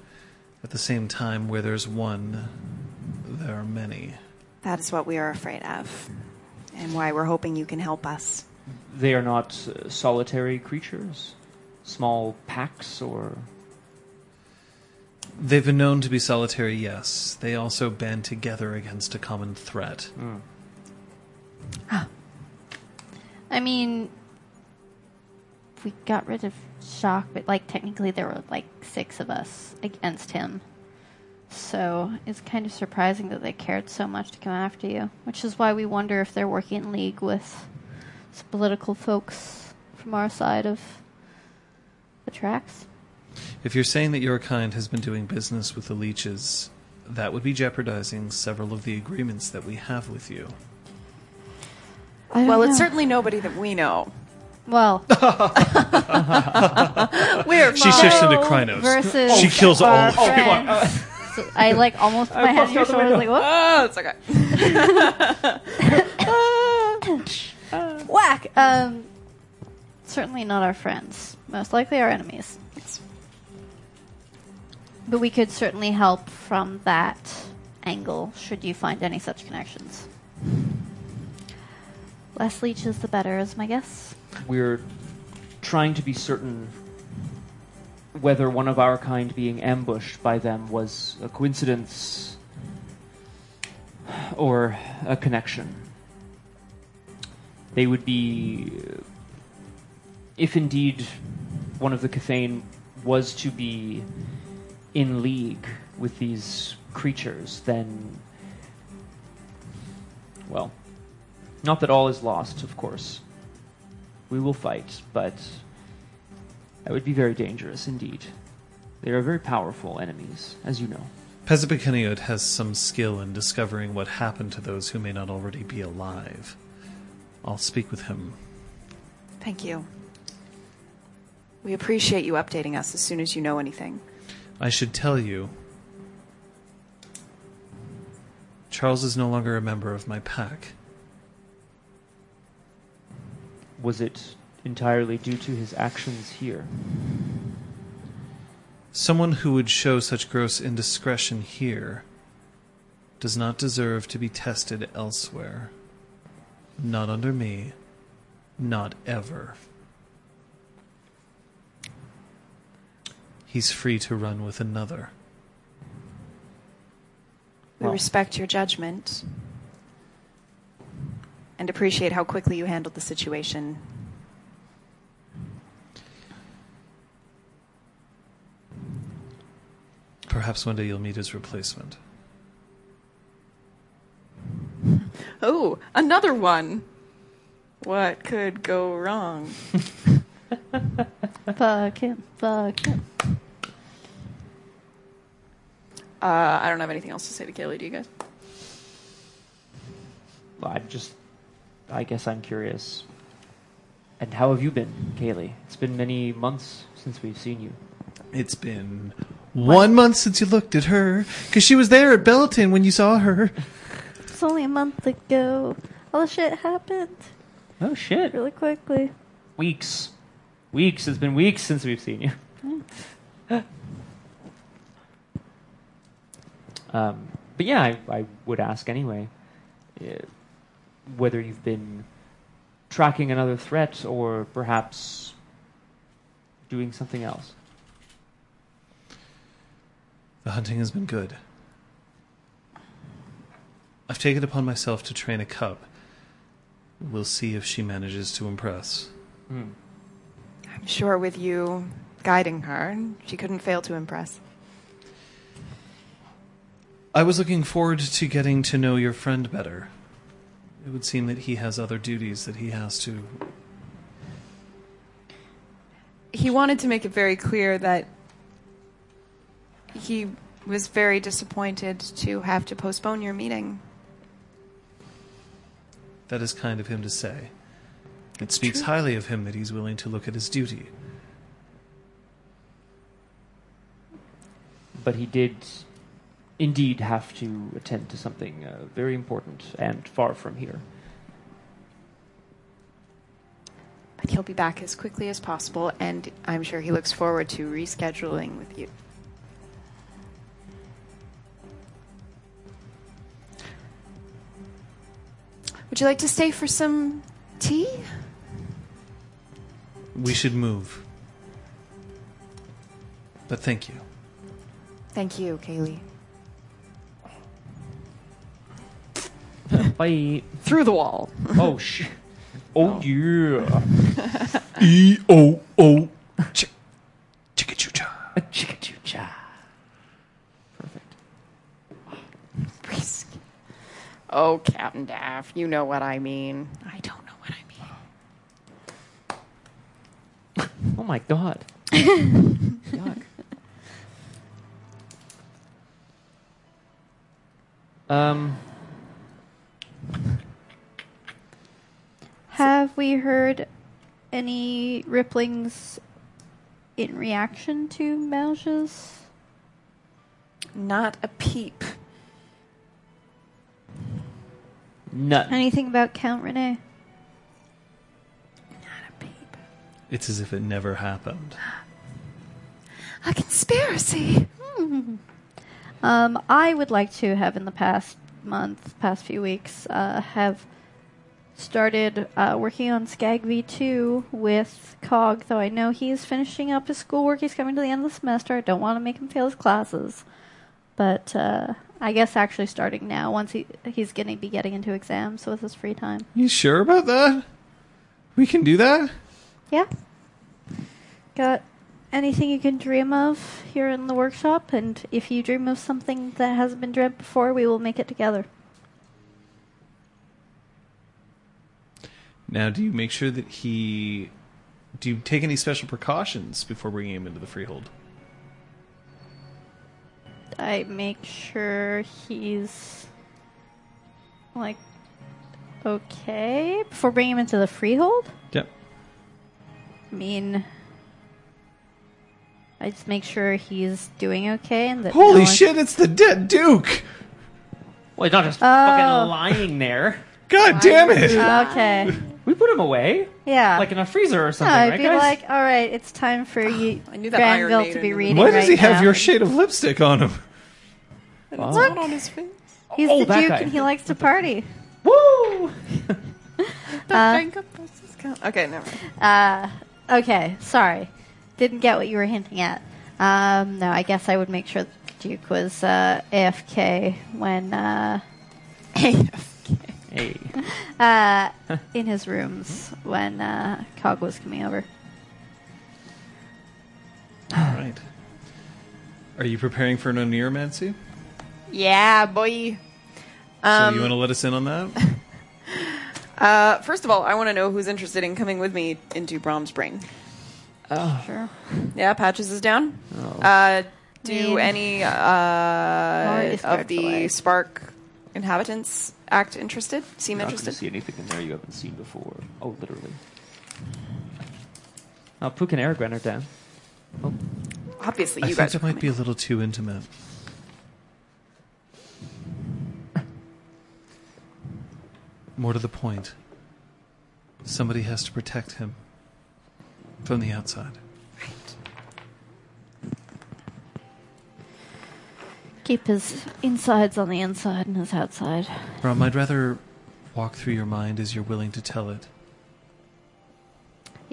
At the same time, where there's one, there are many. That is what we are afraid of, and why we're hoping you can help us. they are not uh, solitary creatures, small packs, or They've been known to be solitary, yes. They also band together against a common threat. I mean, we got rid of Shock, but like technically there were like six of us against him. So it's kind of surprising that they cared so much to come after you, which is why we wonder if they're working in league with political folks from our side of the tracks. If you're saying that your kind has been doing business with the leeches, that would be jeopardizing several of the agreements that we have with you. I don't Well, it's certainly nobody that we know. well We're She shifts into Crinos. versus She kills all our of you. friends. So I like almost put my head on your shoulder, like what? Oh, it's okay. Whack. Um, certainly not our friends. Most likely our enemies. But we could certainly help from that angle, should you find any such connections. Less leeches, the better, is my guess. we're trying to be certain whether one of our kind being ambushed by them was a coincidence or a connection. They would be, if indeed one of the Kithain was to be in league with these creatures, then, well, not that all is lost, of course. We will fight, but that would be very dangerous indeed. They are very powerful enemies, as you know. Pezipikeniot has some skill in discovering what happened to those who may not already be alive. I'll speak with him. Thank you. We appreciate you updating us as soon as you know anything. I should tell you, Charles is no longer a member of my pack. Was it entirely due to his actions here? Someone who would show such gross indiscretion here does not deserve to be tested elsewhere. Not under me. Not ever. He's free to run with another. We Well- respect your judgment and appreciate how quickly you handled the situation. Perhaps one day you'll meet his replacement. Oh, another one. What could go wrong? Fuck him. Fuck him. Uh, I don't have anything else to say to Kaylee. Do you guys? I just, I guess I'm curious. And how have you been, Kaylee? It's been many months since we've seen you. It's been one month since you looked at her, because she was there at Belton when you saw her. It's only a month ago. All the shit happened Oh shit! really quickly. Weeks, weeks. It's been weeks since we've seen you. um, but yeah, I, I would ask anyway, uh, whether you've been tracking another threat or perhaps doing something else. The hunting has been good. I've taken upon myself to train a cub. We'll see if she manages to impress. Hmm. I'm sure with you guiding her, she couldn't fail to impress. I was looking forward to getting to know your friend better. It would seem that he has other duties that he has to. He wanted to make it very clear that he was very disappointed to have to postpone your meeting. That is kind of him to say. It speaks true. highly of him that he's willing to look at his duty. But he did indeed have to attend to something uh, very important and far from here. But he'll be back as quickly as possible, and I'm sure he looks forward to rescheduling with you. Would you like to stay for some tea? We should move. But thank you. Thank you, Kaylee. Bye. Through the wall. Oh sh. Oh yeah. E O O. Chicka choo cha. Chicka choo cha. Perfect. Brisk. Oh, Captain Daff, you know what I mean. I don't know what I mean. Oh my god. Yuck. Um. Have we heard any ripplings in reaction to Mauge's? Not a peep. None. Anything about Count Renee? Not a peep. It's as if it never happened. A conspiracy. Um, I would like to have in the past month, past few weeks, uh, have started uh, working on Skag V2 with Cog, though I know he's finishing up his schoolwork. He's coming to the end of the semester. I don't want to make him fail his classes. But uh, I guess actually starting now, once he he's going to be getting into exams with his free time. You sure about that? We can do that? Yeah. Got anything you can dream of here in the workshop? And if you dream of something that hasn't been dreamt before, we will make it together. Now, do you make sure that he. Do you take any special precautions before bringing him into the freehold? I make sure he's like okay before bringing him into the freehold. Yep. I mean, I just make sure he's doing okay and that. Holy no one- shit! It's the dead Duke. Well, he's not just Oh. fucking lying there. God damn it! Okay. We put him away, Yeah. like in a freezer or something, no, something, I'd right, be guys? like, all right, it's time for you, I knew that Iron Granville, to Maiden be in reading. Why does he have now. your shade of lipstick on him? And it's not on his face. He's Oh, the that Duke guy. and he likes to party. Woo! The finger presses count. Okay, never mind. Uh, okay, sorry. Didn't get what you were hinting at. Um, no, I guess I would make sure the Duke was uh, AFK when uh, Hey, uh, in his rooms when uh, Cog was coming over. All right. Are you preparing for an Oneiromancy? Yeah, boy. so Um, you want to let us in on that? Uh, first of all, I want to know who's interested in coming with me into Braum's brain. Sure. Yeah, Patches is down. Oh. Uh, do Me. any Or uh, is of the delay? Spark inhabitants act interested? Seem You're not going to interested? see anything in there you haven't seen before. Oh, literally. Oh, Pook and Aragorn are down. Oh. Obviously, you think guys. that are might be a little too intimate. More to the point, somebody has to protect him from the outside. Keep his insides on the inside and his outside. Rom, I'd rather walk through your mind as you're willing to tell it.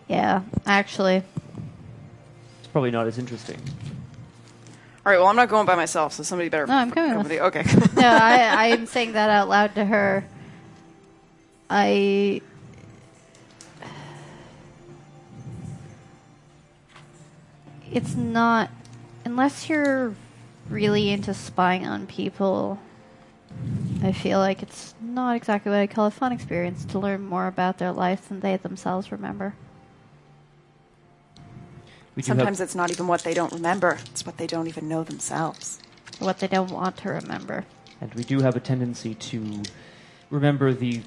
Yeah, actually. It's probably not as interesting. All right. Well, I'm not going by myself, so somebody better. No, I'm coming come with- with you. Okay. no, I, I am saying that out loud to her. I. It's not. Unless you're really into spying on people, I feel like it's not exactly what I call a fun experience to learn more about their lives than they themselves remember. Sometimes have, it's not even what they don't remember; it's what they don't even know themselves. What they don't want to remember. and we do have a tendency to remember the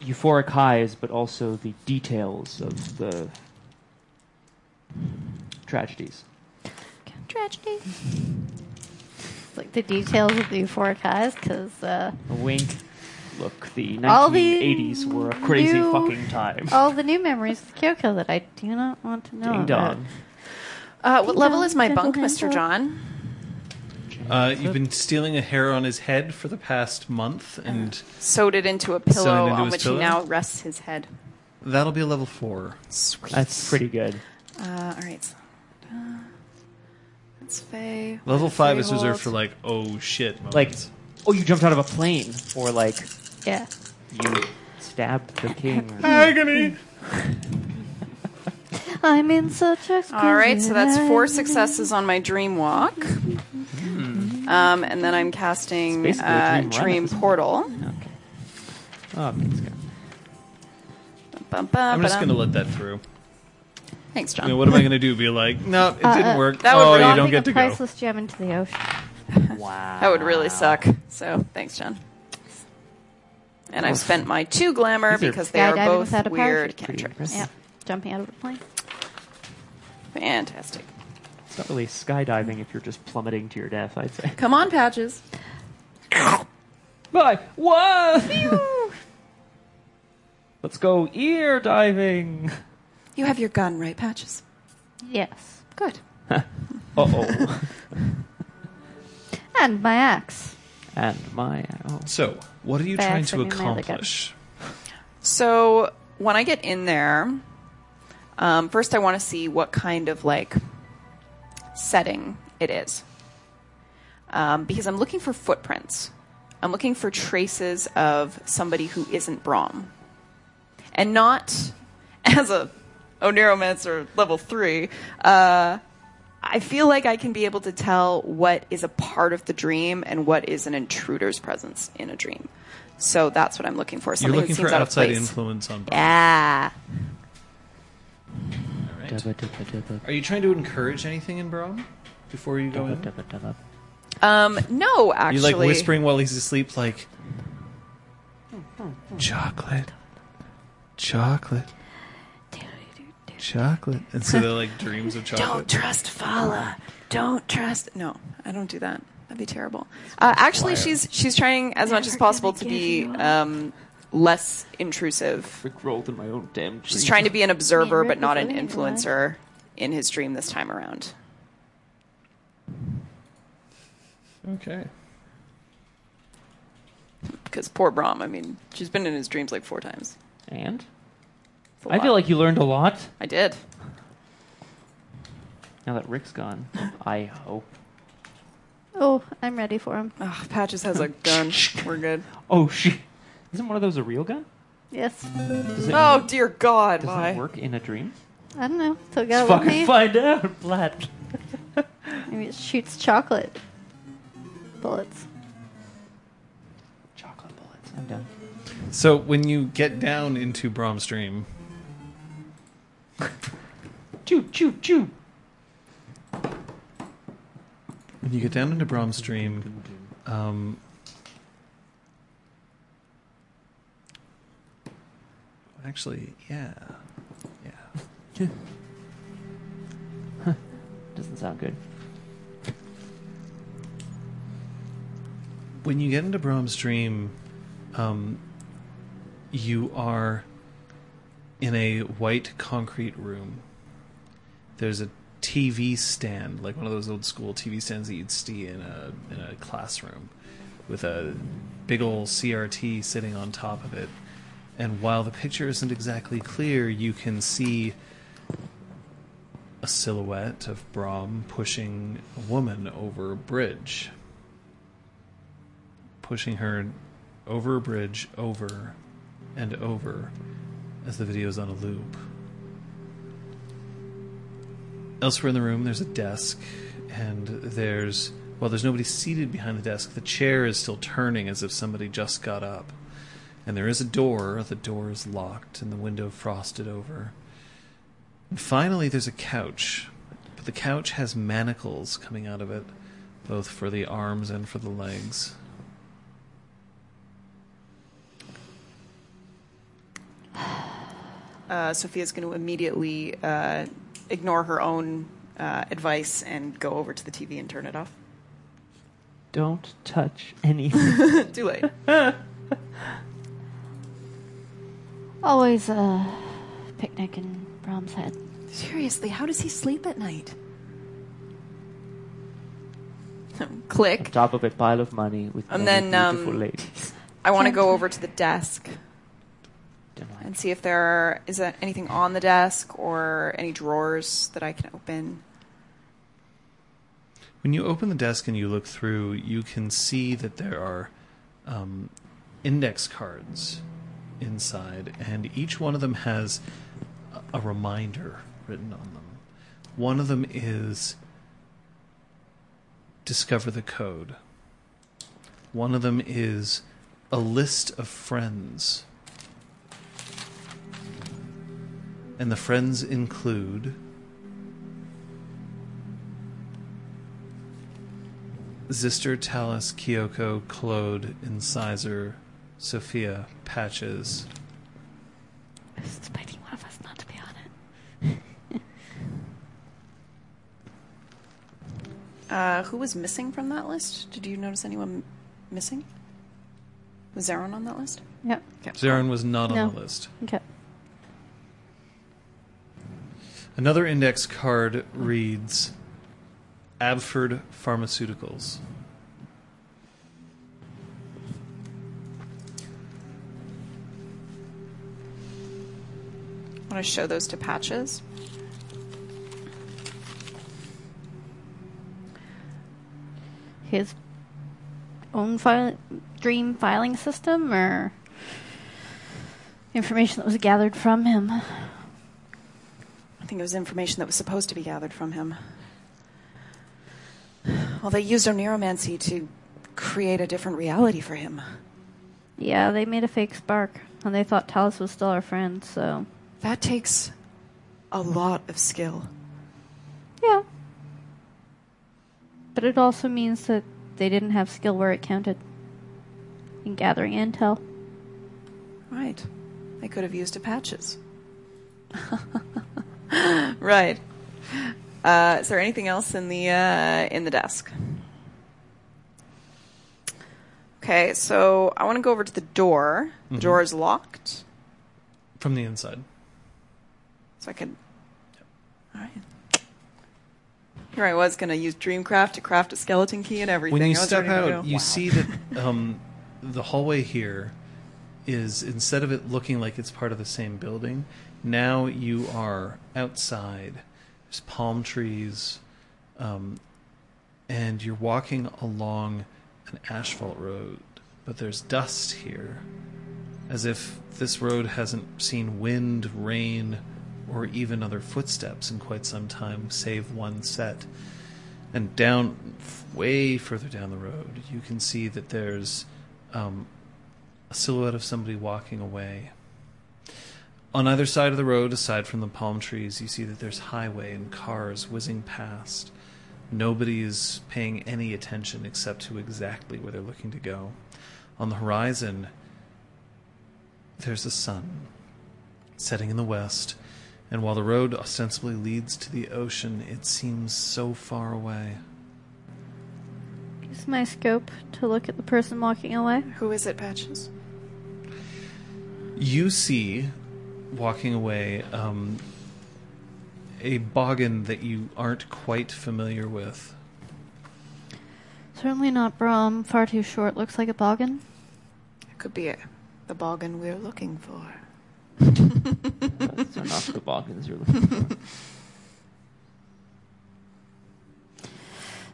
euphoric highs, but also the details of the tragedies. Tragedy. Like the details of the euphoric highs, because uh, A wink. Look, the All the 1980s were a crazy new- fucking time. all the new memories of Kyoko that I do not want to know. Ding about. dong. Uh, what Ding level dong, is my gentle bunk, Mister. John? Uh, you've been stealing a hair on his head for the past month, and Sewed it into a pillow into on his which pillow? he now rests his head. that'll be a level four. Sweet. That's pretty good. Uh, all right. so, uh, That's Faye. Level five is reserved Freehold. for like oh shit moments. Like, oh, you jumped out of a plane, or like Yeah. you stabbed the king. Or agony. I'm in such a. All right, so that's four successes on my dream walk. Um, and then I'm casting It's basically a uh, dream run at dream this point. portal. okay. Oh, okay, it's good. Bum, bum, I'm just ba-dum. gonna let that through. Thanks, John. I mean, what am I gonna do? Be like, no, it Uh, didn't uh, work. that would oh, really- you don't Dropping get a to go. priceless gem into the ocean. Wow. That would really suck. So thanks, John. And I've spent my two glamour These are because they are skydiving both without a weird parachute. Pretty cantrips. impressive. Yeah. Jumping out of a plane. Fantastic. It's not really skydiving if you're just plummeting to your death, I'd say. Come on, Patches. Bye. Whoa! Let's go ear diving. You have your gun, right, Patches? Yes. Good. Uh oh. And my axe. and my oh. So, what are you By trying to accident, my other gun. accomplish? So when I get in there, um, first I want to see what kind of like setting it is, um, because I'm looking for footprints. I'm looking for traces of somebody who isn't Braum, and not as a Oneiromancer level three. Uh, I feel like I can be able to tell what is a part of the dream and what is an intruder's presence in a dream. So that's what I'm looking for. You're Something looking that seems for out of outside place. influence on. Yeah. Alright. Dubba, dubba, dubba, Are you trying to encourage anything in Braum before you go in? dubba, dubba. Um, no, actually. You like whispering while he's asleep, like chocolate, chocolate. Chocolate. And so they're like dreams of chocolate. Don't trust Fala. Don't trust. No, I don't do that. That'd be terrible. Uh, actually, she's she's trying as much as possible to be um, less intrusive. Rick rolled in my own damn. She's trying to be an observer, but not an influencer in his dream this time around. Okay. Because poor Braum, I mean, she's been in his dreams like four times. And It's a I feel like you learned a lot I did. now that Rick's gone. I hope. Oh, I'm ready for him. Ugh, Patches has a gun. We're good. Oh shit! Isn't one of those a real gun? Yes. Does it, Oh dear God! does Why? it work in a dream? I don't know. So Let's go fucking me. find out, Vlad. Maybe it shoots chocolate bullets. Chocolate bullets. I'm done. So when you get down into Braum's dream, Choo choo choo. when you get down into Braum's dream, um, actually, yeah, yeah. Doesn't sound good. When you get into Braum's dream, um, you are in a white concrete room. There's a TV stand, like one of those old school TV stands that you'd see in a in a classroom, with a big old CRT sitting on top of it. And while the picture isn't exactly clear, you can see a silhouette of Braum pushing a woman over a bridge pushing her over a bridge, over and over, as the video is on a loop. Elsewhere in the room, there's a desk, and there's, well, there's nobody seated behind the desk. The chair is still turning as if somebody just got up. And there is a door. The door is locked, and the window frosted over. And finally, there's a couch, but the couch has manacles coming out of it, both for the arms and for the legs. Uh, Sophia's going to immediately uh, ignore her own uh, advice and go over to the TV and turn it off. Don't touch anything. Too late. Always a picnic in Braum's head. Seriously, how does he sleep at night? On Click. top of a pile of money with And many then, beautiful um, ladies. I want to go over to the desk Don't mind. And see if there are, is there anything on the desk or any drawers that I can open. When you open the desk and you look through, you can see that there are um, index cards inside, and each one of them has a, a reminder written on them. One of them is discover the code. One of them is a list of friends. And the friends include Zister, Talus, Kyoko, Claude, Incisor, Sophia, Patches. It's biting one of us not to be on it. Uh, who was missing from that list? Did you notice anyone missing? Was Zaron on that list? Yep. Zarin was not No. on the list. Okay. Another index card reads Abford Pharmaceuticals. I want to show those to Patches. His own file- dream filing system or information that was gathered from him. I think it was information that was supposed to be gathered from him. Well, they used oneiromancy to create a different reality for him. Yeah, they made a fake spark, and they thought Talus was still our friend, so. That takes a lot of skill. Yeah. But it also means that they didn't have skill where it counted in gathering intel. Right. They could have used a Patches. right. Uh, is there anything else in the uh, in the desk? Okay, so I want to go over to the door. The door is locked, From the inside. so I could. All right. Here I was going to use Dreamcraft to craft a skeleton key and everything. When you step out, you Wow. see that um, the hallway here is instead of it looking like it's part of the same building, now you are outside. There's palm trees, um, and you're walking along an asphalt road, but there's dust here, as if this road hasn't seen wind, rain, or even other footsteps in quite some time, save one set. And down, way further down the road, you can see that there's um, a silhouette of somebody walking away. On either side of the road, aside from the palm trees, you see that there's highway and cars whizzing past. Nobody is paying any attention except to exactly where they're looking to go. On the horizon, there's the sun setting in the west, and while the road ostensibly leads to the ocean, it seems so far away. Use my scope to look at the person walking away. Who is it, Patches? You see, walking away, um, a boggan that you aren't quite familiar with. Certainly not Braum. Far too short. Looks like a boggan. It could be a, the boggan we're looking for. Those are not the boggans you're looking for.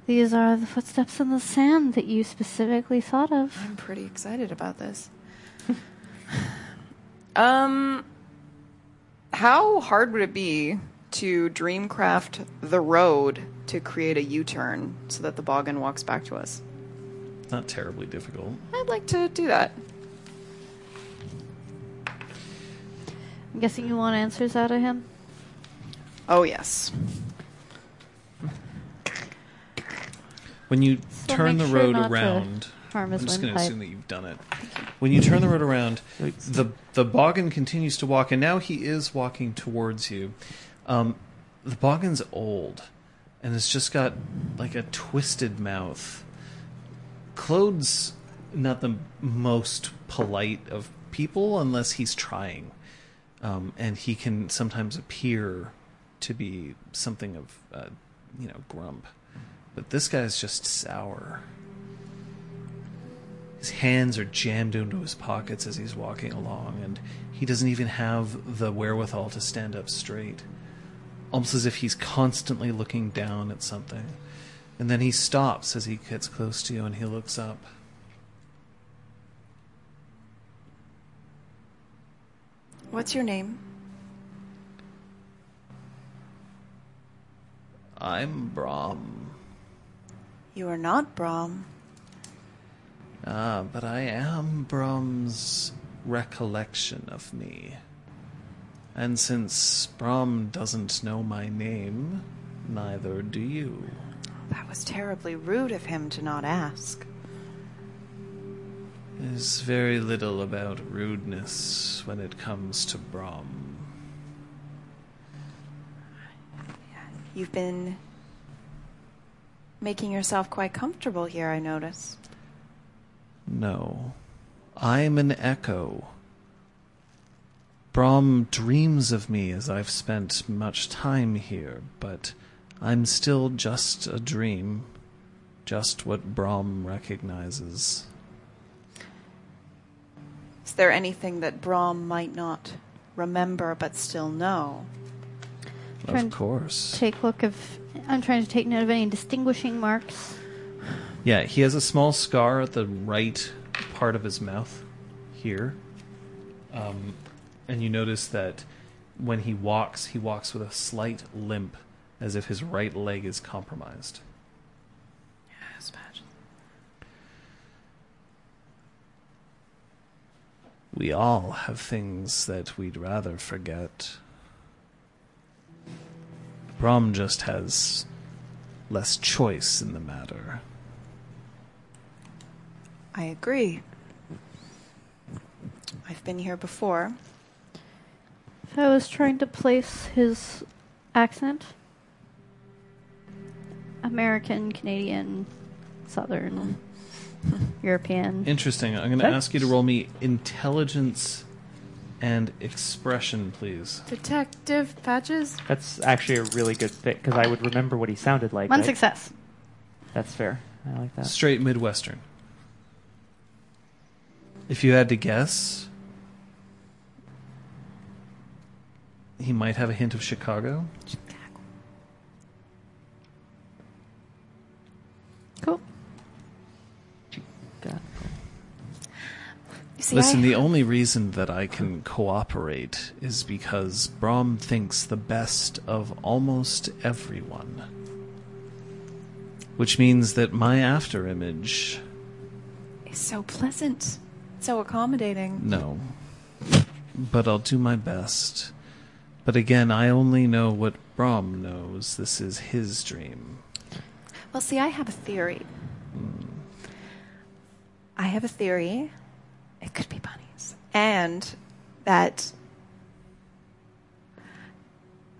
These are the footsteps in the sand that you specifically thought of. I'm pretty excited about this. um, how hard would it be to dreamcraft the road to create a U-turn so that the boggan walks back to us? Not terribly difficult. I'd like to do that. I'm guessing you want answers out of him. Oh yes. When you So turn make the sure road not to around, harm his I'm just going to assume that you've done it. When you turn the road around, the the boggan continues to walk, and now he is walking towards you. Um, the boggan's old, and it's just got like a twisted mouth. Claude's not the most polite of people unless he's trying, um, and he can sometimes appear to be something of uh, you know grump. But this guy's just sour. His hands are jammed into his pockets as he's walking along, and he doesn't even have the wherewithal to stand up straight. Almost as if he's constantly looking down at something. And then he stops as he gets close to you and he looks up. What's your name? I'm Braum. You are not Braum. Ah, but I am Braum's recollection of me. And since Braum doesn't know my name, neither do you. That was terribly rude of him to not ask. There's very little about rudeness when it comes to Braum. You've been making yourself quite comfortable here, I notice. No, I'm an echo. Braum dreams of me as I've spent much time here, but I'm still just a dream. Just what Braum recognizes. Is there anything that Braum might not remember but still know? Of course. Take a look of. I'm trying to take note of any distinguishing marks. Yeah, he has a small scar at the right part of his mouth here. Um, and you notice that when he walks, he walks with a slight limp, as if his right leg is compromised. Yes, Patch. We all have things that we'd rather forget. Braum just has less choice in the matter. I agree. I've been here before. If I was trying to place his accent? American, Canadian, Southern, European. Interesting. I'm going to ask you to roll me intelligence and expression, please. Detective Patches? That's actually a really good fit because I would remember what he sounded like. One right? success. That's fair. I like that. Straight Midwestern. If you had to guess, he might have a hint of Chicago. Chicago. Cool. God. You see, Listen, I, the only reason that I can cooperate is because Braum thinks the best of almost everyone. Which means that my afterimage, is so pleasant, so accommodating. no. But I'll do my best. But again, I only know what Braum knows. This is his dream. Well, see, I have a theory. I have a theory. It could be bunnies. And that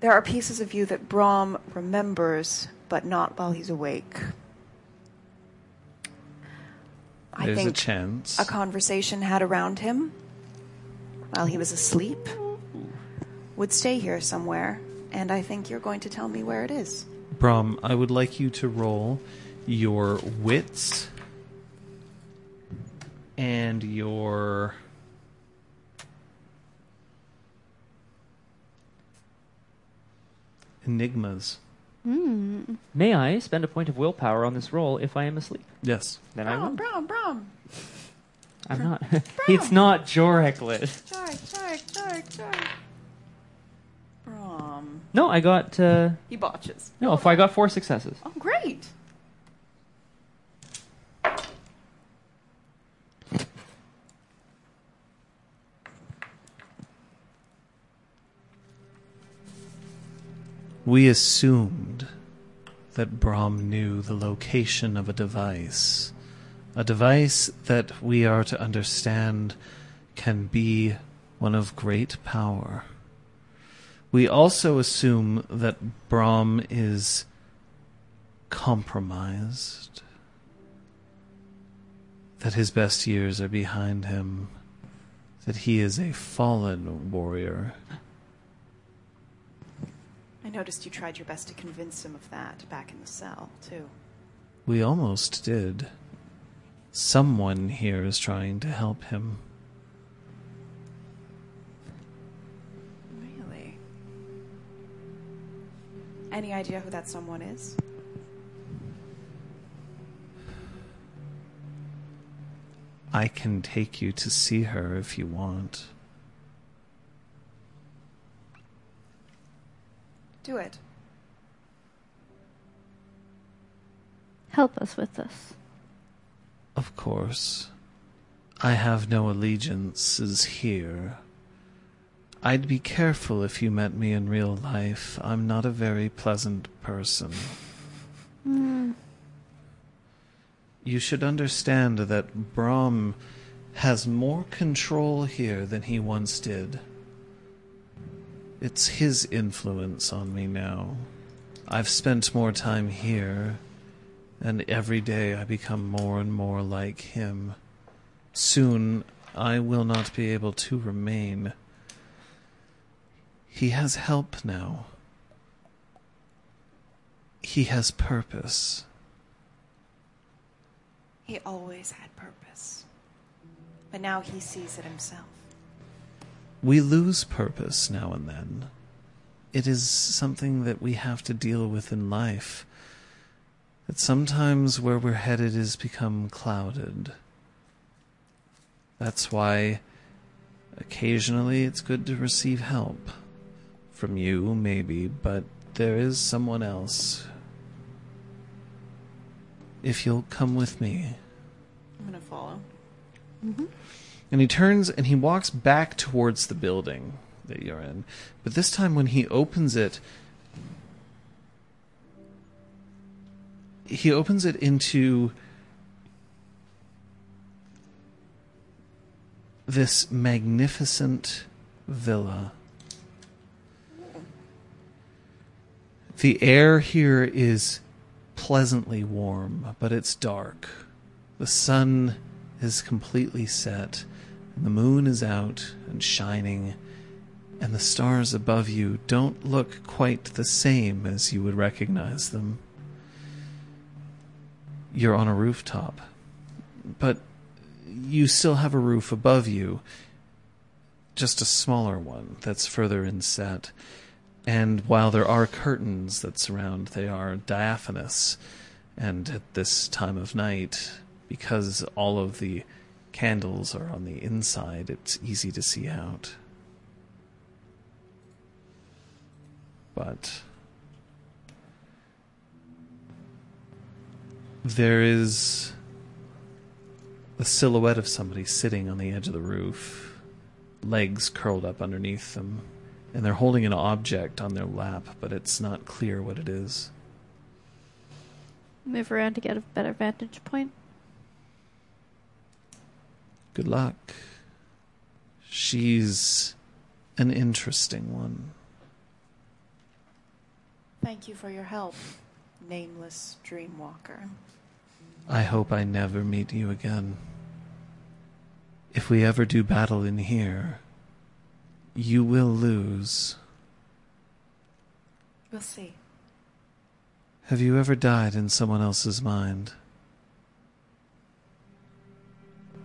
there are pieces of you that Braum remembers, but not while he's awake. I There's a think chance. a conversation had around him while he was asleep would stay here somewhere, and I think you're going to tell me where it is. Braum, I would like you to roll your wits and your enigmas. May I spend a point of willpower on this roll if I am asleep? Yes. Then I will. Braum, Braum. I'm not. it's not Joreklet. Sorry, sorry, sorry, sorry. Braum. No, I got. Uh, He botches. no, if I got four successes. Oh, great. We assumed that Braum knew the location of a device. A device that we are to understand can be one of great power. We also assume that Braum is compromised, that his best years are behind him, that he is a fallen warrior. I noticed you tried your best to convince him of that back in the cell, too. We almost did. Someone here is trying to help him. Really? Any idea who that someone is? I can take you to see her if you want. Do it. Help us with this. Of course. I have no allegiances here. I'd be careful if you met me in real life. I'm not a very pleasant person. Hmm. You should understand that Braum has more control here than he once did. It's his influence on me now. I've spent more time here, and every day I become more and more like him. Soon I will not be able to remain. He has help now. He has purpose. He always had purpose. But now he sees it himself. We lose purpose now and then. It is something that we have to deal with in life. That sometimes where we're headed is become clouded. That's why occasionally it's good to receive help. From you, maybe, but there is someone else. If you'll come with me. I'm gonna follow. Mm-hmm. And he turns and he walks back towards the building that you're in. But this time, when he opens it, he opens it into this magnificent villa. The air here is pleasantly warm, but it's dark. The sun is completely set, the moon is out and shining, and the stars above you don't look quite the same as you would recognize them. You're on a rooftop, but you still have a roof above you, just a smaller one that's further inset. And while there are curtains that surround, they are diaphanous. And at this time of night, because all of the candles are on the inside, it's easy to see out. But there is a silhouette of somebody sitting on the edge of the roof, legs curled up underneath them, and they're holding an object on their lap, but it's not clear what it is. Move around to get a better vantage point. Good luck. She's an interesting one. Thank you for your help, nameless dreamwalker. I hope I never meet you again. If we ever do battle in here, you will lose. We'll see. Have you ever died in someone else's mind?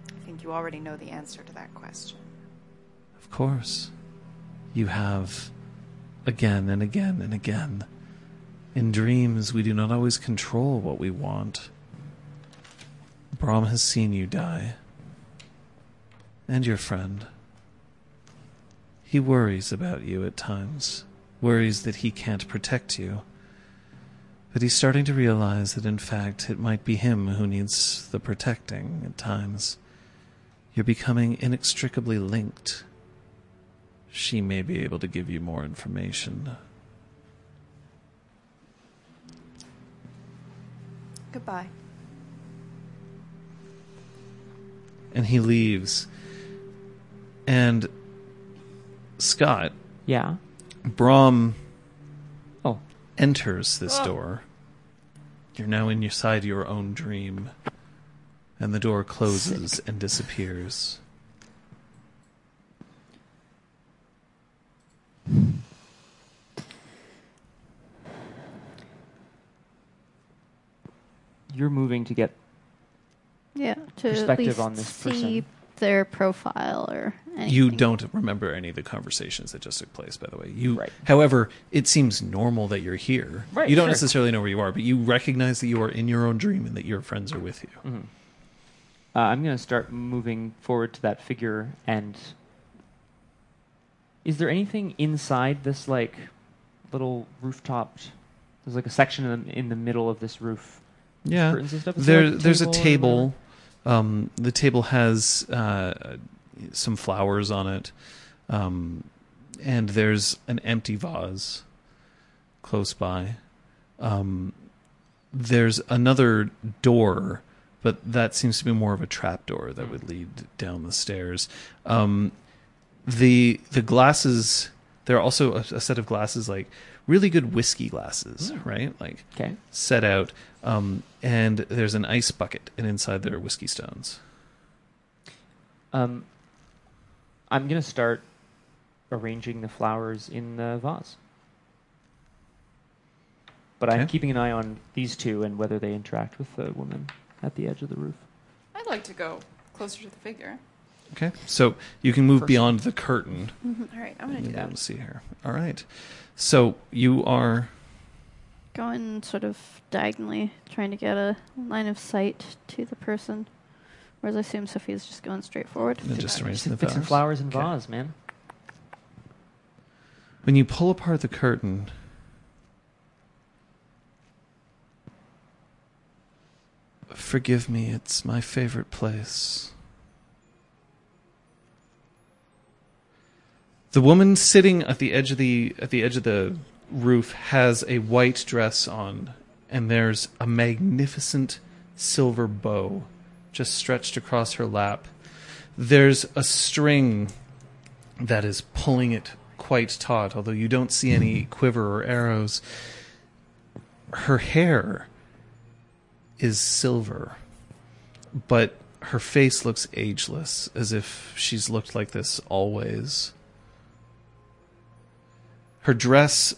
I think you already know the answer to that question. Of course. You have again and again and again. In dreams, we do not always control what we want. Braum has seen you die. And your friend. He worries about you at times, worries that he can't protect you. But he's starting to realize that, in fact, it might be him who needs the protecting at times. You're becoming inextricably linked. She may be able to give you more information. Goodbye. And he leaves. And Scott, Yeah. Braum. Oh. enters this oh. door. You're now inside your own dream. And the door closes and disappears. You're moving to get Yeah, to at Perspective least on this see person. their profile or anything. You don't remember any of the conversations that just took place, by the way. You, Right. however, it seems normal that you're here. Right, you don't sure. necessarily know where you are, but you recognize that you are in your own dream and that your friends are with you. Mhm. Uh, I'm going to start moving forward to that figure. And is there anything inside this like little rooftop? There's like a section in the, in the middle of this roof. Yeah? There there, a there's a table. Um, the table has uh, some flowers on it, um, and there's an empty vase close by. Um, there's another door, but that seems to be more of a trap door that would lead down the stairs. Um, the the glasses there are also a, a set of glasses like really good whiskey glasses, right? Like Okay. set out, um, and there's an ice bucket, and inside there are whiskey stones. Um, I'm going to start arranging the flowers in the vase. But I'm keeping an eye on these two and whether they interact with the woman at the edge of the roof. I'd like to go closer to the figure. Okay, so you can move First. beyond the curtain. Mm-hmm. All right, I'm gonna do that. we'll see here. All right, so you are Going sort of diagonally, trying to get a line of sight to the person. Whereas I assume Sophia's just going straight forward. gonna just Just arrange the fit some vase. flowers in Okay. vase, man. When you pull apart the curtain, forgive me, it's my favorite place. The woman sitting at the edge of the at the edge of the roof has a white dress on, and there's a magnificent silver bow just stretched across her lap. There's a string that is pulling it quite taut, although you don't see any quiver or arrows. her hair is silver, but her face looks ageless, as if she's looked like this always. Her dress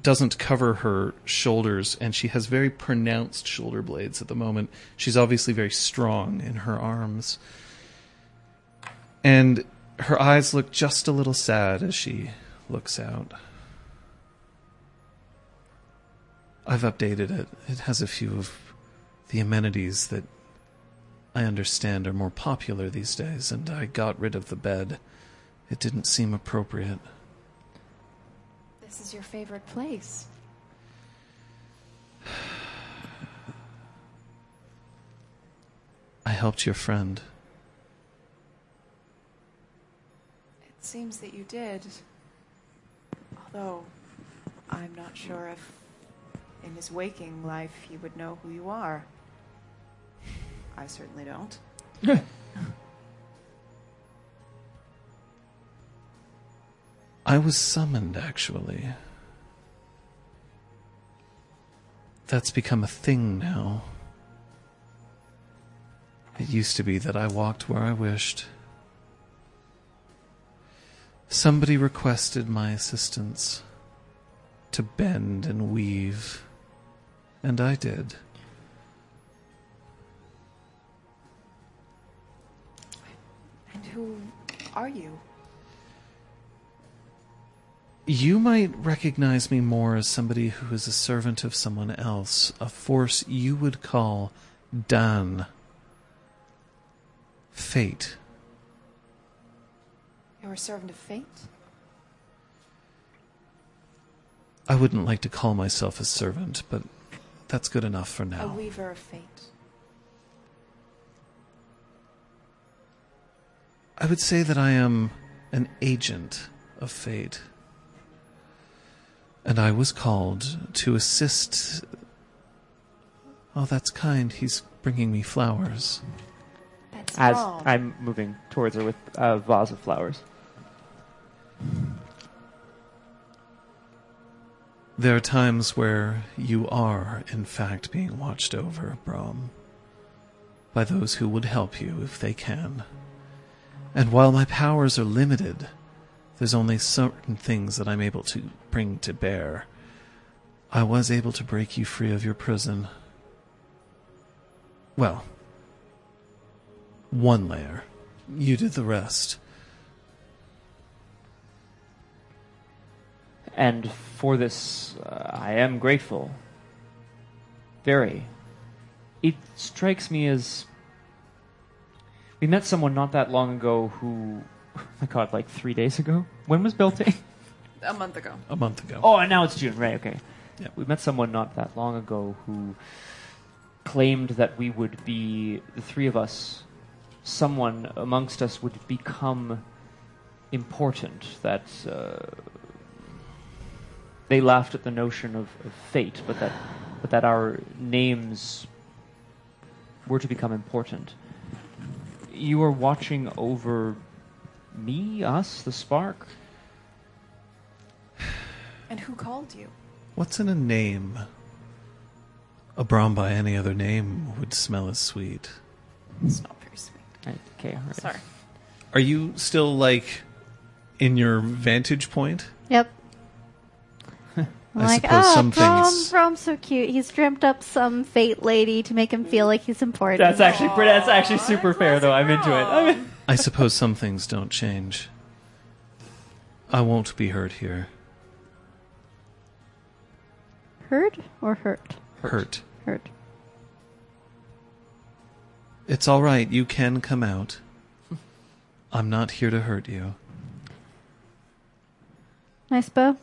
doesn't cover her shoulders, and she has very pronounced shoulder blades at the moment. She's obviously very strong in her arms. And her eyes look just a little sad as she looks out. I've updated it. It has a few of the amenities that I understand are more popular these days, and I got rid of the bed. It didn't seem appropriate. This is your favorite place. I helped your friend. It seems that you did. Although, I'm not sure if in his waking life he would know who you are. I certainly don't. I was summoned, actually. That's become a thing now. It used to be that I walked where I wished. Somebody requested my assistance to bend and weave, and I did. Who are you? You might recognize me more as somebody who is a servant of someone else, a force you would call Dan. Fate. You're a servant of fate? I wouldn't like to call myself a servant, but that's good enough for now. A weaver of fate. I would say that I am an agent of fate. And I was called to assist. Oh, that's kind. He's bringing me flowers. That's As wrong. I'm moving towards her with a vase of flowers. There are times where you are, in fact, being watched over, Braum, by those who would help you if they can. And while my powers are limited, there's only certain things that I'm able to bring to bear. I was able to break you free of your prison. Well, one layer. You did the rest. And for this, uh, I am grateful. Very. It strikes me as. We met someone not that long ago who. Oh my god, like three days ago? When was Beltane? a month ago. A month ago. Oh, and now it's June, right? Okay. Yep. We met someone not that long ago who claimed that we would be the three of us. Someone amongst us would become important. That uh, they laughed at the notion of, of fate, but that but that our names were to become important. You are watching over me, us, the spark. And who called you? What's in a name? A Braum by any other name would smell as sweet. It's not very sweet. Okay, all right. Sorry. Are you still like in your vantage point? Yep. I'm like, suppose oh, some Braum, things- Braum's so cute. He's dreamt up some fate lady to make him feel like he's important. That's actually pretty. That's actually super fair, though. I'm into it. I mean, I suppose some things don't change. I won't be hurt here. Hurt or hurt? Hurt. Hurt. It's all right. You can come out. I'm not here to hurt you. Nice bow.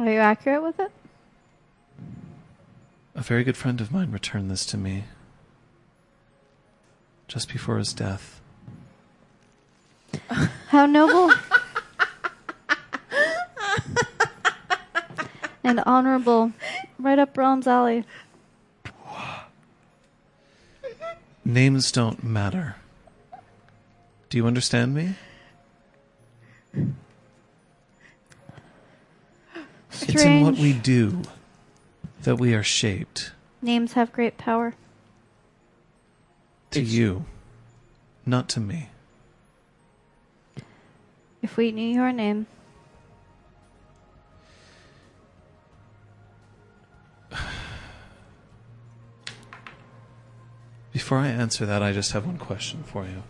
Are you accurate with it? A very good friend of mine returned this to me just before his death. How noble and honorable. Right up Braum's alley. Names don't matter. Do you understand me? It's in what we do. that we are shaped Names have great power. to It's- you, not to me. If we knew your name, Before I answer that, I just have one question for you.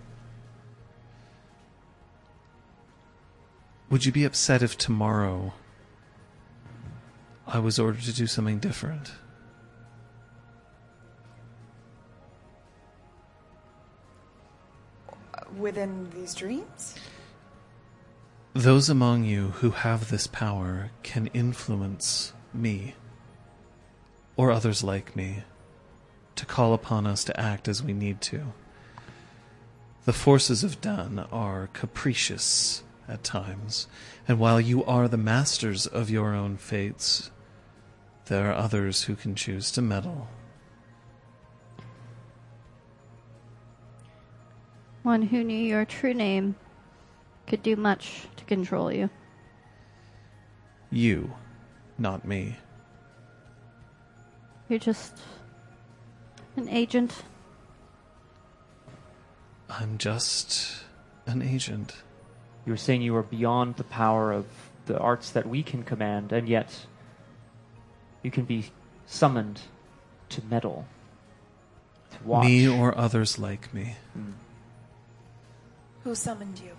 Would you be upset if tomorrow I was ordered to do something different? Within these dreams? Those among you who have this power can influence me or others like me to call upon us to act as we need to. The forces of Dan are capricious at times, and while you are the masters of your own fates, there are others who can choose to meddle. one who knew your true name could do much to control you. You, not me. You're just an agent. I'm just an agent. You were saying you were beyond the power of the arts that we can command, and yet you can be summoned to meddle, to watch. Me or others like me. Mm. Who summoned you?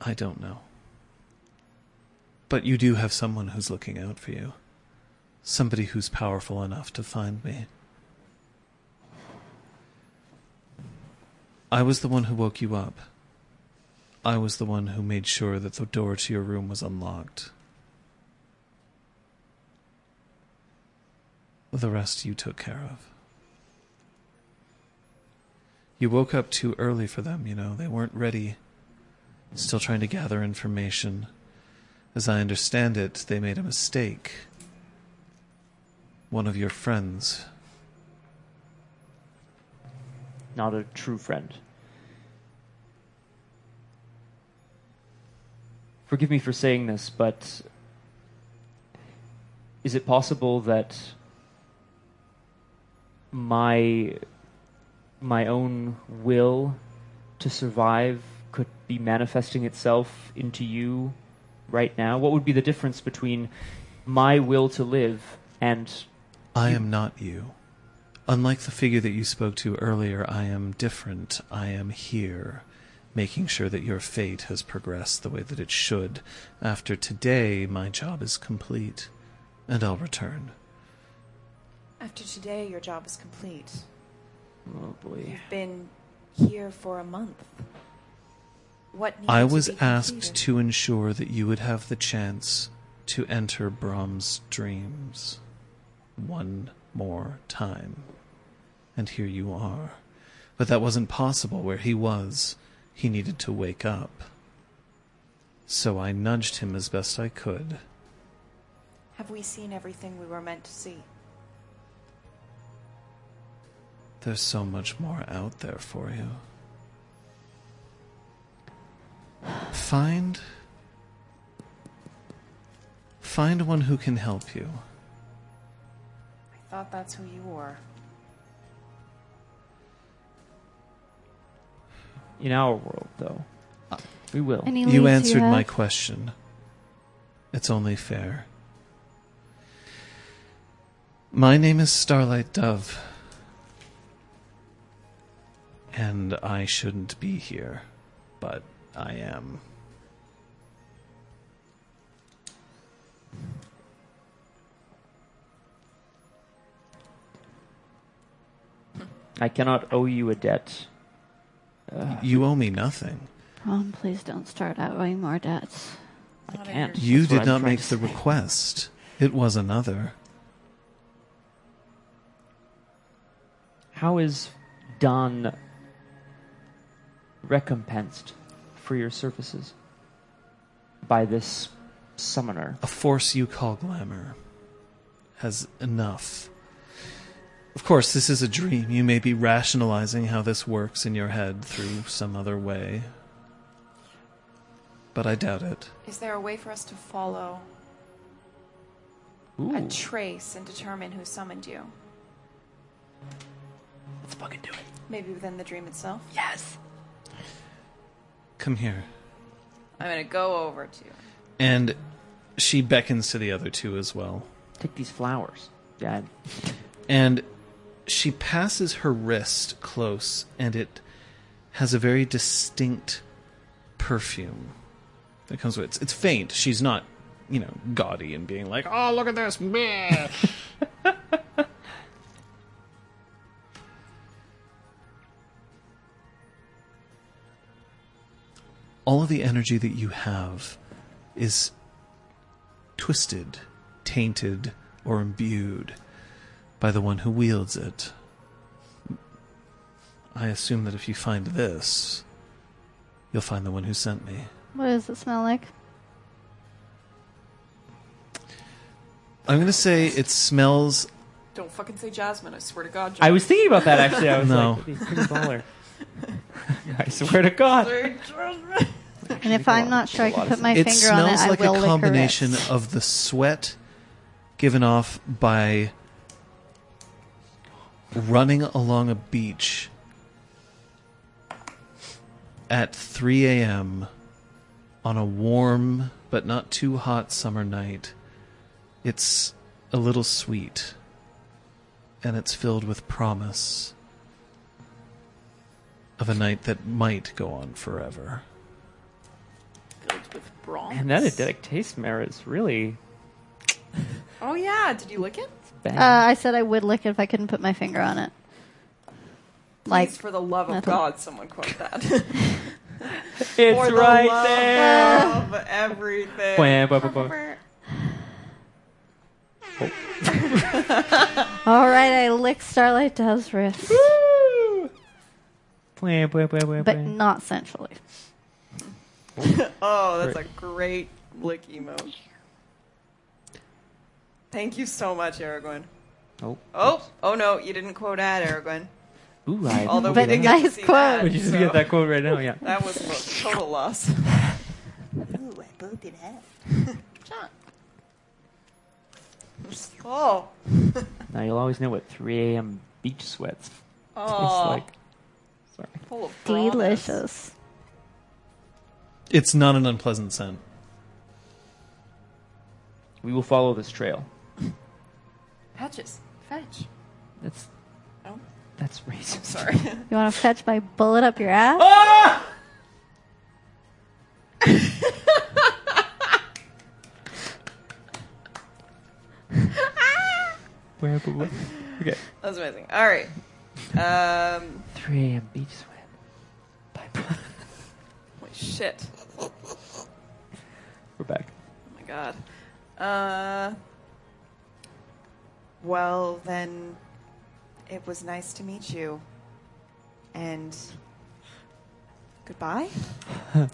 I don't know. But you do have someone who's looking out for you. Somebody who's powerful enough to find me. I was the one who woke you up. I was the one who made sure that the door to your room was unlocked. The rest you took care of. You woke up too early for them, you know. They weren't ready. Still trying to gather information. As I understand it, they made a mistake. One of your friends. Not a true friend. Forgive me for saying this, but is it possible that my my own will to survive could be manifesting itself into you right now? What would be the difference between my will to live and I am not you. Unlike the figure that you spoke to earlier, I am different. I am here, making sure that your fate has progressed the way that it should. After today, my job is complete, and I'll return. After today, your job is complete. oh boy. You've been here for a month. What I to was be asked completed? to ensure that you would have the chance to enter Braum's dreams one more time. And here you are. But that wasn't possible where he was. He needed to wake up. So I nudged him as best I could. Have we seen everything we were meant to see? There's so much more out there for you. Find. Find one who can help you. I thought that's who you were. In our world, though, we will. Any You leads answered my question. It's only fair. My name is Starlight Dove. And I shouldn't be here, but I am. I cannot owe you a debt. Uh, you owe me nothing. Ron, please don't start out owing more debts. I can't. You That's did not make the say. request. It was another. How is Don recompensed for your services by this summoner? A force you call glamour has enough. Of course, this is a dream. You may be rationalizing how this works in your head through some other way. But I doubt it. Is there a way for us to follow Ooh. a trace and determine who summoned you. Let's fucking do it. Maybe within the dream itself. Yes. Come here. I'm gonna go over to. And she beckons to the other two as well. Take these flowers, Dad. And she passes her wrist close, and it has a very distinct perfume that comes with it. It's, it's faint. She's not, you know, gaudy and being like, oh, look at this. All of the energy that you have is twisted, tainted, or imbued by the one who wields it. I assume that if you find this, you'll find the one who sent me. What does it smell like? I'm going to say it smells. Don't fucking say Jasmine. I swear to God. I was thinking about that actually. I was No. like, that'd pretty baller. I swear to God. And if I'm not sure I can put my It finger on it, smells I like will a lick her combination wrist. of the sweat given off by running along a beach at 3 a.m. on a warm but not too hot summer night. It's a little sweet, and it's filled with promise of a night that might go on forever. Filled with bronze. And that addictive taste mare is really Oh yeah. Did you lick it? bad. Uh, I said I would lick it if I couldn't put my finger on it. Like, Please, for the love of nothing. God, someone quote that. it's for the right love there. of everything. Bwah, bwah, bwah, bwah. all right, I lick Starlight Dove's wrist, Bwah, bwah, bwah, bwah, but bwah. not sensually. Oh, that's a great lick emote. Thank you so much, Aragorn. Oh, Oh, oh no, you didn't quote ad, Aragorn. Ooh, I Although we But did get to nice see quote. that, we just so get that quote right now. Yeah. That was a total loss. Ooh, I booped it out. Oh, Now you'll always know what 3 a.m. beach sweats taste oh, like. Sorry. full of promise. Delicious. It's not an unpleasant scent. We will follow this trail. Patches, fetch. That's Oh, that's racist. sorry. You want to fetch my bullet up your ass? Ah! Where, but what? Okay. That's amazing. All right. Um, 3 a.m. beach sweat. Bye. holy shit. We're back. Oh my god. Uh. Well, then, it was nice to meet you. And. Goodbye?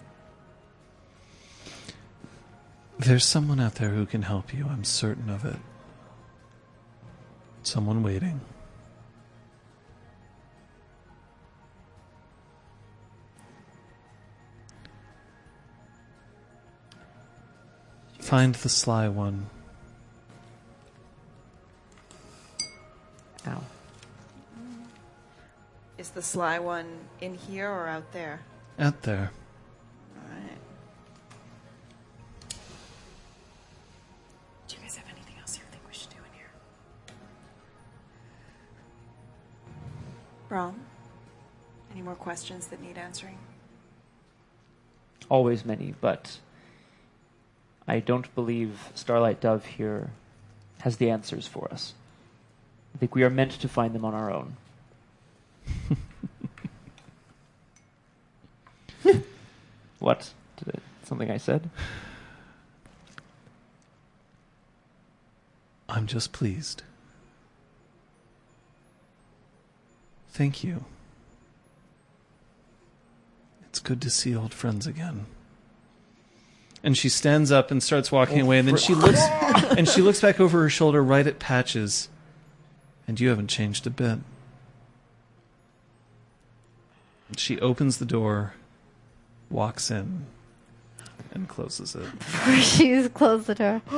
There's someone out there who can help you, I'm certain of it. Someone waiting. Find the sly one. Ow. Is the sly one in here or out there? Out there. Alright. Do you guys have anything else you think we should do in here? Braum? Any more questions that need answering? Always many, but I don't believe Starlight Dove here has the answers for us. I think we are meant to find them on our own. what? Did it, something I said? I'm just pleased. Thank you. It's good to see old friends again. And she stands up and starts walking oh, away, and then she looks and she looks back over her shoulder right at Patches. And you haven't changed a bit. She opens the door, walks in, and closes it. She's closed the door.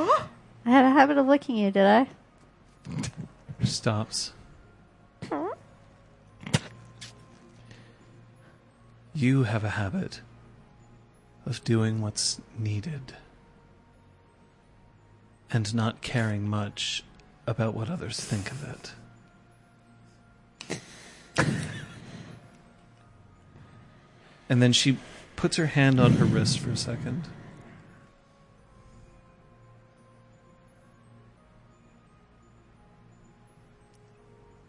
I had a habit of licking you, did I? Stops. You have a habit of doing what's needed and not caring much about what others think of it. And then she puts her hand on her wrist for a second.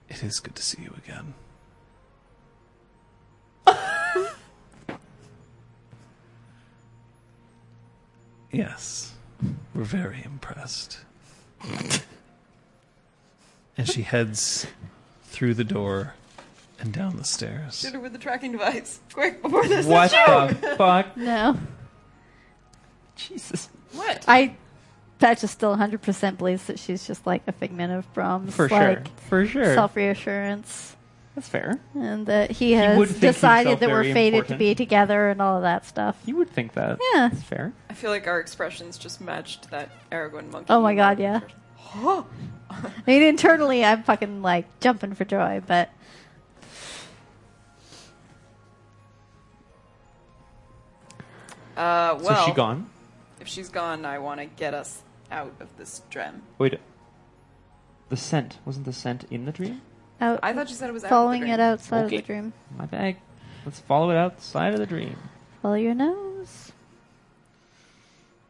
It is good to see you again. Yes, we're very impressed. and she heads through the door and down the stairs. Shoot her with the tracking device. Quick, before this What is shown. the fuck? No. Jesus. What? I Patches still 100% believes that she's just like a figment of Braums. For like, sure. For sure. Self reassurance. That's fair. And that he would has think decided himself that we're very fated important. to be together and all of that stuff. You would think that. Yeah. That's fair. I feel like our expressions just matched that Aragorn monkey. Oh my god, yeah. I mean, internally, I'm fucking like jumping for joy, but Uh, well, so she gone? if she's gone, I want to get us out of this dream. Wait. The scent. Wasn't the scent in the dream? Out, I thought you said it was out of the following dream. it outside Okay. of the dream. My bag. Let's follow it outside of the dream. Follow your nose.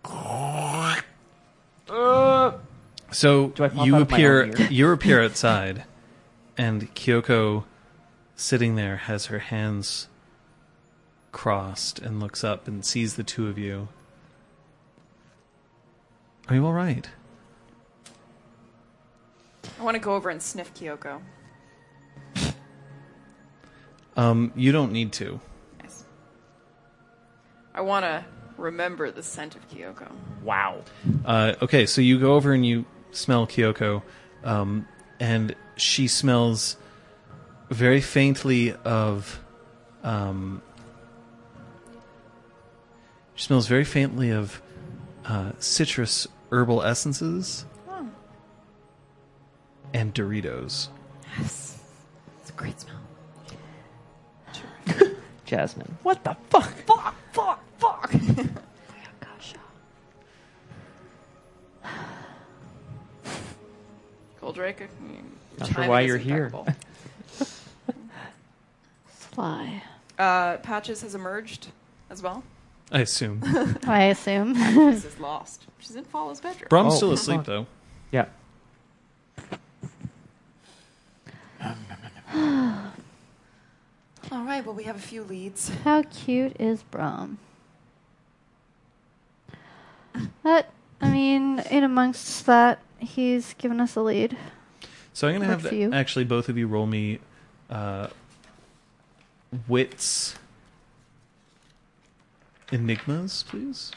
Uh. So I pop you out of my appear own ear? you appear outside and Kyoko sitting there has her hands crossed and looks up and sees the two of you. Are you all right? I want to go over and sniff Kyoko. Um, you don't need to. Yes. I want to remember the scent of Kyoko. Wow. Uh, okay, so you go over and you smell Kyoko, um, and she smells very faintly of. Um, she smells very faintly of uh, citrus herbal essences and Doritos. Yes. It's a great smell. Jasmine. What the fuck? Fuck, fuck, fuck. Gosh. Goldrake, mm, Not sure why you're here. impeccable. Fly. uh, Patches has emerged as well. I assume. I assume. Patches is lost. She's in Fallow's bedroom. Braum's Oh, still asleep though. Yeah. All right, well, we have a few leads. How cute is Braum? But, I mean, in amongst that, he's given us a lead. So I'm gonna have for actually both of you roll me uh, wits enigmas, please.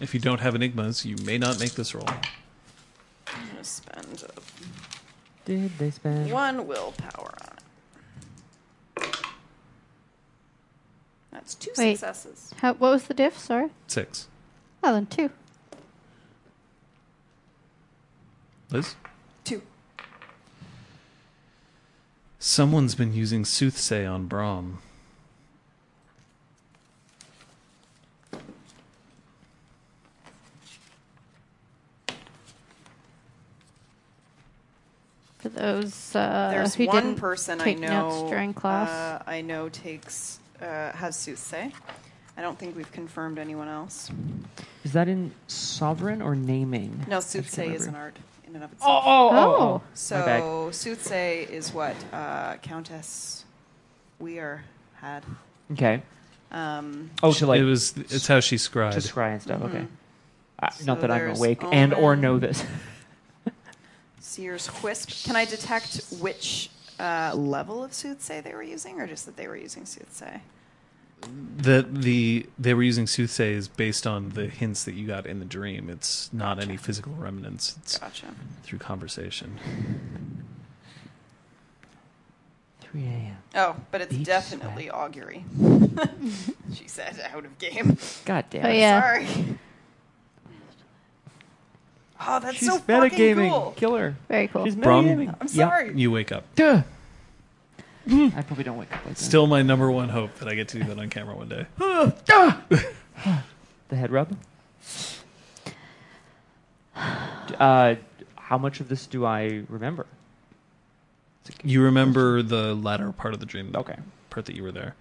If you don't have enigmas, you may not make this roll. I'm going to spend uh, Did they spend? one willpower on it. That's two Wait. successes. How, what was the diff? Sorry. Six. Oh, then two. Liz? Two. Someone's been using soothsay on Braum. For those uh, There's who one didn't person I take know. notes during class. Uh, I know takes uh, has soothsay. I don't think we've confirmed anyone else. Is that in sovereign or naming? No, I soothsay is an art in and of itself. oh, oh, Oh. oh. So soothsay is what uh, Countess Weir had. Okay. Um, Oh, to like it was. It's how she scried. to scry and stuff. Okay. Uh, So not that I'm there's awake and or know this. Seer's Wisp. Can I detect which uh, level of soothsay they were using, or just that they were using soothsay? The the they were using soothsay is based on the hints that you got in the dream. It's not any physical remnants. It's Gotcha. through conversation. 3 a.m. Oh, but it's Beach definitely augury. she said out of game. God damn Oh, yeah. Sorry. Oh, that's She's so fucking metagaming. cool. Kill her. Very cool. She's Braum? metagaming. I'm Yeah. sorry. You wake up. Duh. I probably don't wake up like that. Still my number one hope that I get to do that on camera one day. The head rub. Uh, how much of this do I remember? You remember the latter part of the dream, Okay. part that you were there.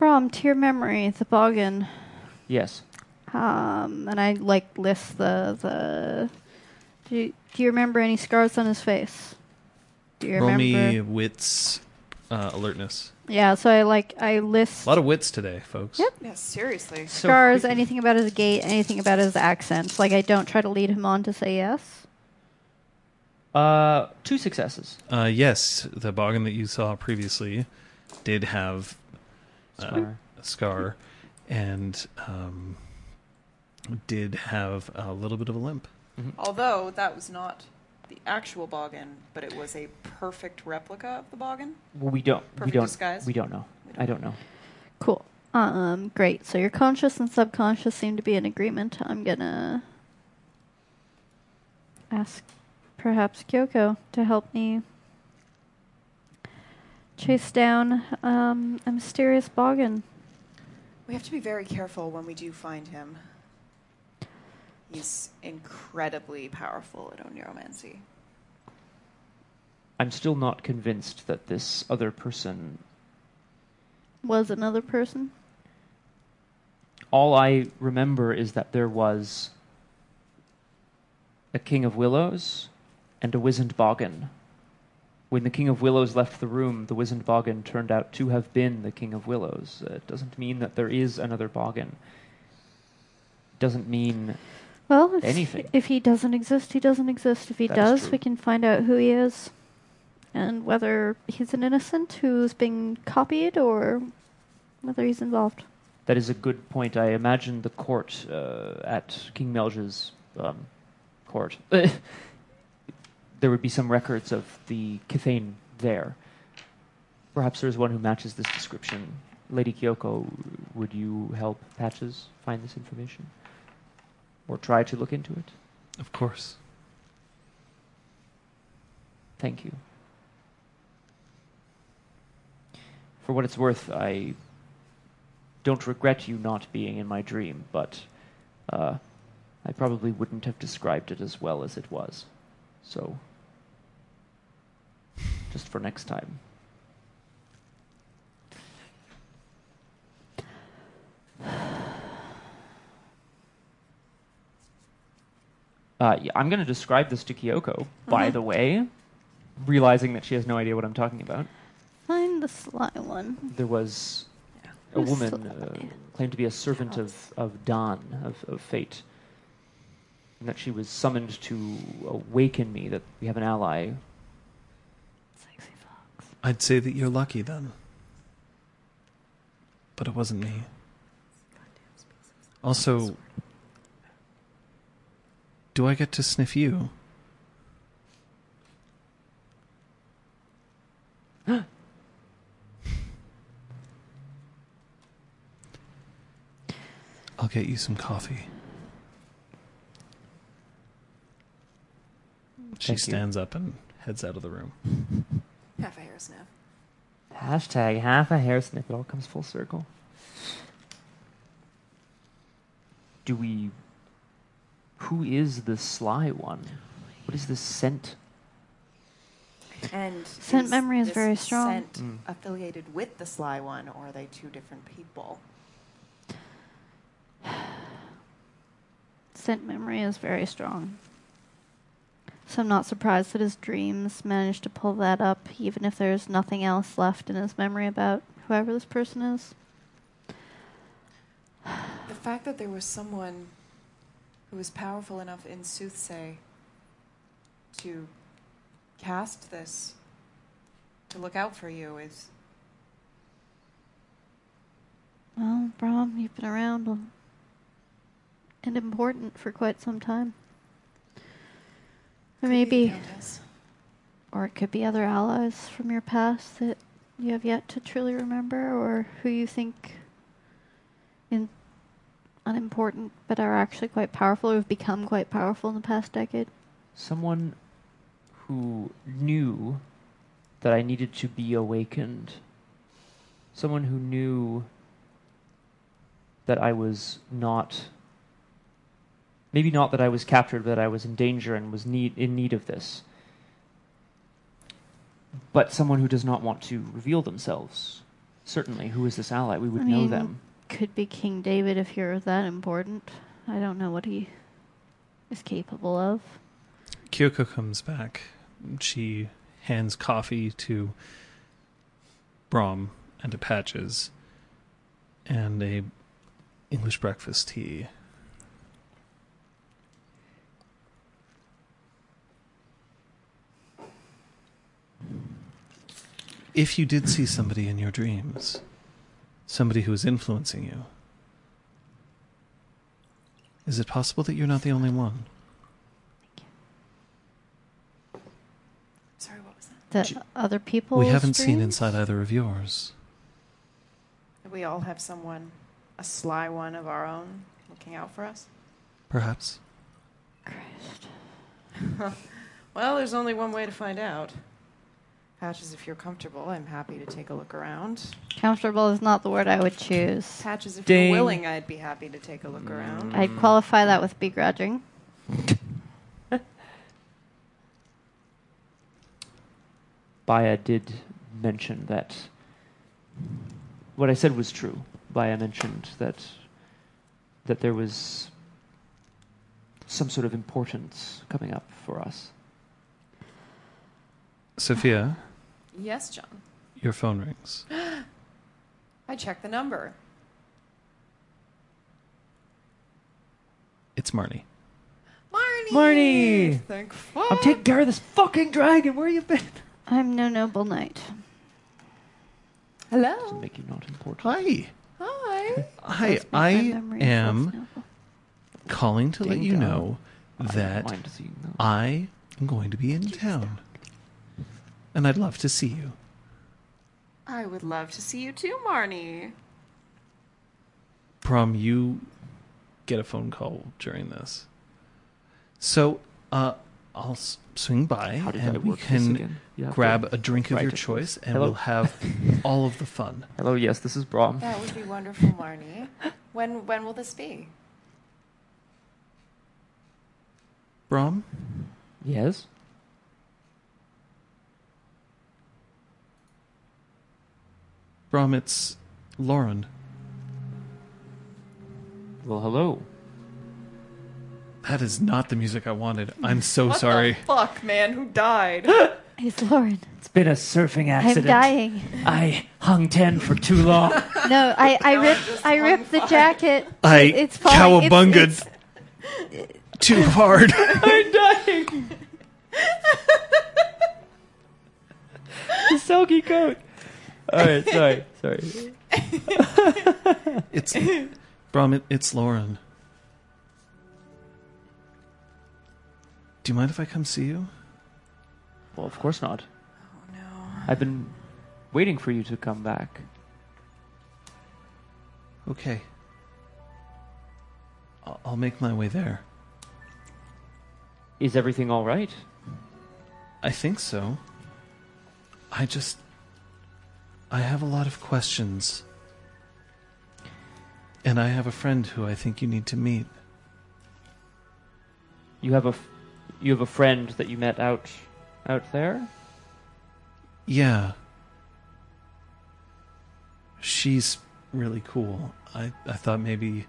Braum, to your memory, the boggan. Yes. Um, and I like list the the. Do you, do you remember any scars on his face? Do you Roll remember? me wits, uh, alertness. Yeah, so I like I list A lot of wits today, folks. Yep. Yeah, seriously. Scars, creepy. anything about his gait, anything about his accent. Like I don't try to lead him on to say yes. Uh, two successes. Uh, yes, the boggan that you saw previously did have uh, Scar. a scar and um, did have a little bit of a limp. Although that was not the actual boggan, but it was a perfect replica of the boggan. Well, we don't. we Perfect don't. disguise? We don't know. We don't I don't know. Cool. Um, great. So your conscious and subconscious seem to be in agreement. I'm gonna ask perhaps Kyoko to help me chase down um, a mysterious boggan. We have to be very careful when we do find him. He's incredibly powerful at oneiromancy. I'm still not convinced that this other person. Was another person? All I remember is that there was a King of Willows and a Wizened Boggan. When the King of Willows left the room, the Wizened Boggan turned out to have been the King of Willows. Uh, It doesn't mean that there is another Boggan. Doesn't mean Well, if, Anything. if he doesn't exist, he doesn't exist. If he That is does, we can find out who he is and whether he's an innocent who's being copied or whether he's involved. That is a good point. I imagine the court uh, at King Melch's um, court. there would be some records of the Kithain there. Perhaps there's one who matches this description. Lady Kyoko, would you help Patches find this information? Or try to look into it? Of course. Thank you. For what it's worth, I don't regret you not being in my dream, but uh, I probably wouldn't have described it as well as it was. So, just for next time. Uh, I'm going to describe this to Kyoko, by the way, realizing that she has no idea what I'm talking about. Find the sly one. There was a Who's woman uh, claimed to be a servant of, of Dan, of, of fate, and that she was summoned to awaken me that we have an ally. Sexy fox. I'd say that you're lucky then. But it wasn't me. Also, do I get to sniff you? I'll get you some coffee. She Thank you. stands up and heads out of the room. Half a hair sniff. Hashtag half a hair snip. It all comes full circle. Do we. Who is the sly one? What is this scent? And Scent memory is this very strong. Scent Mm. affiliated with the sly one, or are they two different people? Scent memory is very strong. So I'm not surprised that his dreams managed to pull that up, even if there's nothing else left in his memory about whoever this person is. The fact that there was someone who was powerful enough in Soothsay to cast this, to look out for you, is Well, Braum, you've been around and important for quite some time. Or could maybe, or it could be other allies from your past that you have yet to truly remember, or who you think in unimportant, but are actually quite powerful, or have become quite powerful in the past decade? Someone who knew that I needed to be awakened. Someone who knew that I was not. Maybe not that I was captured, but that I was in danger and was need, in need of this. But someone who does not want to reveal themselves. Certainly, who is this ally? We would I know them. Could be King David if you're that important. I don't know what he is capable of. Kyoko comes back. She hands coffee to Braum and to Patches and a English breakfast tea. If you did see somebody in your dreams, somebody who is influencing you, is it possible that you're not the only one? Sorry, what was that? That J- other people. we haven't seen inside either of yours. We all have someone, a sly one of our own, looking out for us. Perhaps. Christ. Well, there's only one way to find out. Patches, if you're comfortable, I'm happy to take a look around. Comfortable is not the word I would choose. Patches, if Ding. you're willing, I'd be happy to take a look mm. around. I'd qualify that with begrudging. Baya did mention that what I said was true. Baya mentioned that that there was some sort of importance coming up for us. Sophia, Yes, John. your phone rings. I check the number. It's Marnie. Marnie! Marnie! Thank fuck. I'm taking care of this fucking dragon. Where you been? I'm no noble knight. Doesn't Hello. make you not important. Hi. Hi. Hi. Does make my I memory less am noble. calling to let Ding you dong. know I don't that mind seeing that. I am going to be in town. And I'd love to see you. I would love to see you too, Marnie. Braum, you get a phone call during this. So, uh, I'll s- swing by and we can again? Grab a drink of your it, choice and Hello? we'll have all of the fun. Hello, yes, this is Braum. That would be wonderful, Marnie. When when will this be? Braum, Yes. Braum, it's Lauren. Well, hello. That is not the music I wanted. I'm so What sorry. the fuck, man? Who died? He's Lauren. It's been a surfing accident. I'm dying. I hung ten for too long. No, I, I No, ripped just I hung ripped the jacket. I it's fine. It's- cowabunged it's- too hard. I'm dying. the soggy coat. All right, sorry, sorry. it's Braum, it, it's Lauren. Do you mind if I come see you? Well, of course not. Oh no. I've been waiting for you to come back. Okay. I'll, I'll make my way there. Is everything all right? I think so. I just. I have a lot of questions. And I have a friend who I think you need to meet. You have a f- you have a friend that you met out out there. Yeah. She's really cool. I, I thought maybe.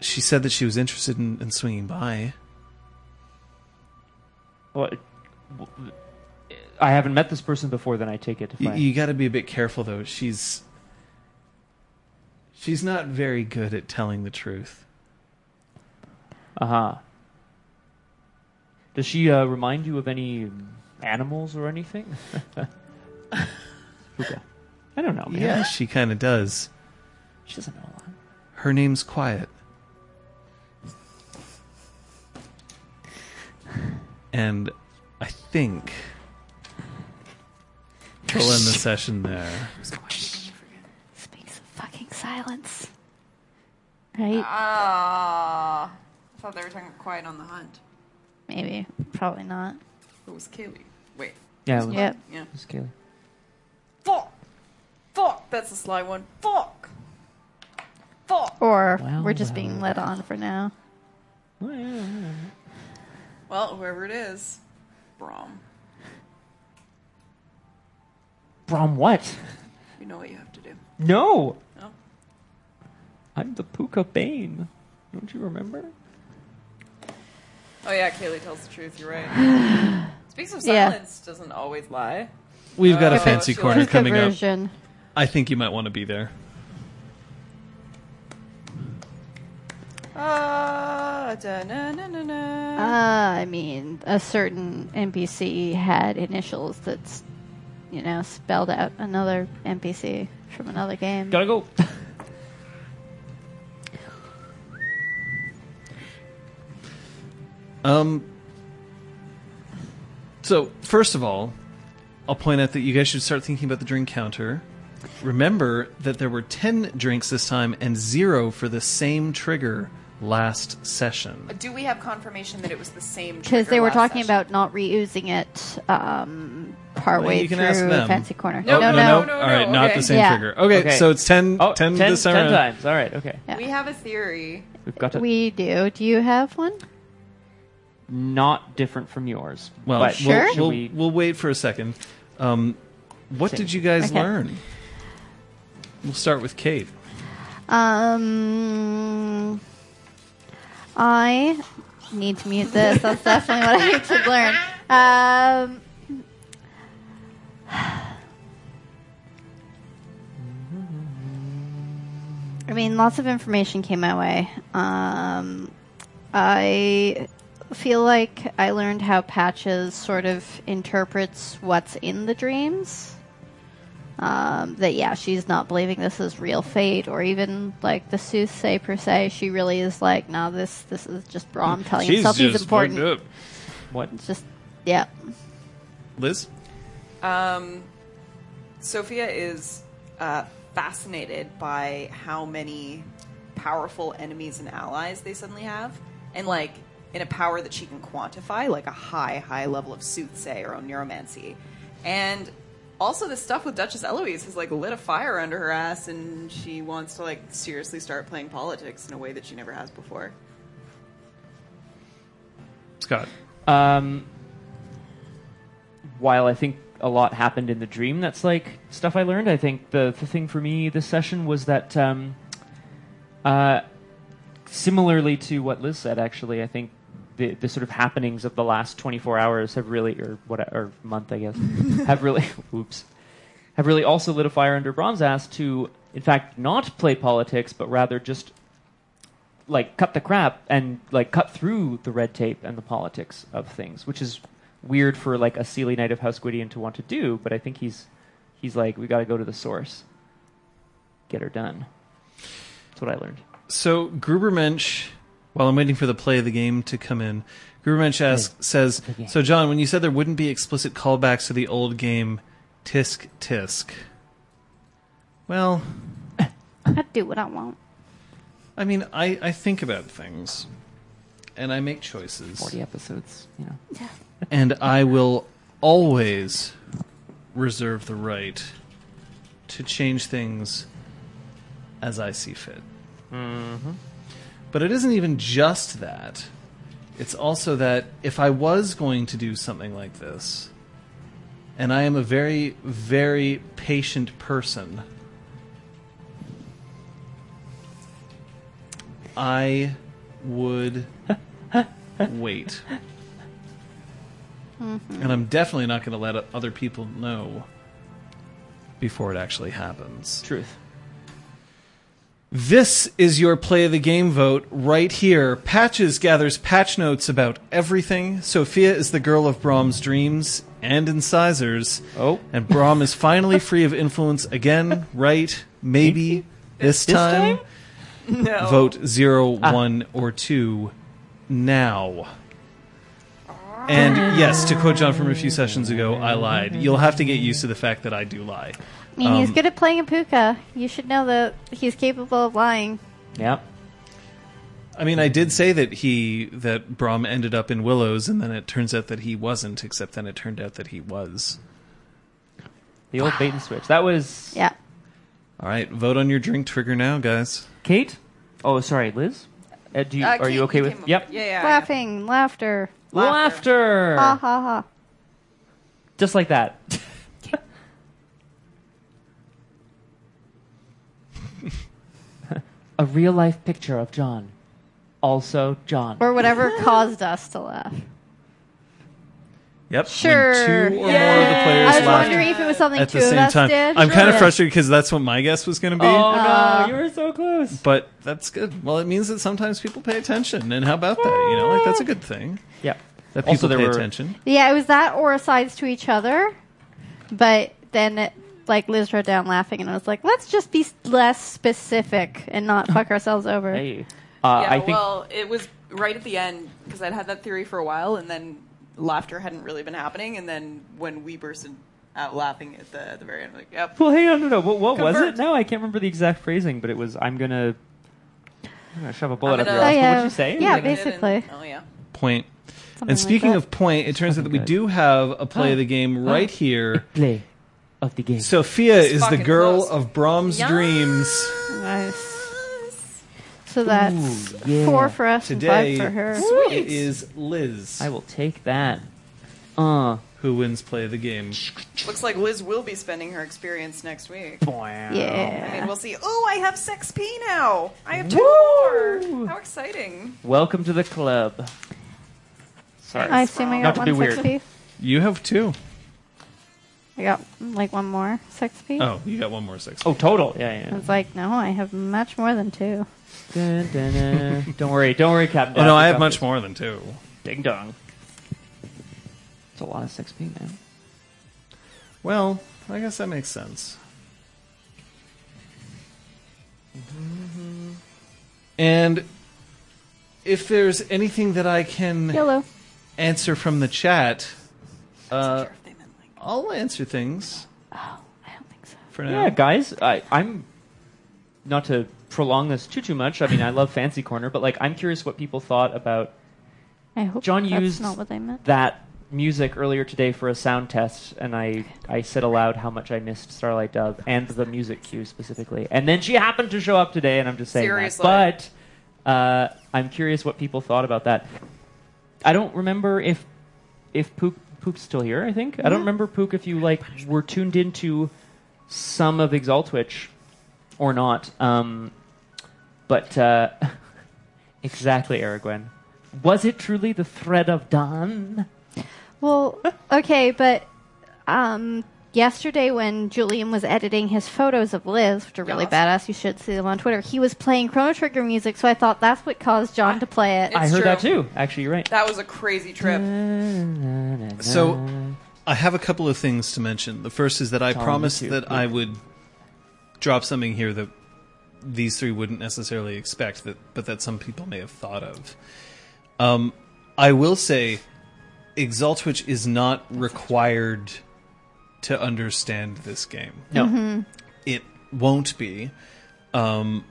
She said that she was interested in, in swinging by. Well, it- w- I haven't met this person before. Then I take it. You, I, you got to be a bit careful, though. She's. She's not very good at telling the truth. Uh huh. Does she uh, remind you of any animals or anything? okay. I don't know, man. Yeah, she kind of does. She doesn't know a lot. Her name's Quiet. And I think we'll end the session there. Speaks of fucking silence. right? Ah, I thought they were talking quiet on the hunt. Maybe, probably not. It was Kaylee. Wait. Yeah, it was, Yep. Yeah. it was Kaylee. Fuck. Fuck. That's a sly one. Fuck. Fuck. Or Well, we're just well, being led on for now. Well, whoever it is, Braum. Braum, what? You know what you have to do. No! No. I'm the Pooka Bane. Don't you remember? Oh yeah, Kaylee tells the truth. You're right. Speaks of Yeah. silence, doesn't always lie. We've got a Oh, fancy she corner likes coming up. version. I think you might want to be there. Ah, da na na na Uh, na. I mean, a certain NPC had initials that's, you know, spelled out another NPC from another game. Gotta go. Um. So first of all, I'll point out that you guys should start thinking about the drink counter. Remember that there were ten drinks this time and zero for the same trigger last session. Do we have confirmation that it was the same? Because they were last talking session? about not reusing it um, partway Well, you can through ask them. Fancy Corner. No, no, no, no. no. All right, not okay. the same Yeah. trigger. Okay, Okay. so it's 10, Oh, 10 10 this time 10 around. times. All right, okay. Yeah. We have a theory. We've got to. We do. Do you have one? not different from yours. Well, but Sure. we'll, should we'll, we- we'll wait for a second. Um, what Same. did you guys Okay. learn? We'll start with Kate. Um, I need to mute this. That's definitely what I need to learn. Um, I mean, lots of information came my way. Um, I feel like I learned how Patches sort of interprets what's in the dreams. Um, that yeah, she's not believing this is real fate, or even like the soothsay per se. She really is like, no, this this is just Braum telling himself he's important. what? It's just yeah. Liz? Um, Sophia is uh, fascinated by how many powerful enemies and allies they suddenly have, and like in a power that she can quantify, like a high, high level of soothsay or oneiromancy, and also the stuff with Duchess Eloise has like lit a fire under her ass, and she wants to like seriously start playing politics in a way that she never has before. Scott. Um, while I think a lot happened in the dream, that's like stuff I learned. I think the, the thing for me this session was that, um, uh, similarly to what Liz said, actually, I think the, the sort of happenings of the last 24 hours have really, or what, or month, I guess, have really, oops, have really also lit a fire under Braum's ass to, in fact, not play politics, but rather just like cut the crap and like cut through the red tape and the politics of things, which is weird for like a Seelie Knight of House Gwydion to want to do. But I think he's he's like we got to go to the source, get her done. That's what I learned. So Grubermensch, while I'm waiting for the play of the game to come in, Grubermensch asks, says, game. "So John, when you said there wouldn't be explicit callbacks to the old game, Tisk Tisk, well, I do what I want. I mean, I, I think about things, and I make choices, Forty episodes, you know. and I will always reserve the right to change things as I see fit." Mm-hmm. But it isn't even just that. It's also that if I was going to do something like this, and I am a very, very patient person, I would wait. Mm-hmm. And I'm definitely not going to let other people know before it actually happens. Truth. This is your play of the game vote right here. Patches gathers patch notes about everything. Sophia is the girl of Braum's dreams and incisors. Oh. And Brahm is finally free of influence again, right? Maybe this, time. No. Vote zero, one, or two now. And yes, to quote John from a few sessions ago, I lied. You'll have to get used to the fact that I do lie. I mean, he's Um, good at playing a Pooka. You should know that he's capable of lying. Yeah. I mean, I did say that he that Braum ended up in Willows, and then it turns out that he wasn't. Except then it turned out that he was. The old bait and switch. That was Yeah. All right, vote on your drink trigger now, guys. Kate. Oh, sorry, Liz. Uh, do you, Uh, are you Kate, okay came with? up- Yep. Yeah, yeah. Laughing, laughter. Laughter. Ha ha ha. Just like that. A real life picture of John. Also John. Or whatever caused us to laugh. Yep. Sure. When two or more of the Yeah. players I was laughed wondering if it was something at two the of same us time. did. I'm kind of frustrated because that's what my guess was going to be. Oh no, Uh, you were so close. But that's good. Well, it means that sometimes people pay attention, and how about that? You know, like that's a good thing Yeah. that people Also, there pay were- attention. Yeah, it was that or asides to each other. But then, it, like, Liz wrote down laughing, and I was like, let's just be less specific and not fuck ourselves over. Hey. Uh, yeah, I think well, it was right at the end because I'd had that theory for a while, and then laughter hadn't really been happening, and then when we bursted out laughing at the, the very end, like, yep. Well, hang on, no, no. What, what was it? No, I can't remember the exact phrasing, but it was I'm gonna, I'm gonna shove a bullet I'm up your ass. Oh, What yeah. would you say? Yeah, Like, and- basically. Oh yeah. Point. Something And speaking that. of point, it turns out that we Something do have a play of the game right here. Play of the game. Sophia It's is the girl close. of Braum's Yes. dreams. Nice. So that's Ooh, yeah. four for us Today, and five for her. it is Liz I will take that. Uh. who wins play of the game. Looks like Liz will be spending her experience next week. I Yeah. mean, we'll see. Oh, I have 6P now. I have two more. How exciting! Welcome to the club. Sorry. I assume I Not got to be one weird. 6p. You have two. I got like one more 6p. Oh, you got one more six. Oh, total. Yeah, yeah. I was like, no, I have much more than two. Dun, dun, dun. don't worry, don't worry, Captain. Oh no, I have much more than two. Ding dong. It's a lot of 6p, man. Well, I guess that makes sense. And if there's anything that I can Yellow. answer from the chat, uh, Sure if they meant like- I'll answer things Oh, I don't think so. for now. Yeah, guys, I, I'm not to prolong this too too much. I mean, I love Fancy Corner, but like, I'm curious what people thought about I hope John that's used not what they meant. that music earlier today for a sound test, and I I said aloud how much I missed Starlight Dove and the music cue specifically. And then she happened to show up today, and I'm just saying Seriously. that. But uh, I'm curious what people thought about that. I don't remember if if Pook Pook's still here. I think I don't remember Pook if you like were tuned into some of Exaltwitch or not. Um, but uh, exactly, Aragwen. Was it truly the thread of dawn? Well, okay, but um, yesterday when Julian was editing his photos of Liz, which are really Yes. badass, you should see them on Twitter. He was playing Chrono Trigger music, so I thought that's what caused John to play it. It's I heard true. that too. Actually, you're right. That was a crazy trip. So, I have a couple of things to mention. The first is that I Tell me promised that I would drop something here that these three wouldn't necessarily expect, that but that some people may have thought of. Um, I will say, Exaltwitch is not required to understand this game. no. It won't be. Um,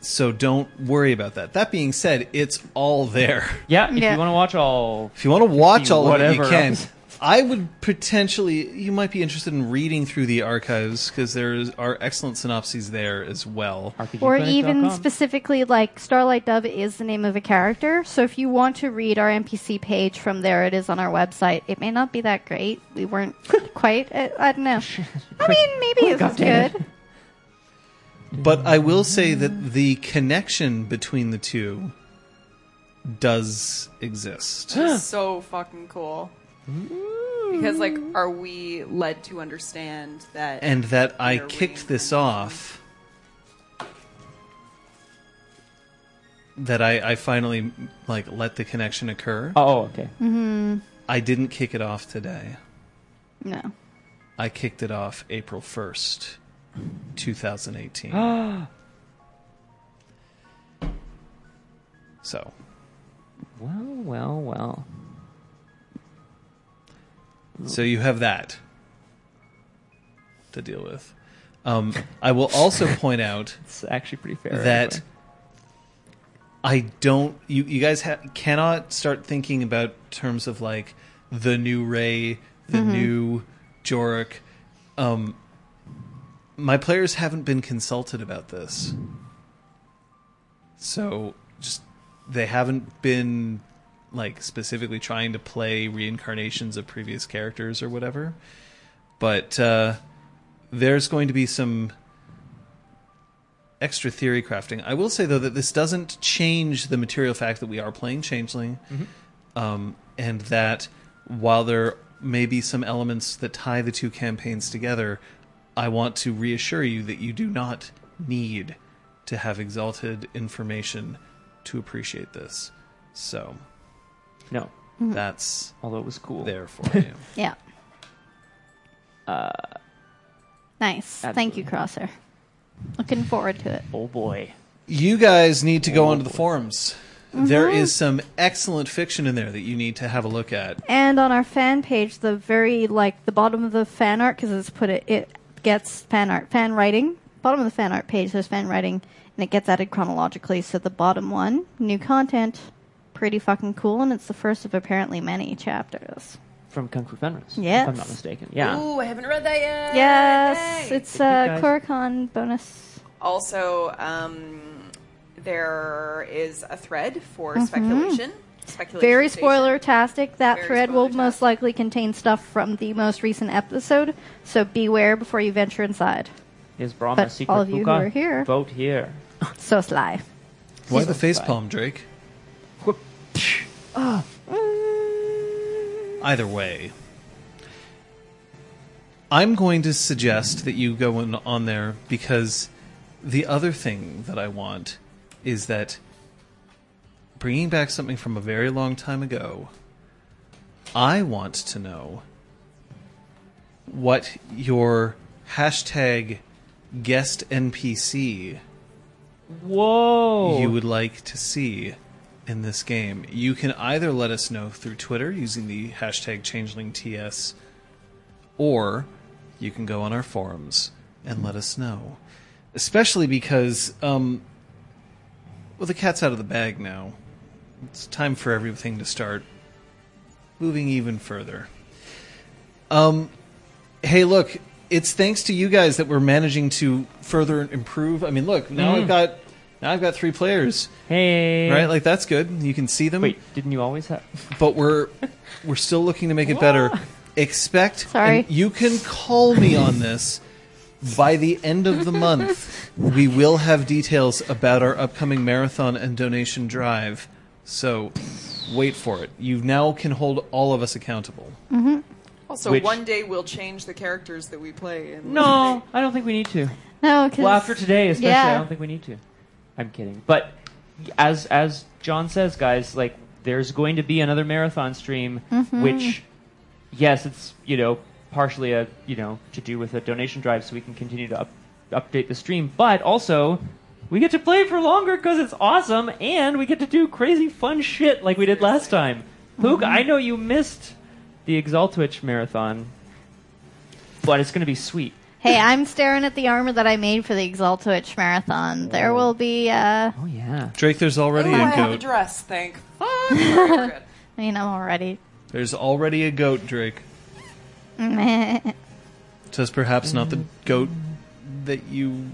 so don't worry about that. That being said, it's all there. Yeah, if Yeah. you want to watch all, If you want to watch See all of it, you whatever can. Else. I would potentially, you might be interested in reading through the archives because there is- are excellent synopses there as well. Or even RPGclinic.com. specifically, like Starlight Dove is the name of a character. So if you want to read our NPC page from there, it is on our website. It may not be that great. We weren't quite. I, I don't know. I mean, maybe it was God good. But I will say that the connection between the two does exist. so fucking cool. Because like, are we led to understand that? and that I Inner kicked this off. That I, I finally like let the connection occur. Oh, okay. Mm-hmm. I didn't kick it off today. No. I kicked it off April 1st, 2018. so, Well, well, well. So you have that to deal with. Um, I will also point out It's actually pretty fair. that anyway. I don't. You you guys ha- cannot start thinking about terms of like the new Ray, the new Jorik. Um, my players haven't been consulted about this, so just they haven't been like specifically trying to play reincarnations of previous characters or whatever. But uh, there's going to be some extra theory crafting. I will say though that this doesn't change the material fact that we are playing Changeling, um, and that while there may be some elements that tie the two campaigns together, I want to reassure you that you do not need to have exalted information to appreciate this. So No, that's although it was cool. there for you. Yeah. Uh nice. Thank you, Crosshair. Looking forward to it. Oh boy. You guys need to go onto the forums. There is some excellent fiction in there that you need to have a look at. And on our fan page, the very like the bottom of the fan art because it's put it it gets fan art fan writing. Bottom of the fan art page there's fan writing and it gets added chronologically. So the bottom one, new content, pretty fucking cool, and it's the first of apparently many chapters. From Kung Fu Fenris. Yes. If I'm not mistaken. Yeah. Ooh, I haven't read that yet. Yes, Yay. it's Good uh, guys. Koricon bonus. Also, um, there is a thread for speculation. Speculation Mm-hmm. Very station. spoiler tastic. That Very thread will spoiler-tastic. most likely contain stuff from the most recent episode, so beware before you venture inside. Is Brahma But secret all of you who Pooka? are here- Vote here. So sly. Why the Bye. facepalm, Drake? Either way, I'm going to suggest that you go in on there because the other thing that I want is that bringing back something from a very long time ago, I want to know what your hashtag guest NPC Whoa. you would like to see in this game. You can either let us know through Twitter using the hashtag ChangelingTS, or you can go on our forums and let us know. Especially because, um, well, the cat's out of the bag now. It's time for everything to start moving even further. Um, hey, look, it's thanks to you guys that we're managing to further improve. I mean, look, now I've got now I've got three players, hey. right? Like that's good. You can see them, Wait, didn't you always have? but we're we're still looking to make it better. Expect, Sorry. and you can call me on this. By the end of the month, we will have details about our upcoming marathon and donation drive. So, wait for it. You now can hold all of us accountable. Mm-hmm. Also, Which- one day we'll change the characters that we play. And No, I don't think we need to. No, because Well, after today, especially, yeah. I don't think we need to. I'm kidding. But as as John says, guys, like there's going to be another marathon stream, Mm-hmm. which, yes, it's you know partially a you know to do with a donation drive, so we can continue to up, update the stream, but also. We get to play for longer because it's awesome, and we get to do crazy fun shit like we did last time. Pook, Mm-hmm. I know you missed the Exaltwitch marathon, but it's going to be sweet. Hey, I'm staring at the armor that I made for the Exaltwitch marathon. There will be, uh, Oh yeah. Drake, there's already Oh, I a have a dress. Thank fuck. Very good. I mean, I'm already. There's already a goat, Drake. Meh. Just perhaps not the goat that you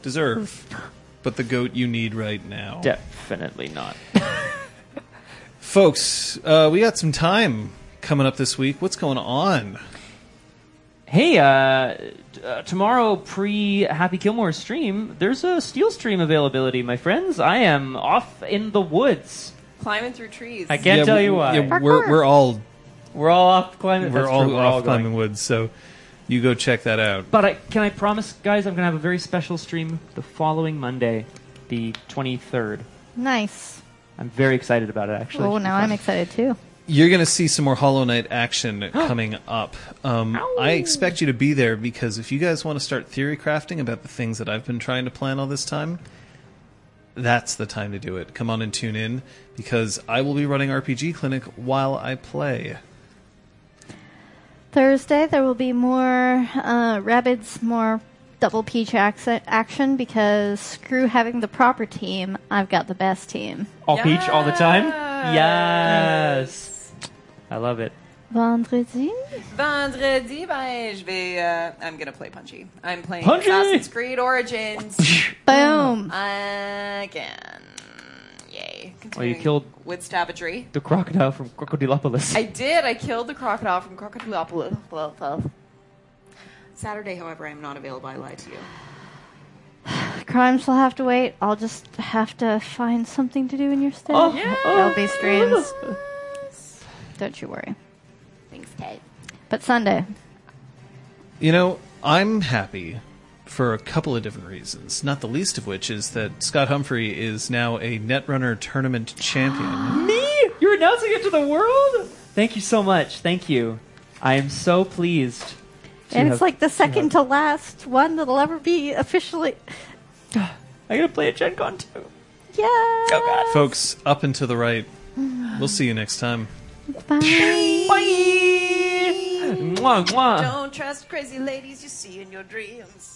deserve, but the goat you need right now. Definitely not. Folks, uh, we got some time coming up this week. What's going on? Hey, uh, t- uh, tomorrow pre Happy Gilmore stream, there's a steel stream availability, my friends. I am off in the woods. Climbing through trees. I can't Yeah, tell we- you why. yeah, we're, we're all we're all off climbing. we're that's all true, we're off all climbing woods, so you go check that out. But I, can I promise, guys, I'm going to have a very special stream the following Monday, the 23rd. nice. I'm very excited about it, actually. Oh, Should be now fun. I'm excited too. You're going to see some more Hollow Knight action coming up. Um, I expect you to be there because if you guys want to start theory crafting about the things that I've been trying to plan all this time, that's the time to do it. Come on and tune in because I will be running RPG Clinic while I play. Thursday there will be more uh, rabbits, more double peach action because screw having the proper team. I've got the best team. All peach all the time? Yes. I love it. Vendredi. Vendredi, ben, je vais. Uh, I'm gonna play Punchy. I'm playing Punchy! Assassin's Creed Origins Boom. again. Yay! Continuing killed- with savagery. The crocodile from Crocodilopolis. I did. I killed the crocodile from Crocodilopolis. Saturday, however, I am not available. I lied to you. Crimes will have to wait. I'll just have to find something to do in your stead. Oh, yeah. There'll be streams. Don't you worry. Thanks, Kate. But Sunday. You know, I'm happy for a couple of different reasons. Not the least of which is that Scott Humphrey is now a Netrunner tournament champion. Me? You're announcing it to the world? Thank you so much. Thank you. I am so pleased. to And have- it's like the to second have- to last one that'll ever be officially. I gotta play at Gen Con too. Yeah. Oh god. Folks, up and to the right. We'll see you next time. Bye. Bye. Mwah, mwah. Don't trust crazy ladies you see in your dreams.